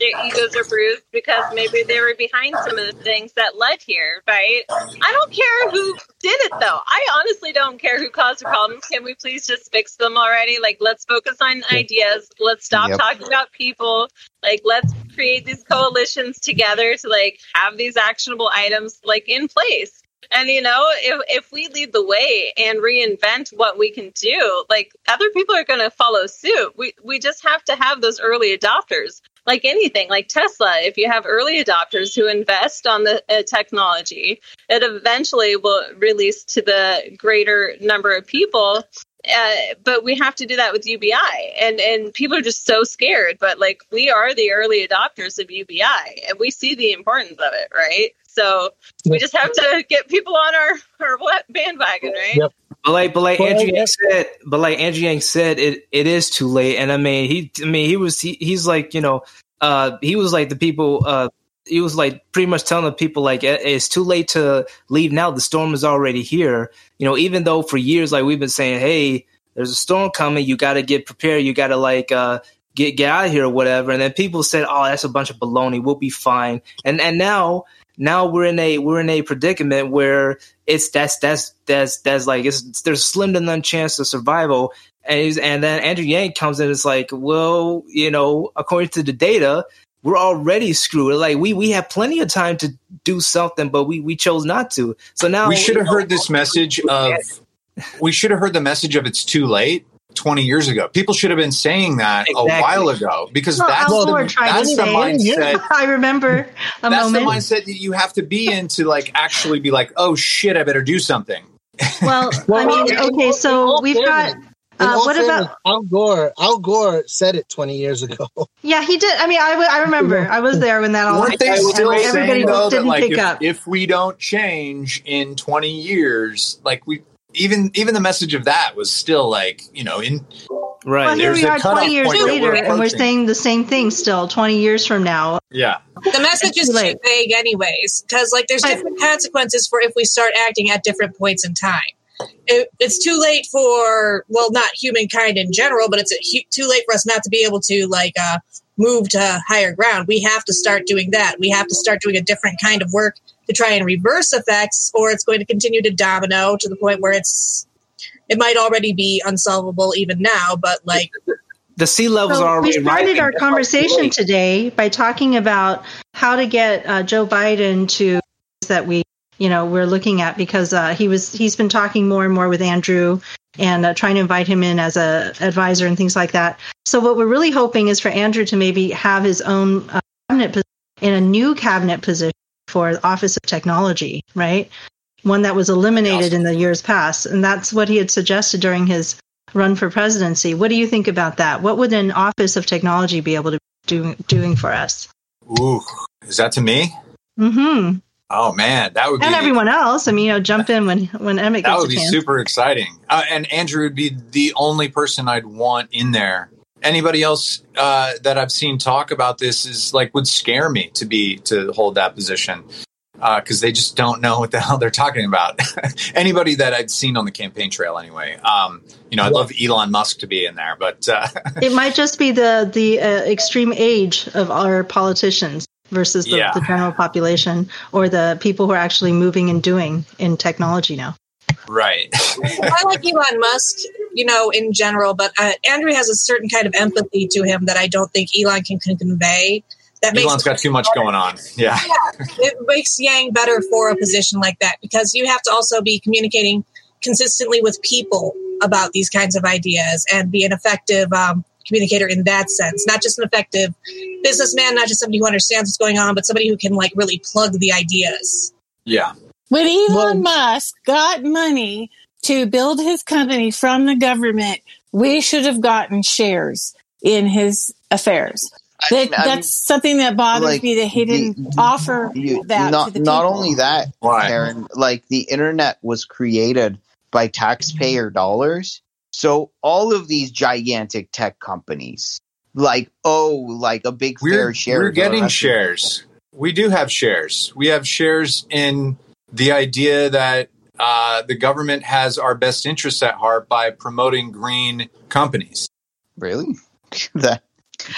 their egos are bruised because maybe they were behind some of the things that led here, right? I don't care who did it, though. I honestly don't care who caused the problems. Can we please just fix them already? Like, let's focus on ideas. Let's stop Yep. talking about people. Like, let's create these coalitions together to like have these actionable items like in place. And you know, if if we lead the way and reinvent what we can do, like other people are going to follow suit. We we just have to have those early adopters. Like anything, like Tesla, if you have early adopters who invest on the uh, technology, it eventually will release to the greater number of people. Uh, but we have to do that with UBI, and and people are just so scared. But like we are the early adopters of UBI, and we see the importance of it, right? So we just have to get people on our our what bandwagon, right? Yep. But like, but like Well, Andrew Yang said, but like Andrew Yang said, it it is too late. And I mean, he, I mean, he was, he, he's like, you know, uh, he was like the people, uh, he was like pretty much telling the people like it's too late to leave now. The storm is already here. You know, even though for years like we've been saying, hey, there's a storm coming. You got to get prepared. You got to like uh, get get out of here or whatever. And then people said, oh, that's a bunch of baloney. We'll be fine. And and now now we're in a we're in a predicament where it's that's that's that's that's like it's there's slim to none chance of survival. And and then Andrew Yang comes in. and It's like, well, you know, according to the data, we're already screwed. Like we we have plenty of time to do something, but we we chose not to. So now we should have heard this message of we should have heard the message of it's too late 20 years ago people should have been saying that Exactly. a while ago because Well, that's, Al the, Gore tried to that's the say it. mindset I remember a that's moment. the mindset that you have to be in to like actually be like oh shit i better do something Well, I mean, okay, so we've got. Uh, what fairness, about? Al Gore? Al Gore said it 20 years ago. Yeah, he did. I mean, I, w- I remember. I was there when that all weren't they happened. still everybody saying though didn't like pick if, up. if we don't change in 20 years like we even even the message of that was still like you know in right. well, here there's we are 20 years later, we're and we're saying the same thing still 20 years from now. yeah The message is too too vague, anyways, because like there's different consequences for if we start acting at different points in time. It, it's too late for well, not humankind in general, but it's a, hu- too late for us not to be able to like uh, move to higher ground. We have to start doing that. We have to start doing a different kind of work to try and reverse effects, or it's going to continue to domino to the point where it's it might already be unsolvable even now. But like the sea levels So are we started rising. our That's why it's too conversation today by talking about how to get uh, Joe Biden to that we, you know, we're looking at because uh, he was he's been talking more and more with Andrew and uh, trying to invite him in as a advisor and things like that. So what we're really hoping is for Andrew to maybe have his own uh, cabinet position in a new cabinet position for Office of Technology, right? One that was eliminated in the years past, and that's what he had suggested during his run for presidency. What do you think about that? What would an Office of Technology be able to do doing for us? Ooh, is that to me? Mm-hmm. Oh man, that would be And everyone else. I mean, you know, jump in when when Emmett that would be chance. super exciting. Uh, and Andrew would be the only person I'd want in there. Anybody else uh, that I've seen talk about this is like would scare me to be to hold that position because they just don't know what the hell they're talking about. Anybody that I'd seen on the campaign trail, anyway. Um, you know, I'd love Elon Musk to be in there, but uh, It might just be the the uh, extreme age of our politicians versus the, Yeah. the general population or the people who are actually moving and doing in technology now. Right. I like Elon Musk, you know, in general, but uh, Andrew has a certain kind of empathy to him that I don't think Elon can, can convey. That makes Elon's got too much going on. Yeah. it makes Yang better for a position like that because you have to also be communicating consistently with people about these kinds of ideas and be an effective um, communicator in that sense. Not just an effective businessman, not just somebody who understands what's going on, but somebody who can like really plug the ideas. Yeah. When Elon Musk got money to build his company from the government, we should have gotten shares in his affairs. That, mean- I that's something that bothers like, me that he didn't offer You- that not to the not only that, Why? Karen, like the internet was created by taxpayer dollars. So all of these gigantic tech companies, like oh, like a big fair We're, share. we're getting shares. We do have shares. We have shares in the idea that uh, the government has our best interests at heart by promoting green companies. Really? that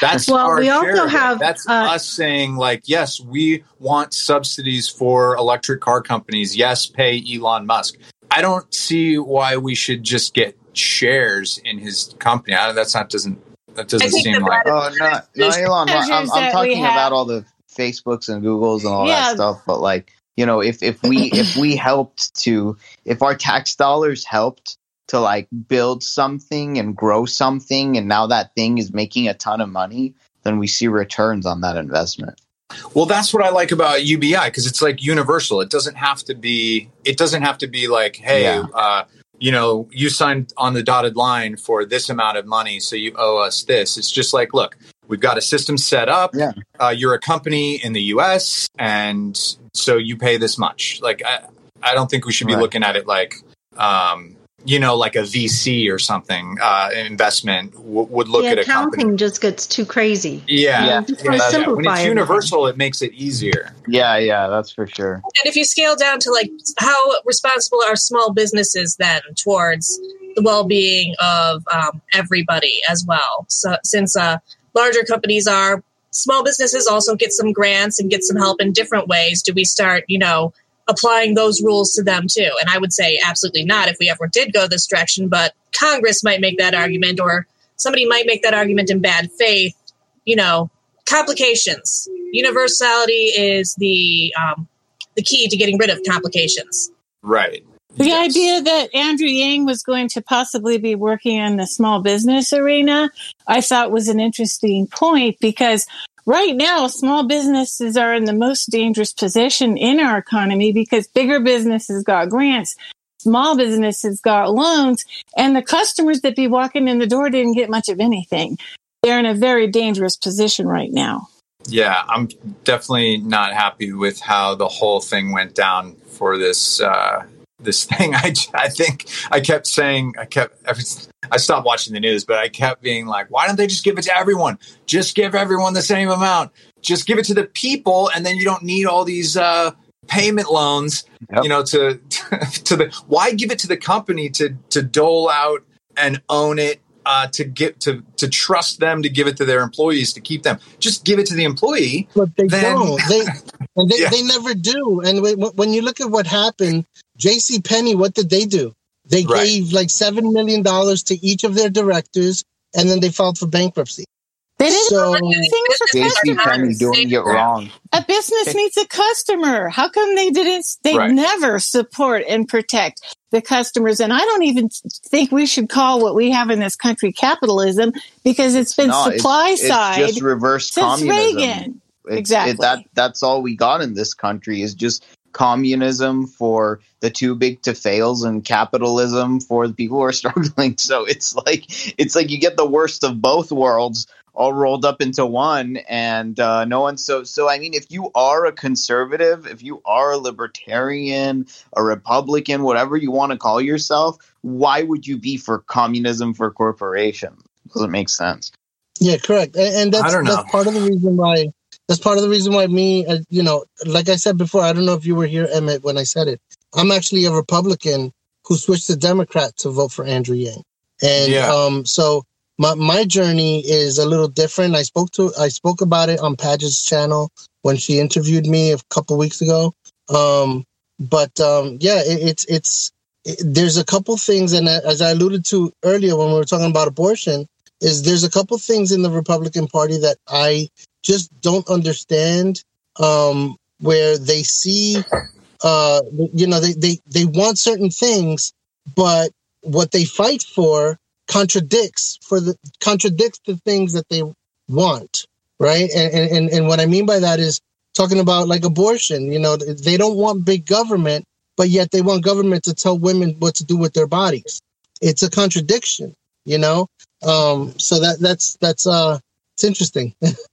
That's Well, our we also share have, That's uh, us saying like, yes, we want subsidies for electric car companies. Yes, pay Elon Musk. I don't see why we should just get shares in his company. I, that's not doesn't that doesn't seem like Oh no, no, Elon. I'm, I'm talking about all the Facebooks and Googles and all Yeah. that stuff. But like, you know, if if we if we helped to, if our tax dollars helped to like build something and grow something, and now that thing is making a ton of money, then we see returns on that investment. Well, that's what I like about UBI because it's like universal. It doesn't have to be. It doesn't have to be like, hey, Yeah. uh, you know, you signed on the dotted line for this amount of money, so you owe us this. It's just like, look, we've got a system set up. Yeah. Uh, you're a company in the U.S. and so you pay this much. Like, I, I don't think we should be Right. looking at it like, um, you know, like a VC or something. Uh, investment w- would look the at a company. accounting just gets too crazy. Yeah, Yeah. Just yeah, yeah. When simplify it's everything. universal, it makes it easier. Yeah, yeah, that's for sure. And if you scale down to like how responsible are small businesses then towards the well-being of um, everybody as well? So since uh, larger companies are, small businesses also get some grants and get some help in different ways. Do we start, you know, applying those rules to them too? And I would say absolutely not if we ever did go this direction. But Congress might make that argument, or somebody might make that argument in bad faith. You know, complications. Universality is the um, the key to getting rid of complications. Right. The Yes. idea that Andrew Yang was going to possibly be working in the small business arena, I thought was an interesting point because right now small businesses are in the most dangerous position in our economy because bigger businesses got grants, small businesses got loans, and the customers that be walking in the door didn't get much of anything. They're in a very dangerous position right now. Yeah, I'm definitely not happy with how the whole thing went down for this uh, this thing. I, I think I kept saying I kept I stopped watching the news, but I kept being like, why don't they just give it to everyone? Just give everyone the same amount. Just give it to the people, and then you don't need all these uh, payment loans. Yep. You know, to to the why give it to the company to to dole out and own it uh, to get to to trust them to give it to their employees to keep them. Just give it to the employee. but they Then- don't. They and they, Yeah. they never do. And when, when you look at what happened, J.C. Penney, what did they do? They Right. gave like seven million dollars to each of their directors, and then they filed for bankruptcy. They didn't So- do anything for customers. doing it wrong. A business needs a customer. How come they didn't? They Right. never support and protect the customers. And I don't even think we should call what we have in this country capitalism because it's been No, it's- supply it's side just reverse since communism. Reagan. It's, Exactly. It, that that's all we got in this country is just communism for the too big to fails and capitalism for the people who are struggling. So it's like it's like you get the worst of both worlds all rolled up into one, and uh, no one. So so I mean, if you are a conservative, if you are a libertarian, a Republican, whatever you want to call yourself, why would you be for communism for corporations? Doesn't make sense. Yeah, correct. And, and that's I don't know. that's part of the reason why. That's part of the reason why me, uh, you know, like I said before, I don't know if you were here, Emmett, when I said it. I'm actually a Republican who switched to Democrat to vote for Andrew Yang, and Yeah. um, so my my journey is a little different. I spoke to I spoke about it on Padgett's channel when she interviewed me a couple weeks ago. Um, but um, yeah, it, it's it's it, there's a couple things, and as I alluded to earlier when we were talking about abortion, is there's a couple things in the Republican Party that I just don't understand. Um, where they see, uh, you know, they, they they want certain things, but what they fight for contradicts for the contradicts the things that they want, right? And and and, what I mean by that is talking about like abortion. You know, they don't want big government, but yet they want government to tell women what to do with their bodies. It's a contradiction, you know. Um, so that that's that's uh, it's interesting.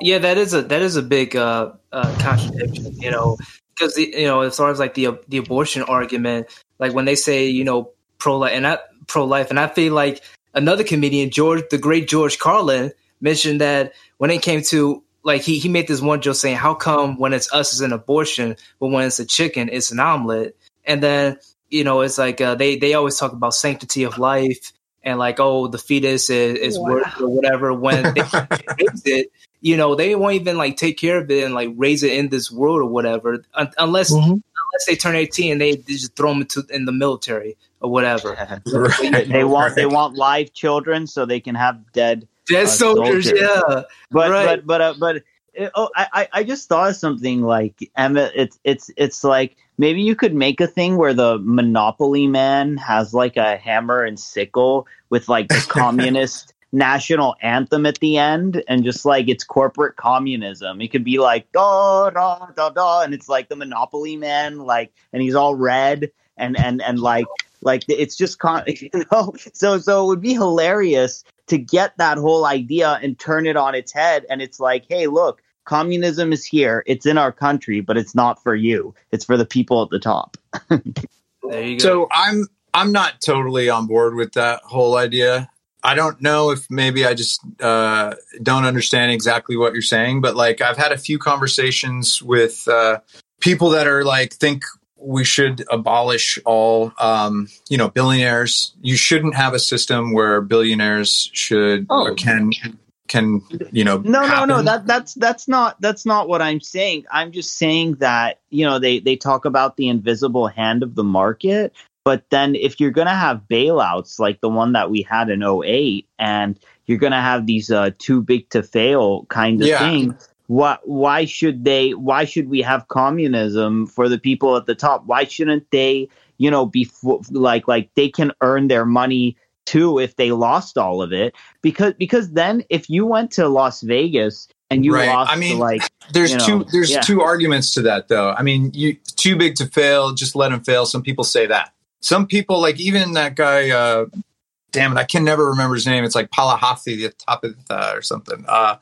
Yeah, that is a that is a big uh, uh, contradiction, you know, because you know as far as like the the abortion argument, like when they say you know pro life and pro life, and I feel like another comedian, George, the great George Carlin, mentioned that when it came to like he he made this one joke saying, "How come when it's us it's an abortion, but when it's a chicken it's an omelet?" And then you know it's like uh, they they always talk about sanctity of life and like oh the fetus is, is Wow. worth or whatever when they it you know they won't even like take care of it and like raise it in this world or whatever un- unless Mhm. unless they turn 18 and they, they just throw them into in the military or whatever They, they want they want live children so they can have dead. dead Uh, soldiers, soldiers. yeah But Right. but but uh, but uh, oh, I I- I just thought of something like Emma. It's it's it's like maybe you could make a thing where the Monopoly man has like a hammer and sickle with like the communist national anthem at the end, and just like it's corporate communism. It could be like da da da da, and it's like the Monopoly man, like, and he's all red, and and and like like it's just con- you know. So so it would be hilarious to get that whole idea and turn it on its head. And it's like, hey, look, communism is here. It's in our country, but it's not for you. It's for the people at the top. there you go So I'm I'm not totally on board with that whole idea. I don't know if maybe I just uh, don't understand exactly what you're saying, but like I've had a few conversations with uh, people that are like think we should abolish all um, you know billionaires. You shouldn't have a system where billionaires should Oh. or can can you know No, no, no. That that's that's not that's not what I'm saying. I'm just saying that you know they they talk about the invisible hand of the market, but then if you're gonna have bailouts like the one that we had in 08 and you're gonna have these uh, too big to fail kind of Yeah. things. What? Why should they? Why should we have communism for the people at the top? Why shouldn't they? You know, be like like they can earn their money too if they lost all of it because because then if you went to Las Vegas and you Right. lost I mean, like There's you know, two. There's yeah. two arguments to that, though. I mean, you too big to fail. Just let them fail. Some people say that. Some people, like even that guy. Uh, damn it, I can never remember his name. It's like Palahathi, the top of uh, or something. Uh,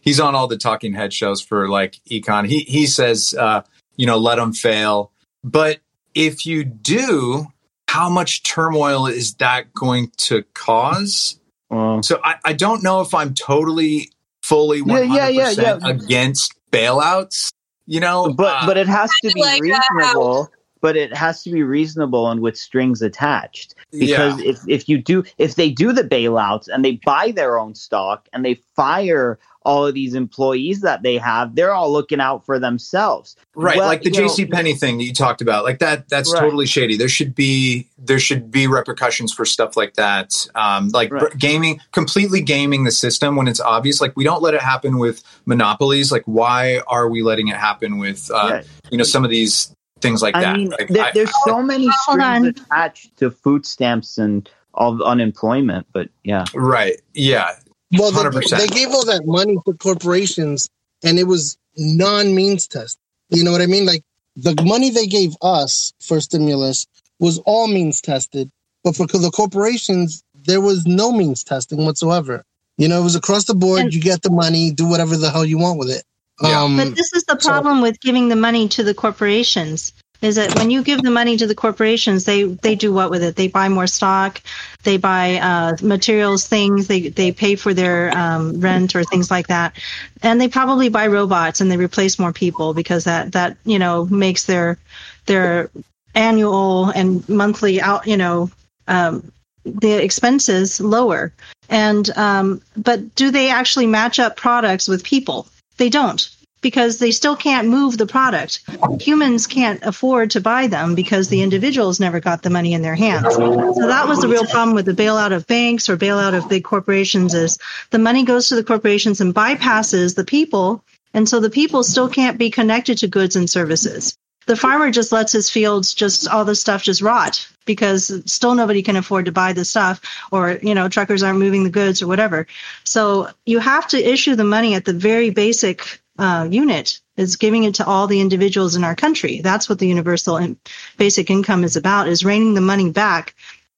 he's on all the talking head shows for like econ. He he says, uh, you know, let them fail. But if you do, how much turmoil is that going to cause? well, So I, I don't know if I'm totally fully 100% yeah, yeah, yeah. against bailouts. You know, but uh, but it has to be like, uh, reasonable. But it has to be reasonable and with strings attached. Because if, if you do, if they do the bailouts and they buy their own stock and they fire all of these employees that they have, they're all looking out for themselves. Right, Well, like the JC Penney thing that you talked about, like that. That's Right. totally shady. There should be there should be repercussions for stuff like that. Um, like Right. gaming, completely gaming the system when it's obvious. Like we don't let it happen with monopolies. Like why are we letting it happen with uh, Right. you know some of these things like I that? mean, Like, there, I- there's so many Hold strings attached to food stamps and all the unemployment, but yeah. right, yeah, Well, they, 100%. they gave all that money to corporations, and it was non-means test. You know what I mean? Like the money they gave us for stimulus was all means tested, but for the corporations, there was no means testing whatsoever. You know, it was across the board. And- you get the money, do whatever the hell you want with it. Yeah. Um, But this is the so- problem with giving the money to the corporations. Is that when you give the money to the corporations, they they do what with it? They buy more stock, they buy uh, materials, things. They they pay for their um, rent or things like that, and they probably buy robots and they replace more people because that that you know makes their their annual and monthly out you know um, the expenses lower. And um, but do they actually match up products with people? They don't because they still can't move the product. Humans can't afford to buy them because the individuals never got the money in their hands. So that was the real problem with the bailout of banks or bailout of big corporations is the money goes to the corporations and bypasses the people. And so the people still can't be connected to goods and services. The farmer just lets his fields just all the stuff just rot because still nobody can afford to buy the stuff or you know truckers aren't moving the goods or whatever. So you have to issue the money at the very basic uh, unit is giving it to all the individuals in our country. That's what the universal in- basic income is about: is reining the money back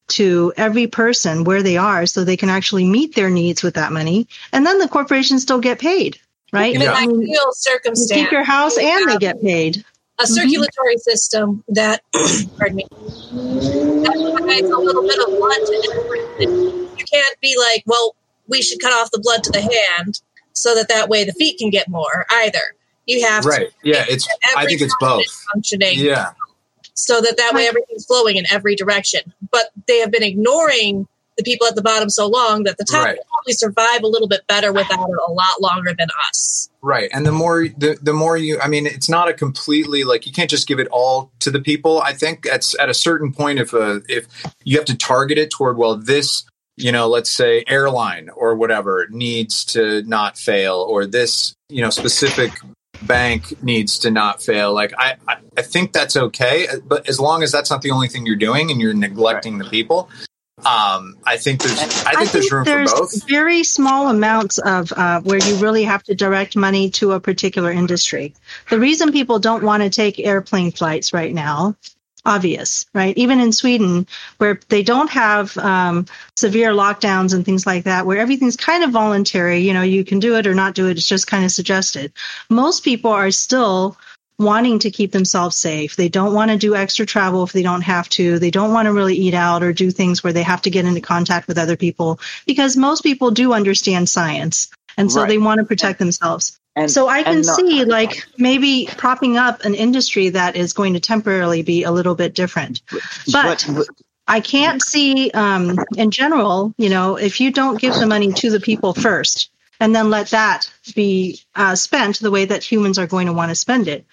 to every person where they are, so they can actually meet their needs with that money, and then the corporations still get paid, right? In Yeah. an I mean, ideal you circumstance, keep your house and they get paid. A mm-hmm. circulatory system that, pardon me, that provides a little bit of blood to everything. You can't be like, well, we should cut off the blood to the hand so that that way the feet can get more either. You have right, to yeah. it's. I think it's both. functioning Yeah, so that that way everything's flowing in every direction. But they have been ignoring the people at the bottom so long that the top Right. will probably survive a little bit better without it a lot longer than us. Right. And the more the the more you I mean it's not a completely like you can't just give it all to the people. I think at at a certain point if a if you have to target it toward well this you know let's say airline or whatever needs to not fail or this you know specific bank needs to not fail like I, I i think that's okay but as long as that's not the only thing you're doing and you're neglecting the people um i think there's i think there's room there's for both very small amounts of uh, where you really have to direct money to a particular industry. The reason people don't want to take airplane flights right now, obvious, right? Even in Sweden, where they don't have um, severe lockdowns and things like that, where everything's kind of voluntary, you know, you can do it or not do it, it's just kind of suggested. Most people are still wanting to keep themselves safe. They don't want to do extra travel if they don't have to. They don't want to really eat out or do things where they have to get into contact with other people because most people do understand science. And so Right. they want to protect themselves. And so I can and not- see like maybe propping up an industry that is going to temporarily be a little bit different. But I can't see, um, in general, you know, if you don't give the money to the people first and then let that be uh, spent the way that humans are going to want to spend it,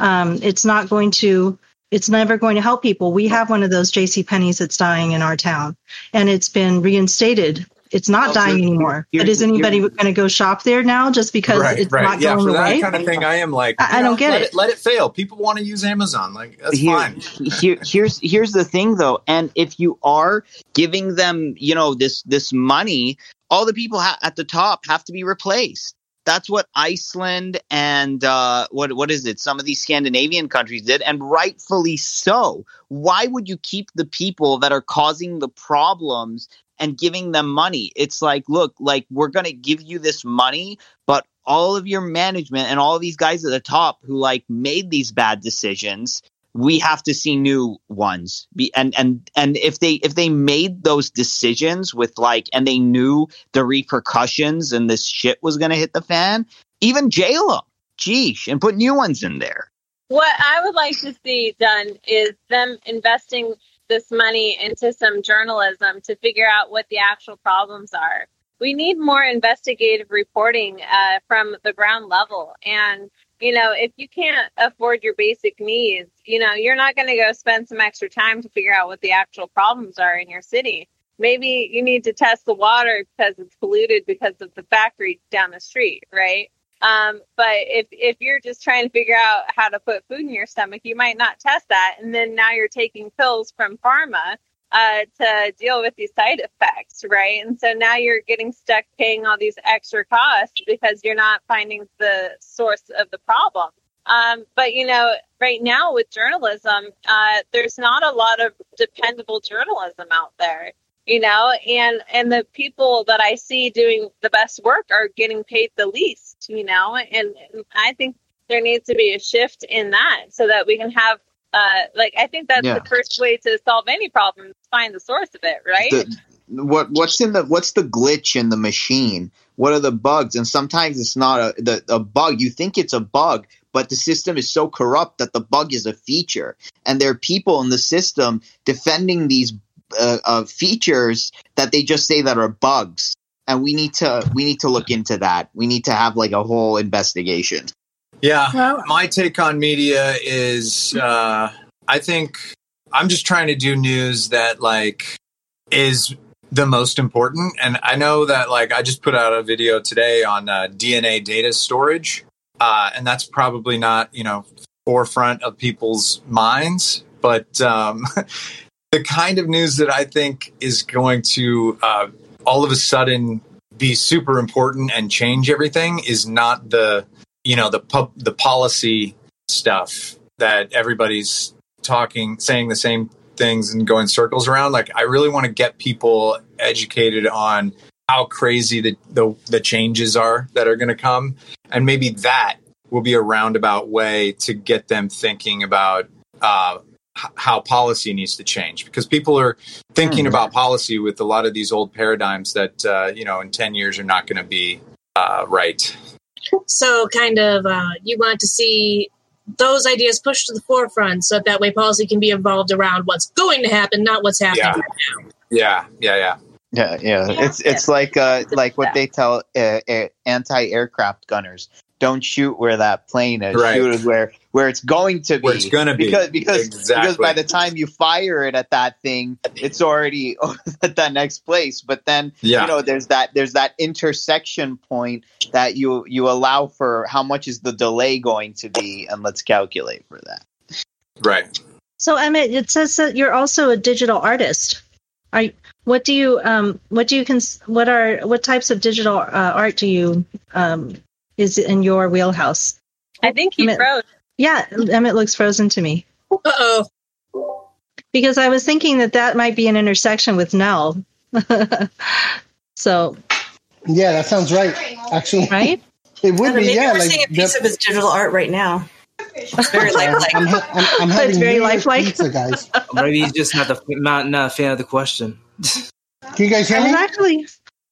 um, it's not going to. It's never going to help people. We have one of those J.C. Penney's that's dying in our town, and it's been reinstated. It's not Well, dying here- anymore. but is anybody going to go shop there now just because right it's right not yeah going for away? that kind of thing i am like I- I you don't get let it. let it fail people want to use amazon like that's Here- fine here, here's here's the thing though and if you are giving them you know this this money all the people ha- at the top have to be replaced that's what Iceland and uh, what what is it? Some of these Scandinavian countries did, and rightfully so. Why would you keep the people that are causing the problems and giving them money? It's like, look, like we're gonna give you this money, but all of your management and all these guys at the top who like made these bad decisions we have to see new ones Be, and and and if they if they made those decisions with like and they knew the repercussions and this shit was going to hit the fan even jail them Geesh, and put new ones in there what I would like to see done is them investing this money into some journalism to figure out what the actual problems are. We need more investigative reporting uh, from the ground level. And, you know, if you can't afford your basic needs, you know, you're not going to go spend some extra time to figure out what the actual problems are in your city. Maybe you need to test the water because it's polluted because of the factory down the street, right? Um, but if if you're just trying to figure out how to put food in your stomach, you might not test that, and then now you're taking pills from pharma uh, to deal with these side effects, right? And so now you're getting stuck paying all these extra costs because you're not finding the source of the problem. Um, but you know, right now with journalism, uh, there's not a lot of dependable journalism out there you know and and the people that i see doing the best work are getting paid the least you know and, and i think there needs to be a shift in that so that we can have uh like i think that's Yeah. the first way to solve any problem is find the source of it right? The, what what's in the what's the glitch in the machine? What are the bugs? And sometimes it's not a the, a bug. You think it's a bug but the system is so corrupt that the bug is a feature. And there are people in the system defending these uh, uh, features that they just say that are bugs. And we need to we need to look into that. We need to have like a whole investigation Yeah, Well- my take on media is uh, I think I'm just trying to do news that like is the most important. And I know that like I just put out a video today on uh, DNA data storage, uh, and that's probably not you know forefront of people's minds, but um, the kind of news that I think is going to uh, all of a sudden be super important and change everything is not the you know the pub the policy stuff that everybody's talking saying the same things and going circles around. Like i really want to get people educated on how crazy the the, the changes are that are going to come. And maybe that will be a roundabout way to get them thinking about uh, h- how policy needs to change. Because people are thinking Hmm. about policy with a lot of these old paradigms that uh, you know in 10 years are not going to be uh, right So, kind of, uh, you want to see those ideas pushed to the forefront so that, that way policy can be evolved around what's going to happen, not what's happening Yeah. right now. yeah yeah yeah Yeah, yeah. It's it's like uh like what they tell uh, uh, anti-aircraft gunners: don't shoot where that plane is. Right. Shoot where where it's going to be. Where it's gonna be. because because because by the time you fire it at that thing, it's already at that next place. But then Yeah. you know there's that there's that intersection point that you you allow for how much is the delay going to be, and let's calculate for that. right So Emmett, it says that you're also a digital artist. Are you- what do you um what do you cons- what are what types of digital uh, art do you um is in your wheelhouse? i think he Emmett- froze Yeah, Emmett looks frozen to me Uh oh. because I was thinking that that might be an intersection with Nel. so Yeah, that sounds right. Actually, right. it would be. maybe Yeah, we're like seeing a piece the- of his digital art right now. It's very lifelike. I'm, ha- I'm, I'm It's very lifelike. pizza, guys. Maybe he's just not the not not a fan of the question. Can you guys hear I was me? actually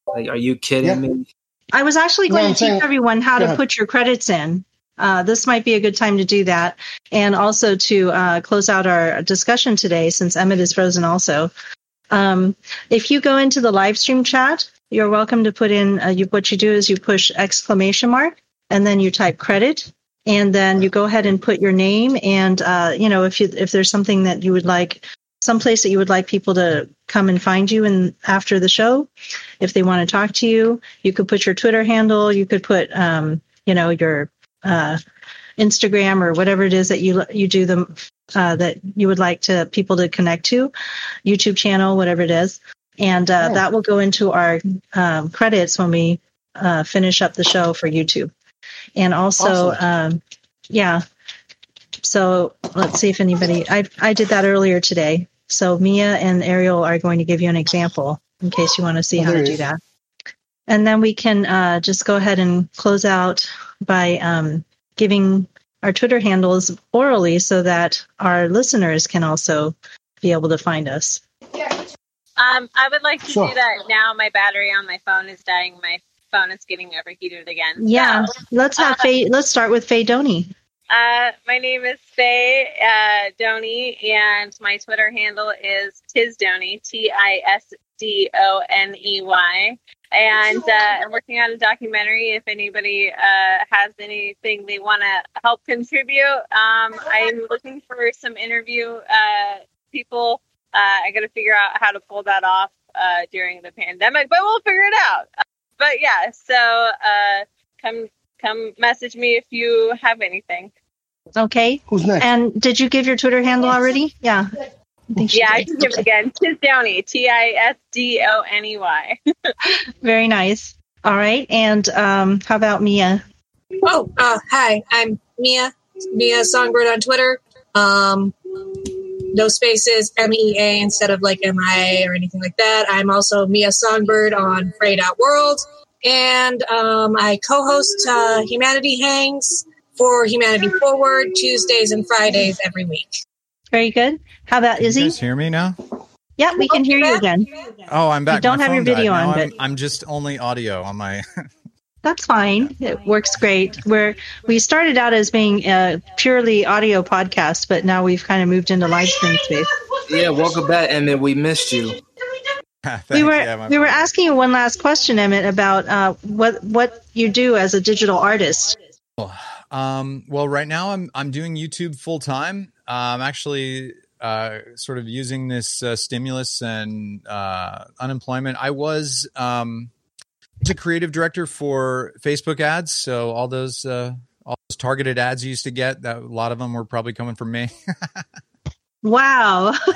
Like, are you kidding Yeah. me? I was actually going I'm to teach everyone how to ahead. put your credits in. Uh, this might be a good time to do that, and also to uh, close out our discussion today, since Emmett is frozen. Also, um, if you go into the live stream chat, you're welcome to put in. Uh, you, what you do is you push exclamation mark, and then you type credit, and then you go ahead and put your name, and uh, you know if you if there's something that you would like, some place that you would like people to come and find you, and after the show, if they want to talk to you, you could put your Twitter handle. You could put, um, you know, your uh, Instagram or whatever it is that you you do them uh, that you would like to people to connect to, YouTube channel, whatever it is, and uh, Oh. that will go into our um, credits when we uh, finish up the show for YouTube. And also, um, yeah. So let's see if anybody. I I did that earlier today. So Mea and Ariel are going to give you an example in case you want to see Oh, how to it do that. And then we can uh, just go ahead and close out by um, giving our Twitter handles orally so that our listeners can also be able to find us. um i would like to Sure. do that now my battery on my phone is dying my phone is getting overheated again Yeah, So, let's have uh, Faye. Let's start with Faye Doney. Uh, my name is Faye uh, and my Twitter handle is Tisdoney, T I S D O N E Y. And uh, I'm working on a documentary. If anybody uh, has anything they want to help contribute, um, I'm looking for some interview uh, people. Uh, I got to figure out how to pull that off uh, during the pandemic, but we'll figure it out. But yeah, so come come message me if you have anything. Okay. Who's next? And did you give your Twitter handle already? Yeah. I think she Yeah, I can give it again. Tisdoney, T I S D O N E Y. Very nice. All right. And um, how about Mea? Oh, uh, hi, I'm Mea. Mea Songbird on Twitter. Um, no spaces, M E A instead of like M I A or anything like that. I'm also Mea Songbird on Fray.World. And um, I co host uh, Humanity Hangs for Humanity Forward Tuesdays and Fridays every week. Very good. How about Can you Izzy? guys hear me now? Yeah, we can hear you again. Oh, I'm back. You don't My have your phone died. video Now on, I'm, but- I'm just only audio on my. That's fine. It works great. We're we started out as being a purely audio podcast, but now we've kind of moved into live stream space. Yeah, welcome back, Emmett. We missed you. Thanks, we were yeah, we were asking you one last question, Emmett, about uh, what what you do as a digital artist. Um, well, right now I'm I'm doing YouTube full time. I'm actually uh, sort of using this uh, stimulus and uh, unemployment. I was um, a creative director for Facebook ads, so all those uh, all those targeted ads you used to get, that a lot of them were probably coming from me. Wow.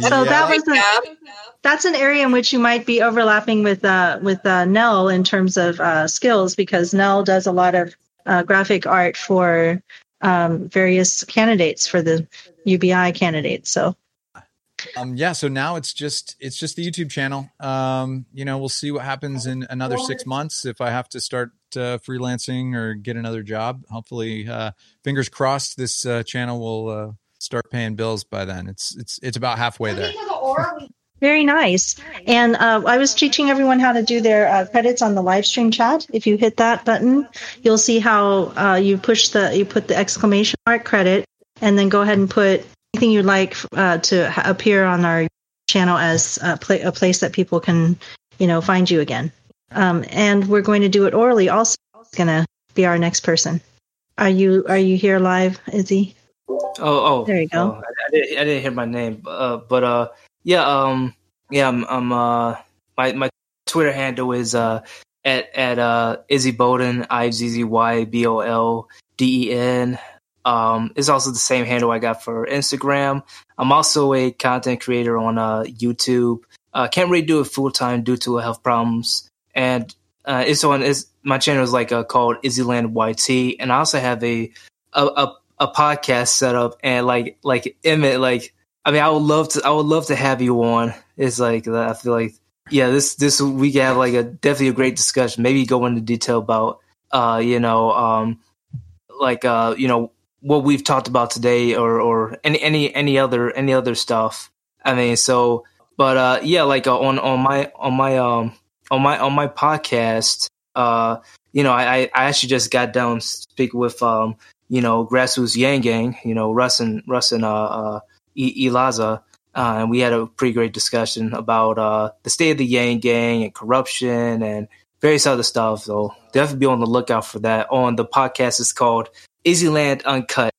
so that was a, that's an area in which you might be overlapping with uh, with uh, Nel in terms of uh, skills because Nel does a lot of uh, graphic art for um, various candidates for the UBI candidates. So um, yeah, so now it's just it's just the YouTube channel. Um, you know, we'll see what happens in another six months if I have to start uh, freelancing or get another job. Hopefully, uh, fingers crossed, this uh, channel will uh, start paying bills by then. It's it's it's about halfway there. very nice. And uh, I was teaching everyone how to do their uh, credits on the live stream chat. If you hit that button, you'll see how uh, you push the you put the exclamation mark credit, and then go ahead and put anything you'd like uh, to appear on our channel as a, pla- a place that people can you know find you again. Um, and we're going to do it orally. Also, it's gonna be our next person. Are you are you here live, Izzy? Oh, oh, There you go. oh, I, I, didn't, I didn't hear my name, uh, but uh, yeah, um, yeah, I'm, I'm uh, my my Twitter handle is uh at at uh Izzy Bolden, I Z Z Y B O L D E N. Um, it's also the same handle I got for Instagram. I'm also a content creator on uh YouTube. Uh, can't really do it full time due to health problems, and uh, it's on. It's my channel is like uh, called Izzyland YT, and I also have a a, a a podcast set up and like like Emmett like I mean I would love to I would love to have you on. It's like I feel like yeah this this we can have like a definitely a great discussion. Maybe go into detail about uh you know um like uh you know what we've talked about today or or any any any other any other stuff. I mean so but uh yeah like uh, on on my on my um on my on my podcast uh you know I I actually just got down speak with um you know, grassroots Yang Gang, you know, Russ and Russ and uh, uh, Elaza, uh, and we had a pretty great discussion about uh, the state of the Yang Gang and corruption and various other stuff. So definitely be on the lookout for that. On the podcast, it's called Izzyland Uncut,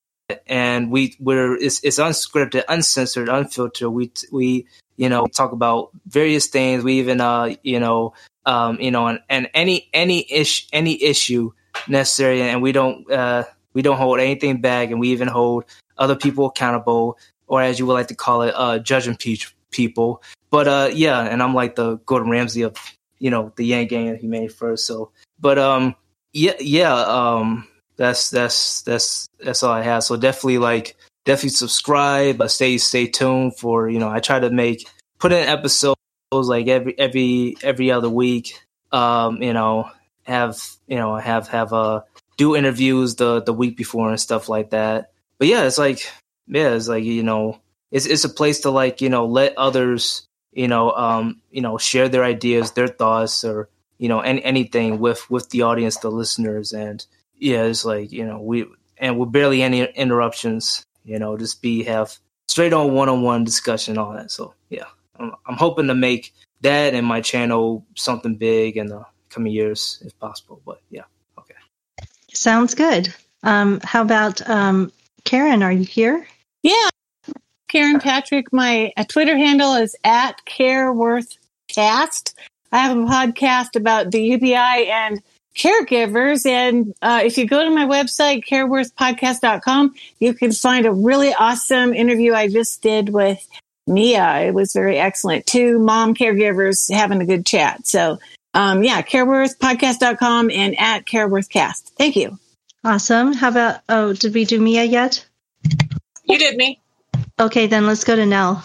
and we we're it's, it's unscripted, uncensored, unfiltered. We we you know talk about various things. We even uh you know um you know and, and any any ish any issue necessary, and we don't uh we don't hold anything back, and we even hold other people accountable, or as you would like to call it, uh, judging pe- people. But uh, yeah, and I'm like the Gordon Ramsay of you know the Yang Gang that he made first. So, but um, yeah, yeah, um, that's that's that's that's all I have. So definitely like definitely subscribe. Uh, stay stay tuned for you know I try to make put in episodes like every every every other week. Um, you know have you know have have uh do interviews the the week before and stuff like that. But yeah, it's like yeah, it's like you know, it's it's a place to like you know let others you know um you know share their ideas, their thoughts, or you know any, anything with with the audience, the listeners, and yeah, it's like you know we and with barely any interruptions. You know, just be have straight on one on one discussion all that. So yeah, I'm, I'm hoping to make that and my channel something big in the coming years if possible. But yeah. Sounds good. Um, how about um, Karen? Are you here? Yeah. Karen Patrick. My uh, Twitter handle is at CareWorthCast. I have a podcast about the UBI and caregivers. And uh, if you go to my website, careworthpodcast.com, you can find a really awesome interview I just did with Mea. It was very excellent. Two mom caregivers having a good chat. So, um, yeah, careworthpodcast.com and at careworthcast. Thank you. Awesome. How about, oh, did we do Mea yet? You did me. Okay, then let's go to Nel.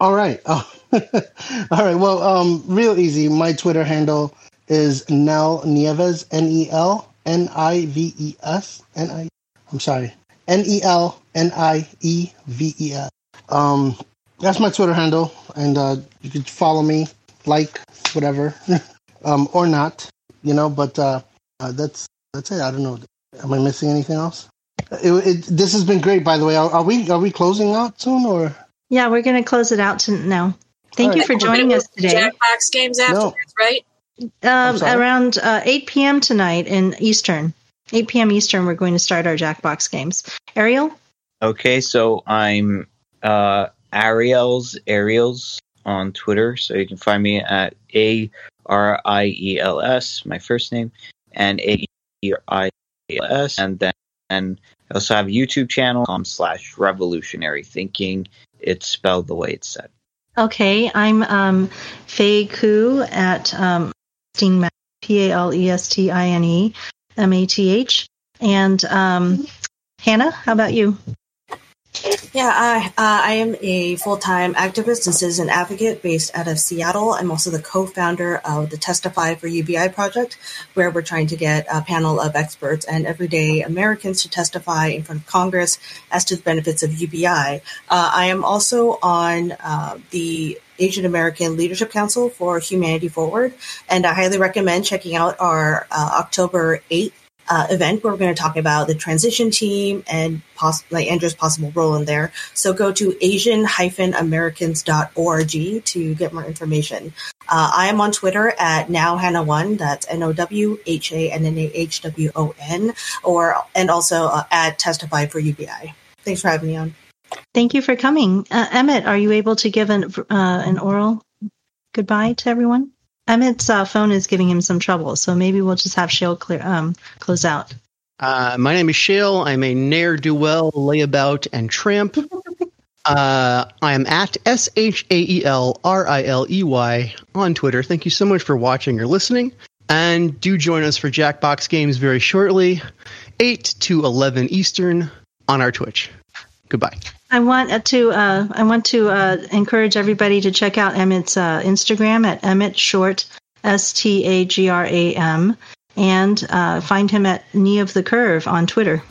All right. Oh. All right. Well, um, real easy. My Twitter handle is Nel Nieves. N E L N I V E S. N I. I'm sorry. N E L N I E V E S. Um, that's my Twitter handle, and uh, you can follow me, like whatever, um, or not. You know, but uh, uh, that's that's it. I don't know. Am I missing anything else? It, it, this has been great, by the way. Are, are we are we closing out soon or? Yeah, we're going to close it out to now. Thank you for joining us today. Jackbox games afterwards, right? Um, around uh, 8 p.m. tonight in Eastern. 8 p.m. Eastern, we're going to start our Jackbox games. Ariel? Okay, so I'm uh, Ariel's Ariel's on Twitter, so you can find me at A R I E L S, my first name, and A E I E L S, and then and I also have a YouTube channel com slash revolutionary thinking. It's spelled the way it's said. Okay, I'm um, Faye Ku at um, P A L E S T I N E M A T H. And um, Hannah, how about you? Yeah, I, uh, I am a full time activist and citizen advocate based out of Seattle. I'm also the co founder of the Testify for UBI project, where we're trying to get a panel of experts and everyday Americans to testify in front of Congress as to the benefits of UBI. Uh, I am also on uh, the Asian American Leadership Council for Humanity Forward, and I highly recommend checking out our uh, October 8th uh, event where we're going to talk about the transition team and poss- like Andrew's possible role in there. So go to asian-americans.org to get more information. Uh, I am on Twitter at nowhannah1, that's N-O-W-H-A-N-N-A-H-W-O-N, or, and also uh, at testify for UBI. Thanks for having me on. Thank you for coming. Uh, Emmett, are you able to give an, uh, an oral goodbye to everyone? Emmett's uh, phone is giving him some trouble, so maybe we'll just have Shael clear um, close out. Uh, my name is Shael. I'm a ne'er do well, layabout, and tramp. Uh, I am at S H A E L R I L E Y on Twitter. Thank you so much for watching or listening. And do join us for Jackbox games very shortly, 8 to 11 Eastern on our Twitch. Goodbye. I want to uh, I want to uh, encourage everybody to check out Emmett's uh, Instagram at Emmett Short S T A G R A M and uh, find him at Knee of the Curve on Twitter.